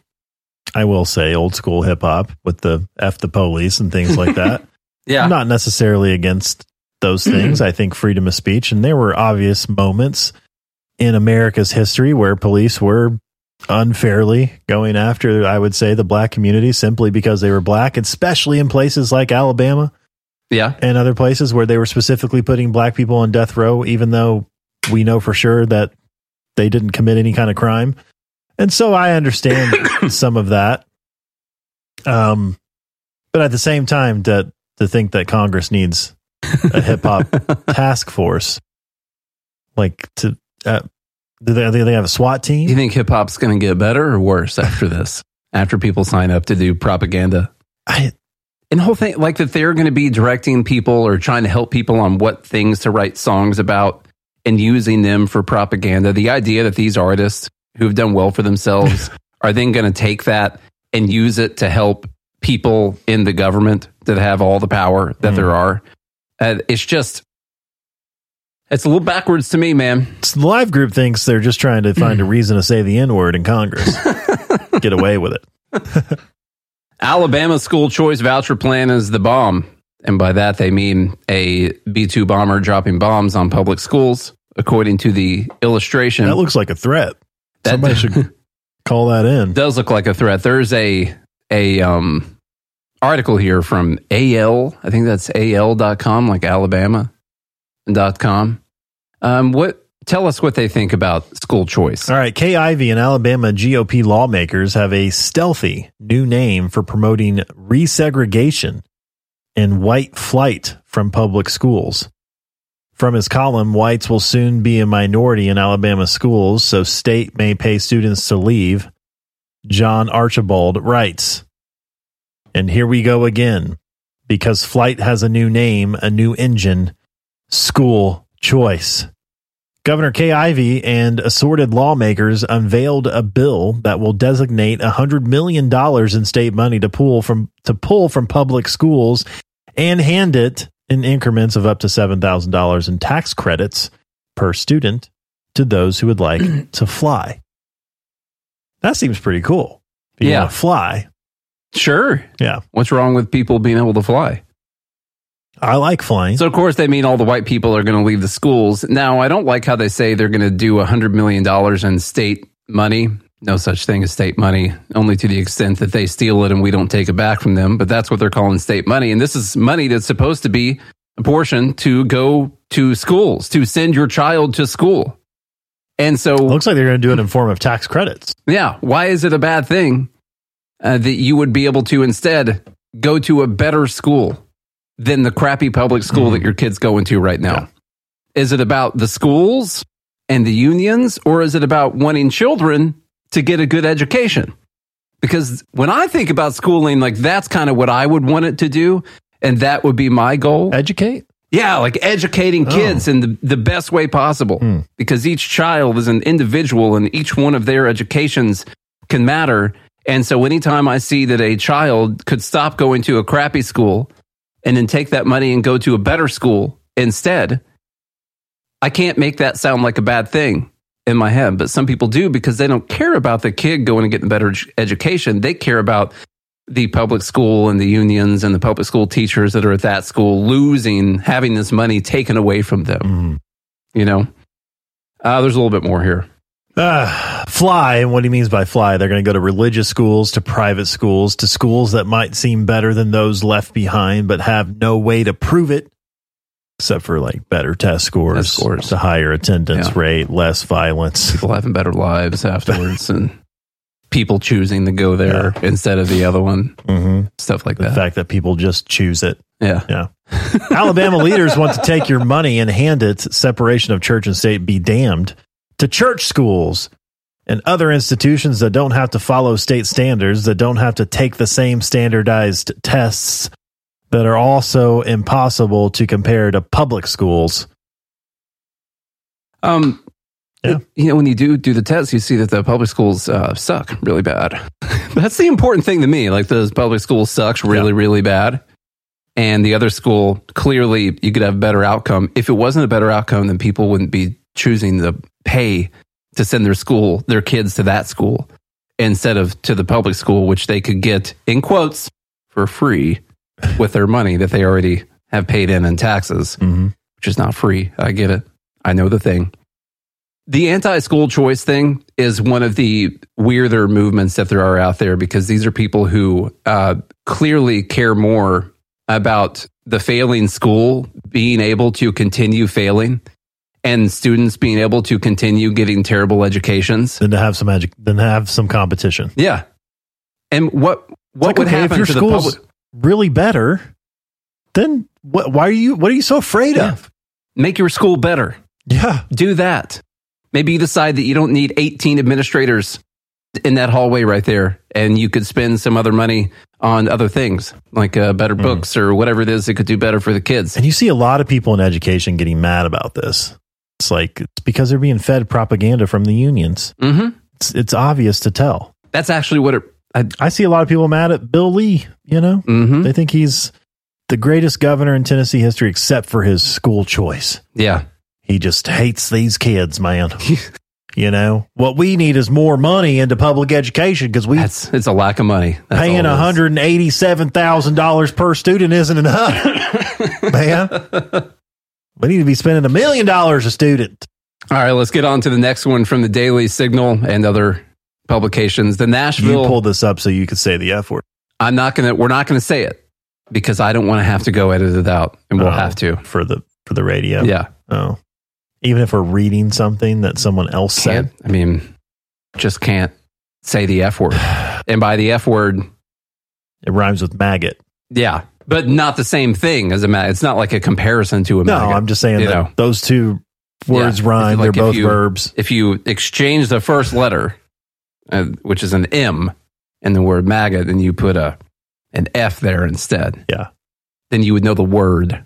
I will say old school hip hop with the F the police and things like that.
Yeah.
I'm not necessarily against those things. I think freedom of speech, and there were obvious moments in America's history where police were unfairly going after, I would say, the black community simply because they were black, especially in places like Alabama
Yeah.
and other places where they were specifically putting black people on death row, even though we know for sure that they didn't commit any kind of crime. And so I understand some of that. Um, but at the same time, to to think that Congress needs a hip hop task force, like to uh, do they, do they have a SWAT team?
Do you think hip hop's going to get better or worse after this? after people sign up to do propaganda?
I,
and the whole thing, like that they're going to be directing people or trying to help people on what things to write songs about and using them for propaganda. The idea that these artists who've done well for themselves are then going to take that and use it to help people in the government that have all the power that there are. Uh, it's just, it's a little backwards to me, man.
So the live group thinks they're just trying to find a reason to say the N word in Congress, get away with it.
Alabama school choice voucher plan is the bomb. And by that, they mean a B 2 bomber dropping bombs on public schools, according to the illustration.
That looks like a threat.
That
Somebody should call that in.
does look like a threat. There's a, a, um, article here from AL, I think that's AL.com, like Alabama.com. Um, what, tell us what they think about school choice.
All right, Ivey and Alabama GOP lawmakers have a stealthy new name for promoting resegregation and white flight from public schools. From his column, whites will soon be a minority in Alabama schools, so state may pay students to leave. John Archibald writes, and here we go again, because flight has a new name, a new engine, school choice. Governor Kay Ivey and assorted lawmakers unveiled a bill that will designate $100 million in state money to pull from to pull from public schools and hand it in increments of up to $7,000 in tax credits per student to those who would like to fly. That seems pretty cool.
Yeah.
want to fly.
Sure.
Yeah.
What's wrong with people being able to fly?
I like flying.
So, of course, they mean all the white people are going to leave the schools. Now, I don't like how they say they're going to do $100 million in state money. No such thing as state money, only to the extent that they steal it and we don't take it back from them. But that's what they're calling state money. And this is money that's supposed to be a portion to go to schools, to send your child to school. And so,
Looks like they're going to do it in form of tax credits.
yeah, why is it a bad thing uh, that you would be able to instead go to a better school than the crappy public school that mm-hmm. your kid's go into right now? Is it about the schools and the unions, or is it about wanting children to get a good education? Because when I think about schooling, like that's kind of what I would want it to do, and that would be my goal.
Educate?
Yeah, like educating oh. kids in the, the best way possible. Hmm. Because each child is an individual and each one of their educations can matter. And so anytime I see that a child could stop going to a crappy school and then take that money and go to a better school instead, I can't make that sound like a bad thing in my head. But some people do because they don't care about the kid going and getting a better education. They care about the public school and the unions and the public school teachers that are at that school losing, having this money taken away from them. You know, uh, there's a little bit more here.
Uh, fly, and what he means by fly, they're going to go to religious schools, to private schools, to schools that might seem better than those left behind, but have no way to prove it, except for like better test scores,
Test scores.
to higher attendance
Yeah.
rate, less violence.
People having better lives afterwards and people choosing to go there instead of the other one.
Mm-hmm.
Stuff like
The
that.
The fact that people just choose it.
Yeah.
Yeah. Alabama leaders want to take your money and hand it, separation of church and state be damned, to church schools and other institutions that don't have to follow state standards, that don't have to take the same standardized tests, that are also impossible to compare to public schools.
Um,
Yeah.
you know, when you do do the tests, you see that the public schools uh, suck really bad. That's the important thing to me. Like those public schools sucks really, really bad. And the other school, clearly, you could have a better outcome. If it wasn't a better outcome, then people wouldn't be choosing to pay to send their school, their kids to that school instead of to the public school, which they could get in quotes for free with their money that they already have paid in in taxes, which is not free. I get it. I know the thing. The anti school choice thing is one of the weirder movements that there are out there because these are people who uh, clearly care more about the failing school being able to continue failing and students being able to continue getting terrible educations
than to have some edu- than to have some competition.
Yeah. And what what
Like,
would
okay,
happen
if your
to
school's
public?
really better? Then what? Why are you? What are you so afraid of?
Make your school better.
Yeah.
Do that. Maybe you decide that you don't need 18 administrators in that hallway right there, and you could spend some other money on other things like uh, better
Hmm.
books or whatever it is that could do better for the kids.
And you see a lot of people in education getting mad about this. It's like it's because they're being fed propaganda from the unions.
Mm-hmm.
It's it's obvious to tell.
That's actually what it. I,
I see a lot of people mad at Bill Lee. You know,
Mhm.
they think he's the greatest governor in Tennessee history, except for his school choice.
Yeah.
He just hates these kids, man. you know what we need is more money into public education because we
It's, it's a lack of money. That's
paying one hundred and eighty-seven thousand dollars per student isn't enough, man. We need to be spending a million dollars a student.
All right, let's get on to the next one from the Daily Signal and other publications. The Nashville.
You pulled this up so you could say the F word.
I'm not gonna. We're not gonna say it because I don't want to have to go edit it out, and we'll
Oh,
have to.
for the for the radio.
Yeah.
Oh, even if we're reading something that someone else said.
Can't. I mean, just can't say the F word. And by the F word,
It rhymes with maggot.
yeah, but not the same thing as a mag. It's not like a comparison to a
No,
maggot.
I'm just saying
you
that
know.
those two words
Yeah.
rhyme.
Like,
They're both
you-
verbs.
If you exchange the first letter, uh, which is an M, in the word maggot, and you put a an F there instead,
Yeah.
then you would know the word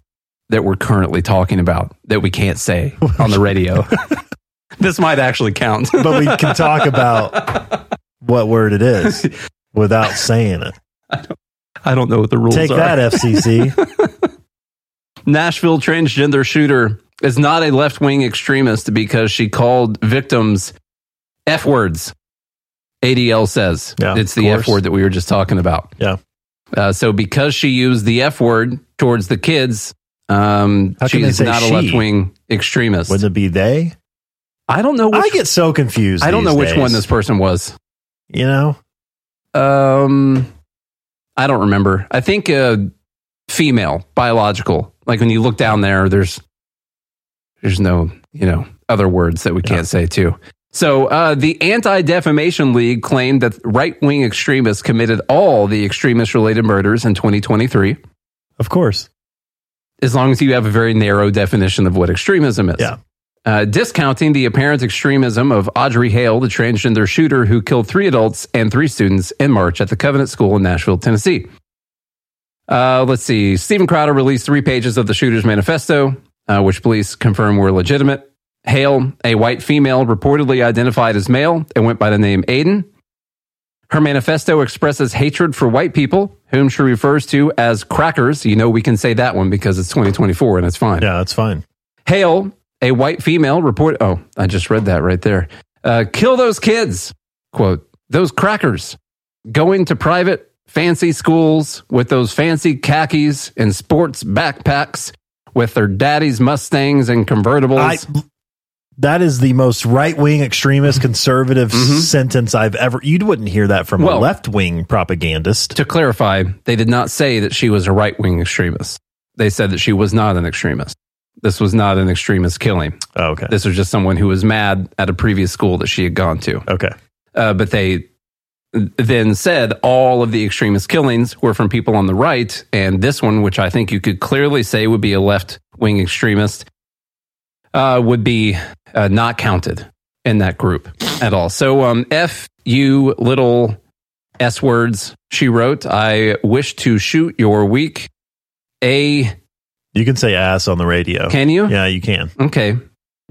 that we're currently talking about that we can't say on the radio. this might actually count.
but we can talk about what word it is without saying it.
I don't know what the rules are.
Take
are.
that, FCC.
Nashville transgender shooter is not a left wing extremist because she called victims F words. ADL says
Yeah,
it's the F word that we were just talking about.
Yeah.
Uh, so because she used the F word towards the kids, um, she's not a left wing extremist.
Wouldn't it be they?
I don't know. Which,
I get so confused.
I don't know which
days.
one this person was.
You know,
Um, I don't remember. I think uh, female, biological. Like when you look down there, there's there's no you know other words that we can't say too. So uh, the Anti Defamation League claimed that right wing extremists committed all the extremist related murders in 2023.
of course.
As long as you have a very narrow definition of what extremism is.
Yeah.
Uh, discounting the apparent extremism of Audrey Hale, the transgender shooter who killed three adults and three students in March at the Covenant School in Nashville, Tennessee. Uh, let's see. Steven Crowder released three pages of the shooter's manifesto, uh, which police confirmed were legitimate. Hale, a white female, reportedly identified as male and went by the name Aiden. Her manifesto expresses hatred for white people, whom she refers to as crackers. You know, we can say that one because it's 2024 and it's fine.
Yeah, that's fine.
Hale, a white female, report. Oh, I just read that right there. Uh, kill those kids. Quote, those crackers going to private fancy schools with those fancy khakis and sports backpacks with their daddy's Mustangs and convertibles.
I, that is the most right wing extremist conservative sentence I've ever. You wouldn't hear that from
Mm-hmm. Well-
a left wing propagandist.
to clarify, they did not say that she was a right wing extremist. They said that she was not an extremist. This was not an extremist killing.
Oh, okay.
This was just someone who was mad at a previous school that she had gone to.
Okay.
Uh, but they then said all of the extremist killings were from people on the right. And this one, which I think you could clearly say would be a left wing extremist, uh, would be uh, not counted in that group at all. So, um, F you little S words, she wrote, I wish to shoot your weak A,
You can say ass on the radio.
can you?
Yeah, you can.
Okay.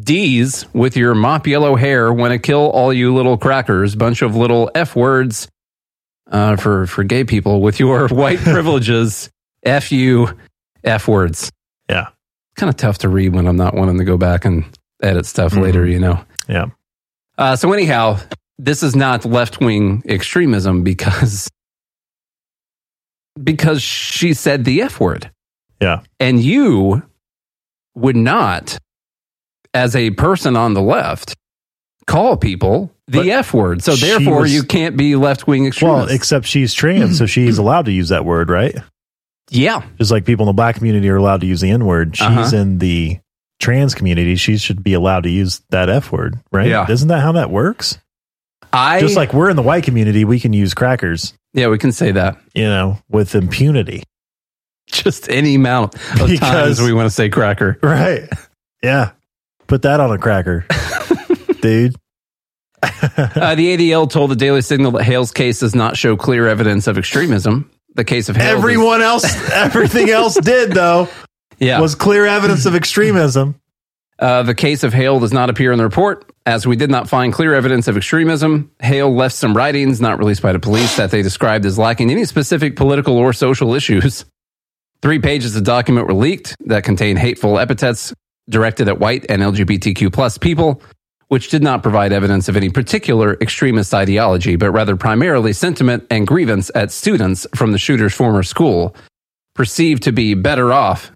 D's with your mop yellow hair want to kill all you little crackers. Bunch of little F words uh, for, for gay people with your white privileges. F you F words.
Yeah.
Kind of tough to read when I'm not wanting to go back and edit stuff later, you know.
Yeah.
Uh, so, anyhow, this is not left wing extremism because because she said the F word.
Yeah.
And you would not, as a person on the left, call people the
But
F word. So therefore,
was-
you can't be left wing
extreme.
Well,
except she's trans, so she's allowed to use that word, right?
yeah.
Just like people in the black community are allowed to use the N word. She's
Uh-huh.
in the trans community. She should be allowed to use that F word, right?
Yeah.
Isn't that how that works?
I
Just like we're in the white community, we can use crackers,
yeah, we can say that.
you know, with impunity.
Just any amount of
Because-
times we want to say cracker.
Right. Yeah. Put that on a cracker, dude.
Uh, the ADL told the Daily Signal that Hale's case does not show clear evidence of extremism. The case of Hale.
Everyone else, everything else did, though,
yeah.
was clear evidence of extremism.
Uh, the case of Hale does not appear in the report, as we did not find clear evidence of extremism. Hale left some writings not released by the police that they described as lacking any specific political or social issues. Three pages of document were leaked that contained hateful epithets directed at white and LGBTQ plus people, which did not provide evidence of any particular extremist ideology, but rather primarily sentiment and grievance at students from the shooter's former school, perceived to be better off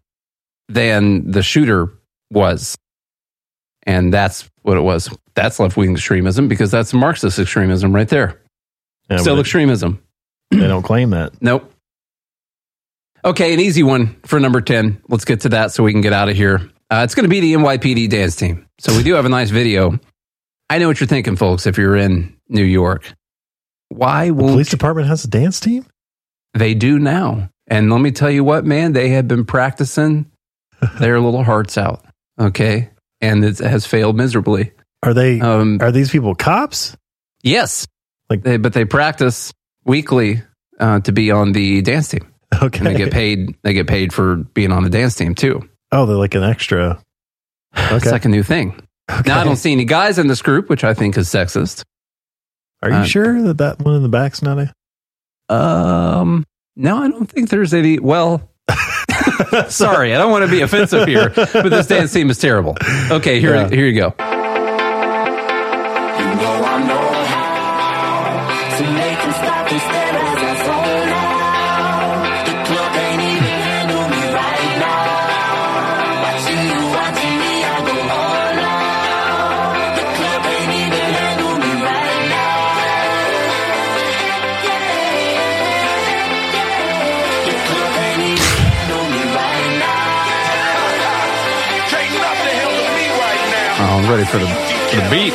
than the shooter was. And that's what it was. That's left wing extremism because that's Marxist extremism right there.
Yeah,
Still extremism.
they don't claim that.
Nope. Okay, an easy one for number 10. Let's get to that so we can get out of here. Uh, it's going to be the NYPD dance team. So we do have a nice video. I know what you're thinking, folks, if you're in New York. Why
The
won't
police department has a dance team?
they do now? And let me tell you what, man, they have been practicing their little hearts out. Okay. And it has failed miserably.
Are they
Um,
are these people cops?
Yes,
Like-
they, but they practice weekly uh, to be on the dance team,
Okay.
and they get paid. They get paid for being on the dance team too.
Oh, they're like an extra.
It's
Okay.
like a new thing. Now I don't see any guys in this group, which I think is sexist.
Are you
Uh,
sure that that one in the back's not a?
Um, no, I don't think there's any. Well, sorry, I don't want to be offensive here, but this dance team is terrible. Okay, here,
Yeah.
here you go. I'm ready for the, for the beat.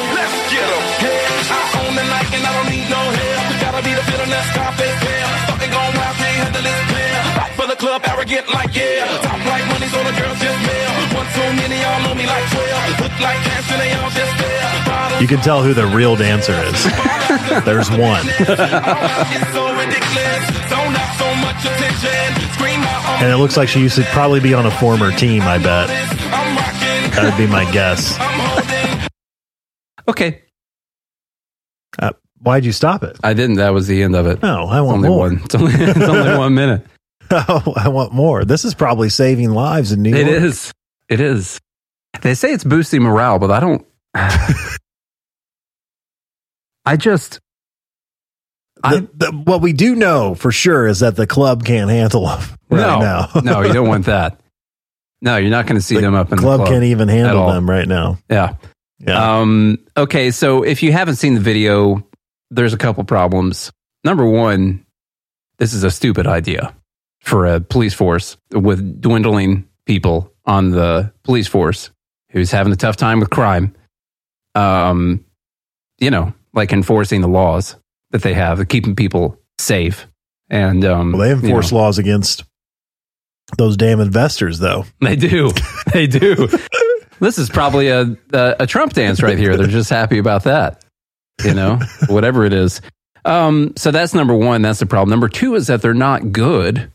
For the club, arrogant like yeah. Top like money, so the girls just mail. One too many, y'all know me like 12. Look like cash, and they all just there.
You can tell who the real dancer is. There's one,
It's so ridiculous. Zone out so much attention. Scream out,
and it looks like she used to probably be on a former team. I bet that would be my guess.
Okay,
Uh, why'd you stop it?
I didn't. That was the end of it.
No, I want
only
more.
one. It's only, it's only one minute.
Oh, I want more. This is probably saving lives in New York.
is. It is. They say it's boosting morale, but I don't. I just.
The, the, what we do know for sure is that the club can't handle them right
no,
now.
no, you don't want that. No, you're not going to see them up in
club,
the club.
can't even handle them right now.
Yeah.
Yeah.
Um, okay, so if you haven't seen the video, there's a couple problems. Number one, this is a stupid idea for a police force with dwindling people on the police force who's having a tough time with crime. Um, you know, like enforcing the laws that they have, keeping people safe. And um,
Well, they enforce
you know,
laws against those damn investors, though.
They do. They do. This is probably a, a a Trump dance right here. They're just happy about that. You know, whatever it is. Um, so that's number one. That's the problem. Number two is that they're not good.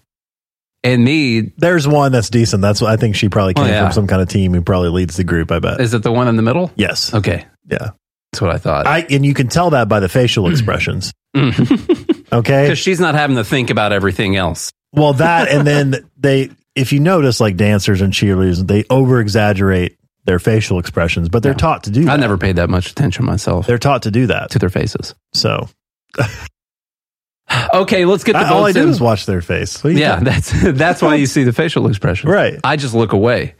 And me,
There's one that's decent. That's what I think she probably
Oh,
came
yeah.
from some kind of team who probably leads the group. I bet.
is it the one in the middle?
yes.
Okay,
Yeah.
that's what I thought.
I and you can tell that by the facial expressions. Okay.
Because she's not having to think about everything else.
Well, that and then they, if you notice, like dancers and cheerleaders, they over exaggerate their facial expressions, but they're taught to do.
I
that.
never paid that much attention myself
They're taught to do that.
to their faces.
So
Okay, let's get the
I- all I do
in.
is watch their face. What do you
Yeah,
think?
that's that's why you see the facial expressions.
Right.
I just look away.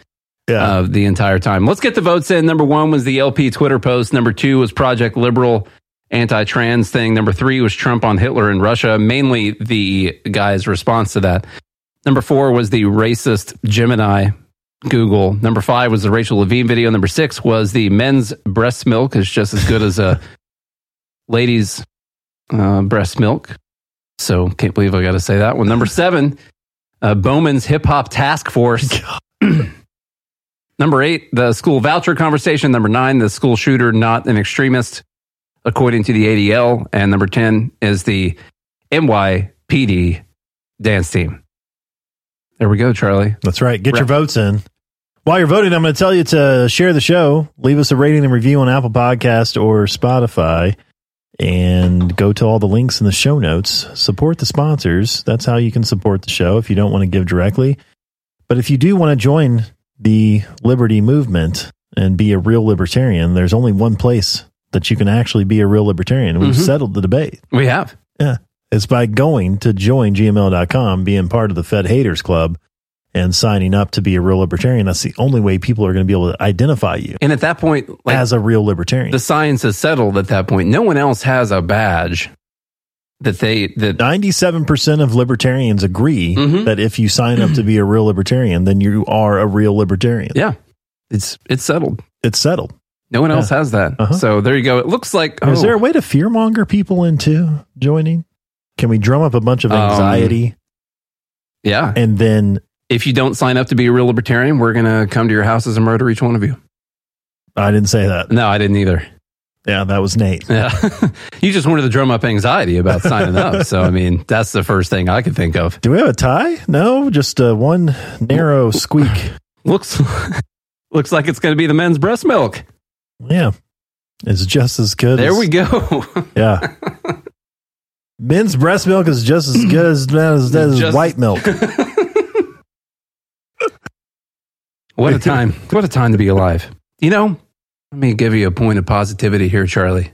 Yeah.
uh, the entire time. Let's get the votes in. Number one was the LP Twitter post. Number two was Project Liberal anti trans thing. Number three was Trump on Hitler and Russia, mainly the guy's response to that. Number four was the racist Gemini Google. Number five was the Rachel Levine video. Number six was the men's breast milk is just as good as a ladies' uh, breast milk. So can't believe I got to say that one. Number seven, uh, Bowman's Hip Hop Task Force. Number eight, the school voucher conversation. Number nine, the school shooter not an extremist, according to the ADL. And number 10 is the NYPD dance team. There we go, Charlie.
That's right. Get your votes in. While you're voting, I'm going to tell you to share the show, leave us a rating and review on Apple Podcast or Spotify, and go to all the links in the show notes. Support the sponsors. That's how you can support the show if you don't want to give directly. But if you do want to join the liberty movement and be a real libertarian, there's only one place that you can actually be a real libertarian. We've
Mhm.
settled the debate.
We have.
Yeah. It's by going to joingml.com, being part of the Fed Haters Club, and signing up to be a real libertarian. That's the only way people are going to be able to identify you
And at that point, like
as a real libertarian.
the science is settled at that point. No one else has a badge that they that
97% of libertarians agree
Mhm.
that if you sign up to be a real libertarian, then you are a real libertarian.
yeah, it's it's settled.
It's settled.
No one else has that.
Uh-huh.
So there you go. It looks like
Is
oh,
there a way to fearmonger people into joining? Can we drum up a bunch of
Um,
anxiety
yeah.
and then
If you don't sign up to be a real libertarian, we're gonna come to your houses and murder each one of you.
I didn't say that.
No, I didn't either.
Yeah, that was Nate.
Yeah. you just wanted to drum up anxiety about signing up. So, I mean, that's the first thing I could think of.
Do we have a tie? No, just uh, one narrow squeak.
Looks looks like it's going to be the men's breast milk.
Yeah. It's just as good.
There
as,
we go.
Yeah. Men's breast milk is just as good as, as, as
Just-
white milk.
What a time. What a time to be alive. You know, let me give you a point of positivity here, Charlie.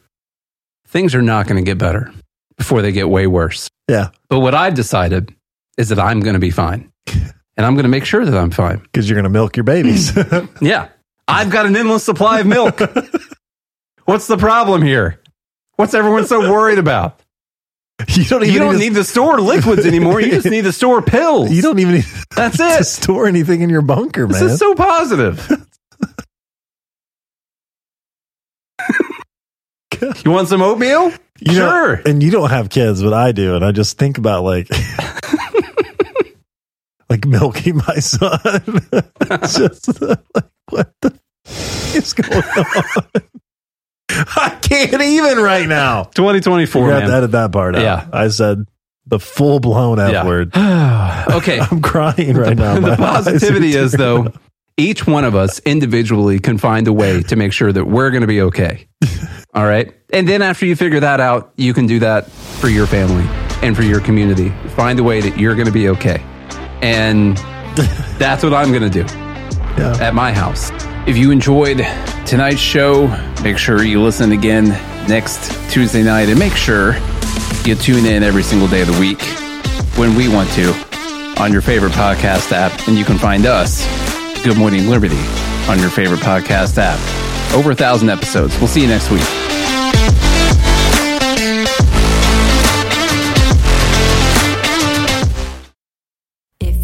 Things are not going to get better before they get way worse.
Yeah.
But what I've decided is that I'm going to be fine. And I'm going to make sure that I'm fine.
Because you're going to milk your babies.
Yeah. I've got an endless supply of milk. What's the problem here? What's everyone so worried about?
You don't even You
don't
need,
need to store liquids anymore. You just need to store pills.
you don't even need
That's
to
it.
store anything in your bunker, man.
This is so positive. you want some oatmeal?
You know,
sure.
and you don't have kids, but I do, and I just think about like like milking my son. Just like what the f- is going on? I can't even right now.
2024,
You have to
man.
edit that part out.
Yeah.
I said the full blown F
Yeah.
word.
okay.
I'm crying right now.
the
My eyes
positivity is though each one of us individually can find a way to make sure that we're going to be okay all right and then after you figure that out you can do that for your family and for your community find a way that you're going to be okay and that's what i'm going to do at my house if you enjoyed tonight's show make sure you listen again next tuesday night and make sure you tune in every single day of the week when we want to on your favorite podcast app. And you can find us, Good Morning Liberty, on your favorite podcast app. Over a thousand episodes. We'll see you next week.